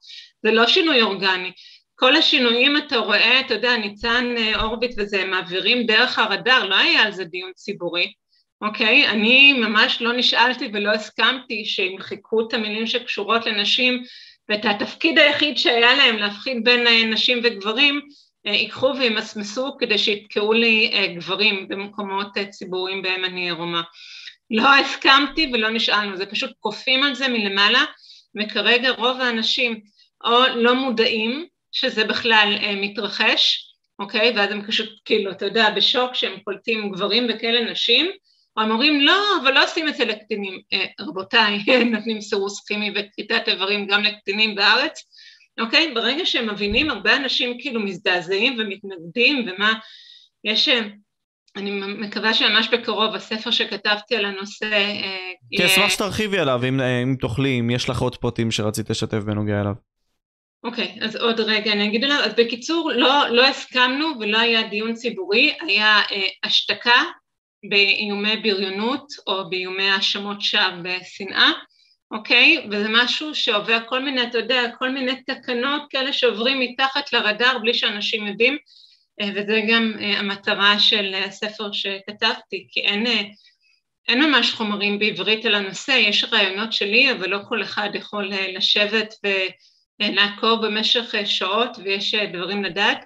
זה לא שינוי אורגני. כל השינויים אתה רואה, אתה יודע, ניצן אה, אורביט וזה, מעבירים דרך הרדאר, לא היה על זה דיון ציבורי, אוקיי? אני ממש לא נשאלתי ולא הסכמתי שימחקו את המילים שקשורות לנשים ואת התפקיד היחיד שהיה להם להבחין בין אה, נשים וגברים, אה, ייקחו וימסמסו כדי שיתקעו לי גברים במקומות ציבוריים בהם אני עירומה. לא הסכמתי ולא נשאלנו, זה פשוט כופים על זה מלמעלה, וכרגע רוב האנשים או לא מודעים שזה בכלל אה, מתרחש, אוקיי? ואז הם פשוט כאילו, אתה יודע, בשוק שהם קולטים גברים וכאלה נשים, או הם אומרים לא, אבל לא עושים את זה לקטינים. אה, רבותיי, (laughs) נותנים סירוס כימי וכריתת איברים גם לקטינים בארץ, אוקיי? ברגע שהם מבינים, הרבה אנשים כאילו מזדעזעים ומתנגדים, ומה, יש... אה, אני מקווה שממש בקרוב הספר שכתבתי על הנושא... אה, כן, אשמח שתרחיבי עליו, אם, אה, אם תוכלי, אם יש לך עוד פרטים שרצית לשתף בנוגע אליו. אוקיי, okay, אז עוד רגע אני אגיד עליו. אז בקיצור, לא, לא הסכמנו ולא היה דיון ציבורי, היה אה, השתקה באיומי בריונות או באיומי האשמות שווא בשנאה, אוקיי? וזה משהו שעובר כל מיני, אתה יודע, כל מיני תקנות כאלה שעוברים מתחת לרדאר בלי שאנשים יודעים. אה, וזה גם אה, המטרה של הספר שכתבתי, כי אין, אה, אין ממש חומרים בעברית על הנושא, יש רעיונות שלי, אבל לא כל אחד יכול לשבת ולעקוב במשך שעות ויש דברים לדעת.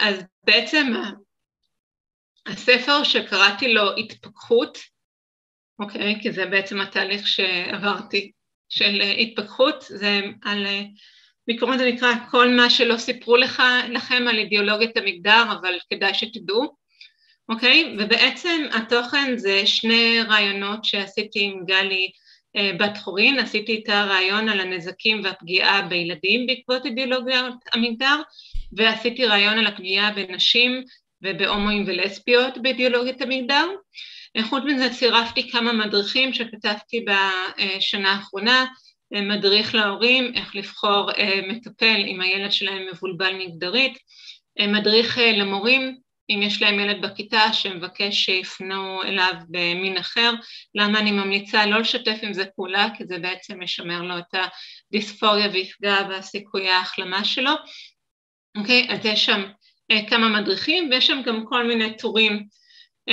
אז בעצם הספר שקראתי לו התפכחות, אוקיי? כי זה בעצם התהליך שעברתי של התפכחות, זה על בעיקרון זה נקרא כל מה שלא סיפרו לך, לכם על אידיאולוגיית המגדר, אבל כדאי שתדעו, אוקיי? ובעצם התוכן זה שני רעיונות שעשיתי עם גלי אה, בת חורין, עשיתי איתה רעיון על הנזקים והפגיעה בילדים בעקבות אידיאולוגיית המגדר, ועשיתי רעיון על הפגיעה בנשים ובהומואים ולסביות באידיאולוגיית המגדר. חוץ מזה צירפתי כמה מדריכים שכתבתי בשנה האחרונה, מדריך להורים, איך לבחור אה, מטפל אם הילד שלהם מבולבל מגדרית, אה, מדריך אה, למורים, אם יש להם ילד בכיתה שמבקש שיפנו אליו במין אחר, למה אני ממליצה לא לשתף עם זה פעולה, כי זה בעצם משמר לו את הדיספוריה ויפגע בסיכויי ההחלמה שלו. אוקיי, אז יש שם כמה מדריכים ויש שם גם כל מיני טורים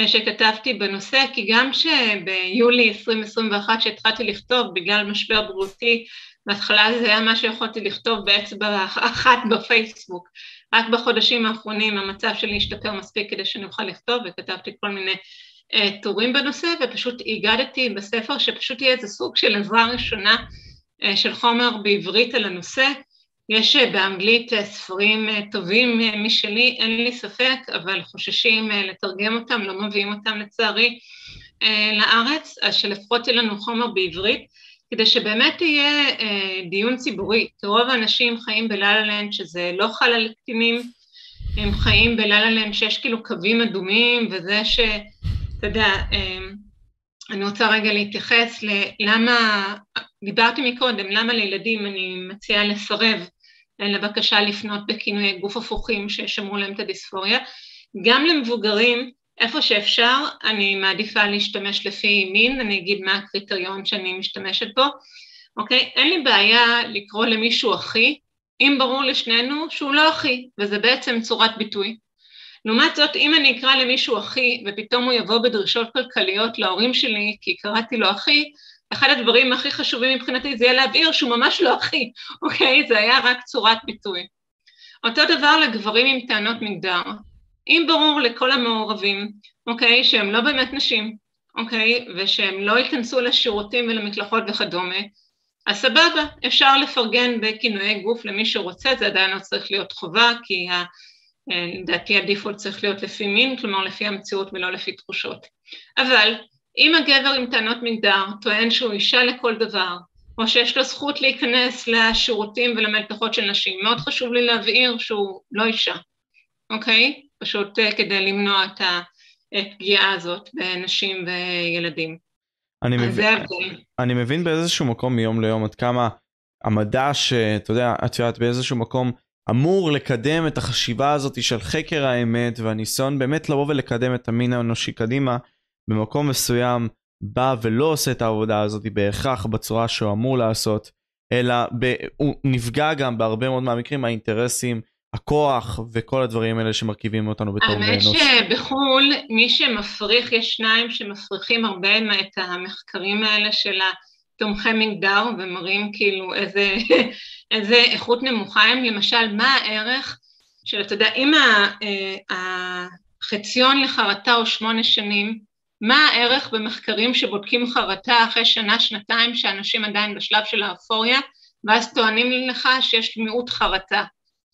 שכתבתי בנושא, כי גם שביולי 2021 שהתחלתי לכתוב בגלל משבר בריאותי, בהתחלה זה היה מה שיכולתי לכתוב באצבע אחת בפייסבוק. רק בחודשים האחרונים המצב שלי השתפר מספיק כדי שאני אוכל לכתוב וכתבתי כל מיני uh, טורים בנושא ופשוט הגדתי בספר שפשוט יהיה איזה סוג של עזרה ראשונה uh, של חומר בעברית על הנושא יש אה, באנגלית אה, ספרים אה, טובים משלי, אין לי ספק, אבל חוששים לתרגם אותם, לא מביאים אותם לצערי לארץ, אז שלפחות יהיה לנו חומר בעברית, כדי שבאמת יהיה דיון ציבורי. כי רוב האנשים חיים בלה לנד שזה לא חל על קטינים, הם חיים בלה לנד שיש כאילו קווים אדומים, וזה ש... אתה יודע, אני רוצה רגע להתייחס ללמה, דיברתי מקודם, למה לילדים אני מציעה לסרב לבקשה לפנות בכינויי גוף הפוכים שישמרו להם את הדיספוריה. גם למבוגרים, איפה שאפשר, אני מעדיפה להשתמש לפי מין, אני אגיד מה הקריטריון שאני משתמשת בו, אוקיי? אין לי בעיה לקרוא למישהו אחי, אם ברור לשנינו שהוא לא אחי, וזה בעצם צורת ביטוי. לעומת זאת, אם אני אקרא למישהו אחי, ופתאום הוא יבוא בדרישות כלכליות להורים שלי, כי קראתי לו אחי, אחד הדברים הכי חשובים מבחינתי זה יהיה להבהיר שהוא ממש לא אחי, אוקיי? זה היה רק צורת ביטוי. אותו דבר לגברים עם טענות מגדר. אם ברור לכל המעורבים, אוקיי, שהם לא באמת נשים, אוקיי, ושהם לא ייכנסו לשירותים ולמקלחות וכדומה, אז סבבה, אפשר לפרגן בכינויי גוף למי שרוצה, זה עדיין לא צריך להיות חובה, כי לדעתי הדיפולט צריך להיות לפי מין, כלומר לפי המציאות ולא לפי תחושות. אבל אם הגבר עם טענות מגדר טוען שהוא אישה לכל דבר, או שיש לו זכות להיכנס לשירותים ולמלתחות של נשים, מאוד חשוב לי להבהיר שהוא לא אישה, אוקיי? פשוט uh, כדי למנוע את הפגיעה הזאת בנשים וילדים. אני מבין, אני מבין באיזשהו מקום מיום ליום עד כמה המדע שאתה יודע, את יודעת באיזשהו מקום אמור לקדם את החשיבה הזאת של חקר האמת והניסיון באמת לבוא ולקדם את המין האנושי קדימה במקום מסוים בא ולא עושה את העבודה הזאת בהכרח בצורה שהוא אמור לעשות, אלא ב, הוא נפגע גם בהרבה מאוד מהמקרים האינטרסים, הכוח וכל הדברים האלה שמרכיבים אותנו בתור בני אנוש. האמת שבחו"ל מי שמפריך, יש שניים שמפריחים הרבה את המחקרים האלה של התומכי מגדר ומראים כאילו איזה, (laughs) איזה איכות נמוכה הם, למשל מה הערך של, אתה יודע, אם אה, החציון לחרטה הוא שמונה שנים, מה הערך במחקרים שבודקים חרטה אחרי שנה, שנתיים, שאנשים עדיין בשלב של האפוריה, ואז טוענים לך שיש מיעוט חרטה,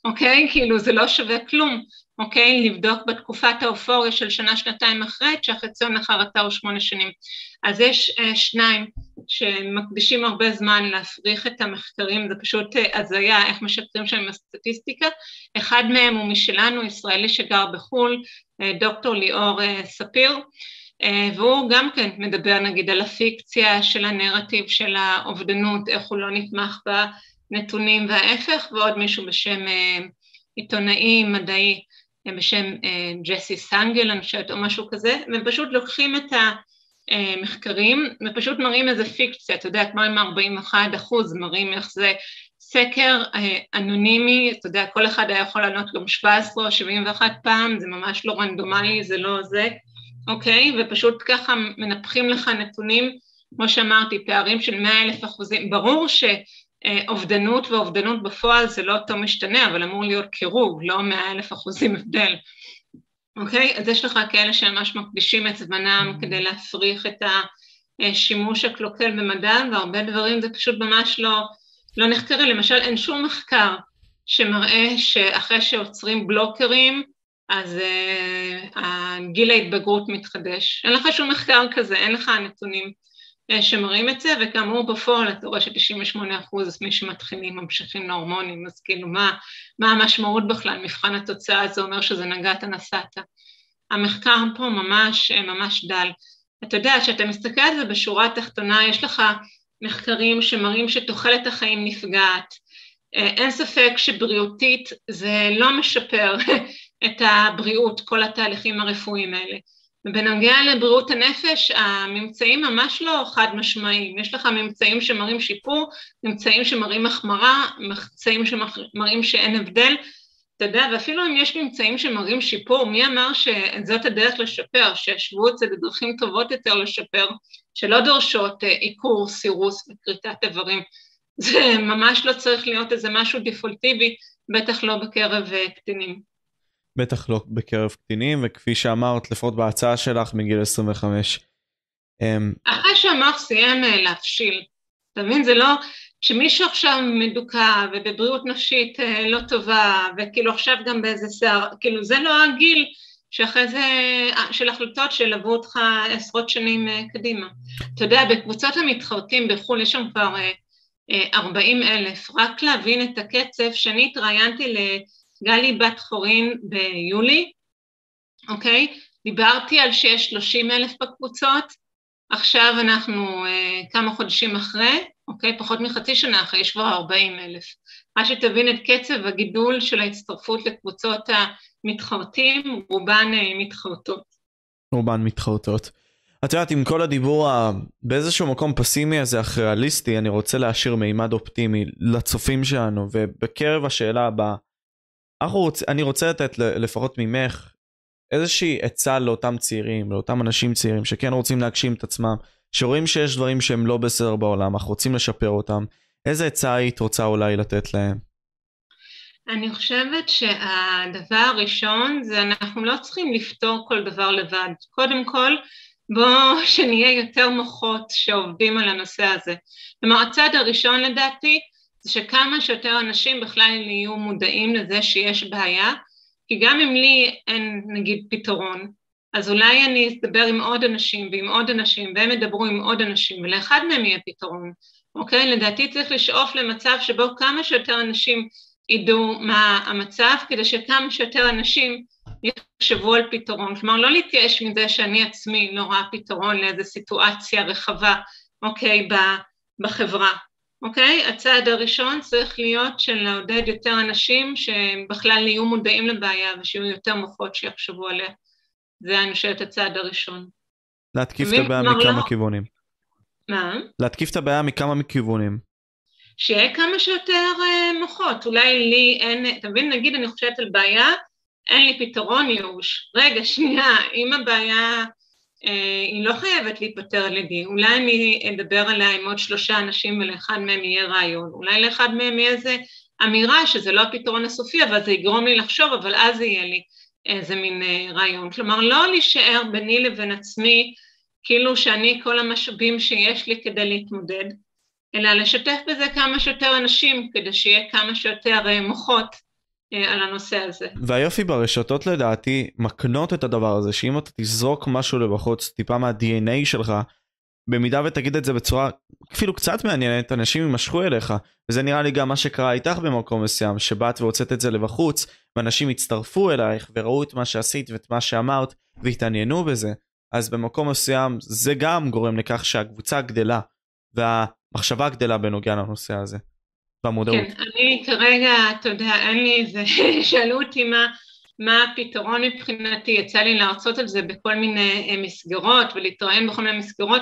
אוקיי? כאילו זה לא שווה כלום, אוקיי? לבדוק בתקופת האופוריה של שנה, שנתיים אחרי, שהחציון לחרטה הוא שמונה שנים. אז יש אה, שניים שמקדישים הרבה זמן להפריך את המחקרים, זה פשוט אה, הזיה איך משקרים שם עם הסטטיסטיקה. אחד מהם הוא משלנו, ישראלי שגר בחו"ל, אה, דוקטור ליאור אה, ספיר, והוא גם כן מדבר נגיד על הפיקציה של הנרטיב של האובדנות, איך הוא לא נתמך בנתונים וההפך, ועוד מישהו בשם עיתונאי מדעי בשם ג'סי סנגל, אני חושבת, או משהו כזה, והם פשוט לוקחים את המחקרים ופשוט מראים איזה פיקציה, אתה יודע, כמו עם 41 אחוז, מראים איך זה סקר אנונימי, אתה יודע, כל אחד היה יכול לענות גם 17 או 71 פעם, זה ממש לא רנדומלי, זה לא זה, אוקיי? ופשוט ככה מנפחים לך נתונים, כמו שאמרתי, פערים של 100 אלף אחוזים. ברור שאובדנות ואובדנות בפועל זה לא אותו משתנה, אבל אמור להיות קירוב, לא 100 אלף אחוזים הבדל. אוקיי? אז יש לך כאלה שממש מקדישים את זמנם. כדי להפריך את השימוש הקלוקל במדע, והרבה דברים זה פשוט ממש לא, לא נחקרים. למשל, אין שום מחקר שמראה שאחרי שעוצרים בלוקרים, אז uh, גיל ההתבגרות מתחדש. אין לך שום מחקר כזה, אין לך נתונים uh, שמראים את זה, וכאמור בפועל אתה רואה ש-98% מי שמתחילים ממשיכים להורמונים, אז כאילו מה, מה המשמעות בכלל? מבחן התוצאה זה אומר שזה נגעת נסעת. המחקר פה ממש ממש דל. אתה יודע, כשאתה מסתכל על זה בשורה התחתונה, יש לך מחקרים שמראים שתוחלת החיים נפגעת. אה, אין ספק שבריאותית זה לא משפר (laughs) את הבריאות, כל התהליכים הרפואיים האלה. ובנוגע לבריאות הנפש, הממצאים ממש לא חד משמעיים. יש לך ממצאים שמראים שיפור, ממצאים שמראים החמרה, ממצאים שמראים שאין הבדל. אתה יודע, ואפילו אם יש ממצאים שמראים שיפור, מי אמר שזאת הדרך לשפר, שישבו את זה בדרכים טובות יותר לשפר, שלא דורשות אה, עיקור, סירוס וכריתת איברים. זה ממש לא צריך להיות איזה משהו דפולטיבי, בטח לא בקרב אה, קטינים. בטח לא בקרב קטינים, וכפי שאמרת, לפחות בהצעה שלך, מגיל 25. אמ, אחרי שהמוח סיים אה, להפשיל, אתה מבין? זה לא, כשמישהו עכשיו מדוכא ובבריאות נפשית אה, לא טובה, וכאילו עכשיו גם באיזה שיער, כאילו זה לא הגיל שאחרי זה, אה, של החלטות שילוו אותך עשרות שנים קדימה. אתה יודע, בקבוצות המתחרטים בחו"ל יש שם כבר 40 אלף, רק להבין את הקצב, שאני התראיינתי לגלי בת חורין ביולי, אוקיי? דיברתי על שיש 30 אלף בקבוצות, עכשיו אנחנו כמה חודשים אחרי, אוקיי? פחות מחצי שנה אחרי, יש כבר 40 אלף. רק שתבין את קצב הגידול של ההצטרפות לקבוצות המתחרטים, רובן אה, מתחרטות. רובן מתחרטות. את יודעת, עם כל הדיבור ה... באיזשהו מקום פסימי הזה, אך ריאליסטי, אני רוצה להשאיר מימד אופטימי לצופים שלנו, ובקרב השאלה הבאה. אני רוצה לתת לפחות ממך איזושהי עצה לאותם צעירים, לאותם אנשים צעירים שכן רוצים להגשים את עצמם, שרואים שיש דברים שהם לא בסדר בעולם, אנחנו רוצים לשפר אותם, איזה עצה היית רוצה אולי לתת להם? אני חושבת שהדבר הראשון זה אנחנו לא צריכים לפתור כל דבר לבד. קודם כל, בואו שנהיה יותר מוחות שעובדים על הנושא הזה. כלומר, הצד הראשון לדעתי זה שכמה שיותר אנשים בכלל יהיו מודעים לזה שיש בעיה, כי גם אם לי אין נגיד פתרון, אז אולי אני אדבר עם עוד אנשים ועם עוד אנשים, והם ידברו עם עוד אנשים, ולאחד מהם יהיה פתרון, אוקיי? לדעתי צריך לשאוף למצב שבו כמה שיותר אנשים ידעו מה המצב, כדי שכמה שיותר אנשים יחשבו על פתרון. כלומר, לא להתייאש מזה שאני עצמי לא רואה פתרון לאיזו סיטואציה רחבה, אוקיי, בחברה. אוקיי? הצעד הראשון צריך להיות של לעודד יותר אנשים שבכלל יהיו מודעים לבעיה ושיהיו יותר מוחות שיחשבו עליה. זה אני חושבת הצעד הראשון. להתקיף את הבעיה מכמה לא... כיוונים. מה? להתקיף את הבעיה מכמה כיוונים. שיהיה כמה שיותר uh, מוחות, אולי לי אין, אתה מבין, נגיד אני חושבת על בעיה, אין לי פתרון ייאוש. רגע, שנייה, אם הבעיה היא לא חייבת להיפטר על ידי, אולי אני אדבר עליה עם עוד שלושה אנשים ולאחד מהם יהיה רעיון, אולי לאחד מהם יהיה איזה אמירה שזה לא הפתרון הסופי, אבל זה יגרום לי לחשוב, אבל אז יהיה לי איזה מין אה, רעיון. כלומר, לא להישאר ביני לבין עצמי, כאילו שאני כל המשאבים שיש לי כדי להתמודד, אלא לשתף בזה כמה שיותר אנשים, כדי שיהיה כמה שיותר אה, מוחות. אה, על הנושא הזה. והיופי ברשתות לדעתי מקנות את הדבר הזה שאם אתה תזרוק משהו לבחוץ טיפה מה-DNA שלך במידה ותגיד את זה בצורה אפילו קצת מעניינת אנשים יימשכו אליך וזה נראה לי גם מה שקרה איתך במקום מסוים שבאת והוצאת את זה לבחוץ ואנשים הצטרפו אלייך וראו את מה שעשית ואת מה שאמרת והתעניינו בזה אז במקום מסוים זה גם גורם לכך שהקבוצה גדלה והמחשבה גדלה בנוגע לנושא הזה. במודעות. כן, אני כרגע, יודע, אין לי איזה, (laughs) שאלו אותי מה, מה הפתרון מבחינתי, יצא לי להרצות על זה בכל מיני אה, מסגרות ולהתראיין בכל מיני מסגרות.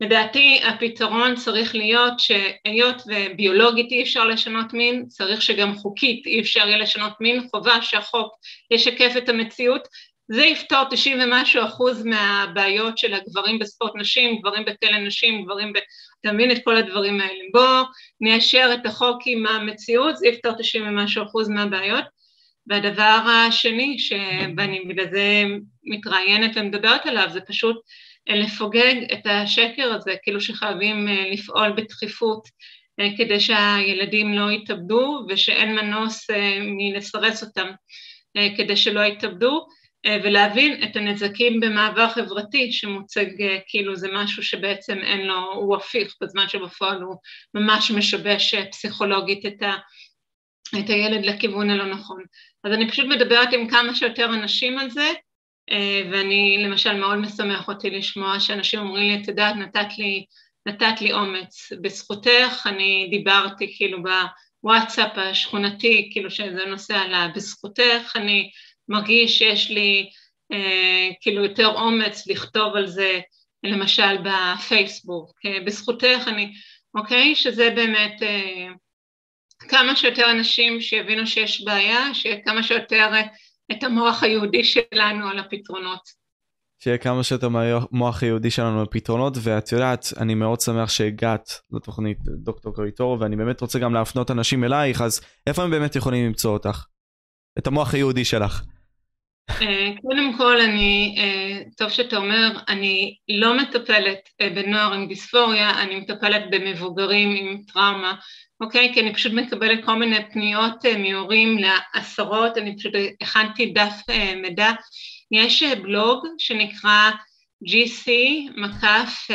לדעתי הפתרון צריך להיות שהיות וביולוגית אי אפשר לשנות מין, צריך שגם חוקית אי אפשר יהיה לשנות מין, חובה שהחוק ישקף את המציאות, זה יפתור 90 ומשהו אחוז מהבעיות של הגברים בספורט נשים, גברים בכלא נשים, גברים ב... אתה מבין את כל הדברים האלה. בואו ניישר את החוק עם המציאות, זה יפתור 90 ומשהו אחוז מהבעיות. והדבר השני, ואני בגלל זה מתראיינת ומדברת עליו, זה פשוט לפוגג את השקר הזה, כאילו שחייבים אה, לפעול בדחיפות אה, כדי שהילדים לא יתאבדו ושאין מנוס אה, מלסרס אותם כדי שלא יתאבדו. אה, ולהבין את הנזקים במעבר חברתי שמוצג אה, כאילו זה משהו שבעצם אין לו, הוא הפיך בזמן שבפועל הוא ממש משבש אה, פסיכולוגית את, ה, את הילד לכיוון הלא נכון. אז אני פשוט מדברת עם כמה שיותר אנשים על זה ואני למשל מאוד משמח אותי לשמוע שאנשים אומרים לי את יודעת נתת לי, נתת לי אומץ בזכותך אני דיברתי כאילו בוואטסאפ השכונתי כאילו שזה נושא עלה בזכותך אני מרגיש שיש לי אה, כאילו יותר אומץ לכתוב על זה, למשל בפייסבוק. אה, בזכותך אני, אוקיי? שזה באמת אה, כמה שיותר אנשים שיבינו שיש בעיה, שיהיה כמה שיותר אה, את המוח היהודי שלנו על הפתרונות. שיהיה כמה שיותר מהמוח היהודי שלנו לפתרונות ואת יודעת אני מאוד שמח שהגעת לתוכנית דוקטור קריטורו ואני באמת רוצה גם להפנות אנשים אלייך אז איפה הם באמת יכולים למצוא אותך? את המוח היהודי שלך. אה, קודם כל, אני, אה, טוב שאתה אומר, אני לא מטפלת אה, בנוער עם דיספוריה, אני מטפלת במבוגרים עם טראומה, אוקיי? כי אני פשוט מקבלת כל מיני פניות מהורים לעשרות, אני פשוט הכנתי דף מידע. יש בלוג שנקרא GC מקף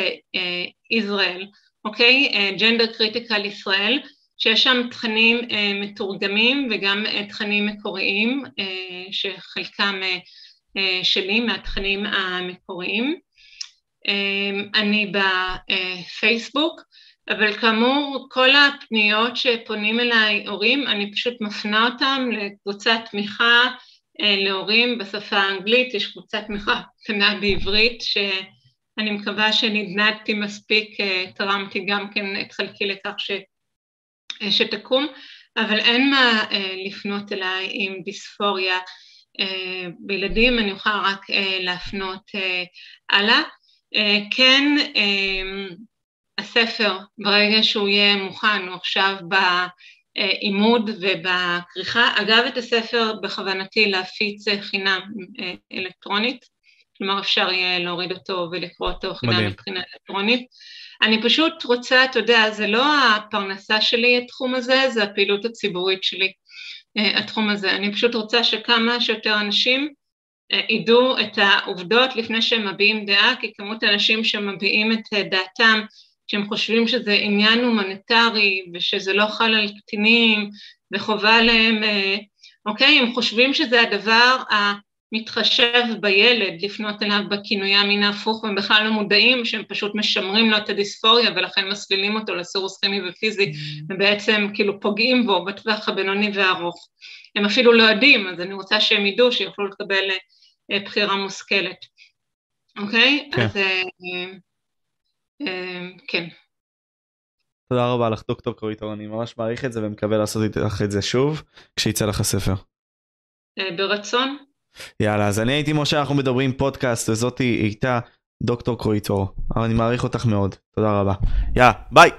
ישראל, אוקיי? gender critical ישראל. שיש שם תכנים אה, מתורגמים וגם אה, תכנים מקוריים, אה, שחלקם אה, אה, שלי מהתכנים המקוריים. אה, אני בפייסבוק, אבל כאמור כל הפניות שפונים אליי הורים, אני פשוט מפנה אותם לקבוצת תמיכה אה, להורים בשפה האנגלית, יש קבוצת תמיכה קטנה בעברית שאני מקווה שנדנדתי מספיק, אה, תרמתי גם כן את חלקי לכך ש... אה, שתקום, אבל אין מה אה, לפנות אליי עם דיספוריה אה, בילדים, אני אוכל רק להפנות הלאה. כן, הספר, ברגע שהוא יהיה מוכן, הוא עכשיו בעימוד ובכריכה. אגב, את הספר בכוונתי להפיץ חינם אלקטרונית, כלומר אפשר יהיה להוריד אותו ולקרוא אותו חינם מבחינה אלקטרונית. אני פשוט רוצה, אתה יודע, זה לא הפרנסה שלי התחום הזה, זה הפעילות הציבורית שלי אה, התחום הזה. אני פשוט רוצה שכמה שיותר אנשים אה, ידעו את העובדות לפני שהם מביעים דעה, כי כמות האנשים שמביעים את אה, דעתם, שהם חושבים שזה עניין הומניטרי ושזה לא חל על קטינים וחובה עליהם, אוקיי, הם חושבים שזה הדבר ה... מתחשב בילד לפנות אליו בכינוי המין ההפוך והם בכלל לא מודעים שהם פשוט משמרים לו את הדיספוריה ולכן מסלילים אותו לסירוס כימי ופיזי mm. ובעצם כאילו פוגעים בו בטווח הבינוני והארוך. הם אפילו לא יודעים אז אני רוצה שהם ידעו שיוכלו לקבל אה, בחירה מושכלת. אוקיי? כן. אז כן. תודה רבה לך דוקטור קרויטור, אני ממש מעריך את זה ומקווה לעשות איתך את זה שוב כשיצא לך הספר. ברצון. יאללה, אז אני הייתי משה, אנחנו מדברים פודקאסט, וזאתי איתה דוקטור קרויטור. אני מעריך אותך מאוד, תודה רבה. יאללה, ביי!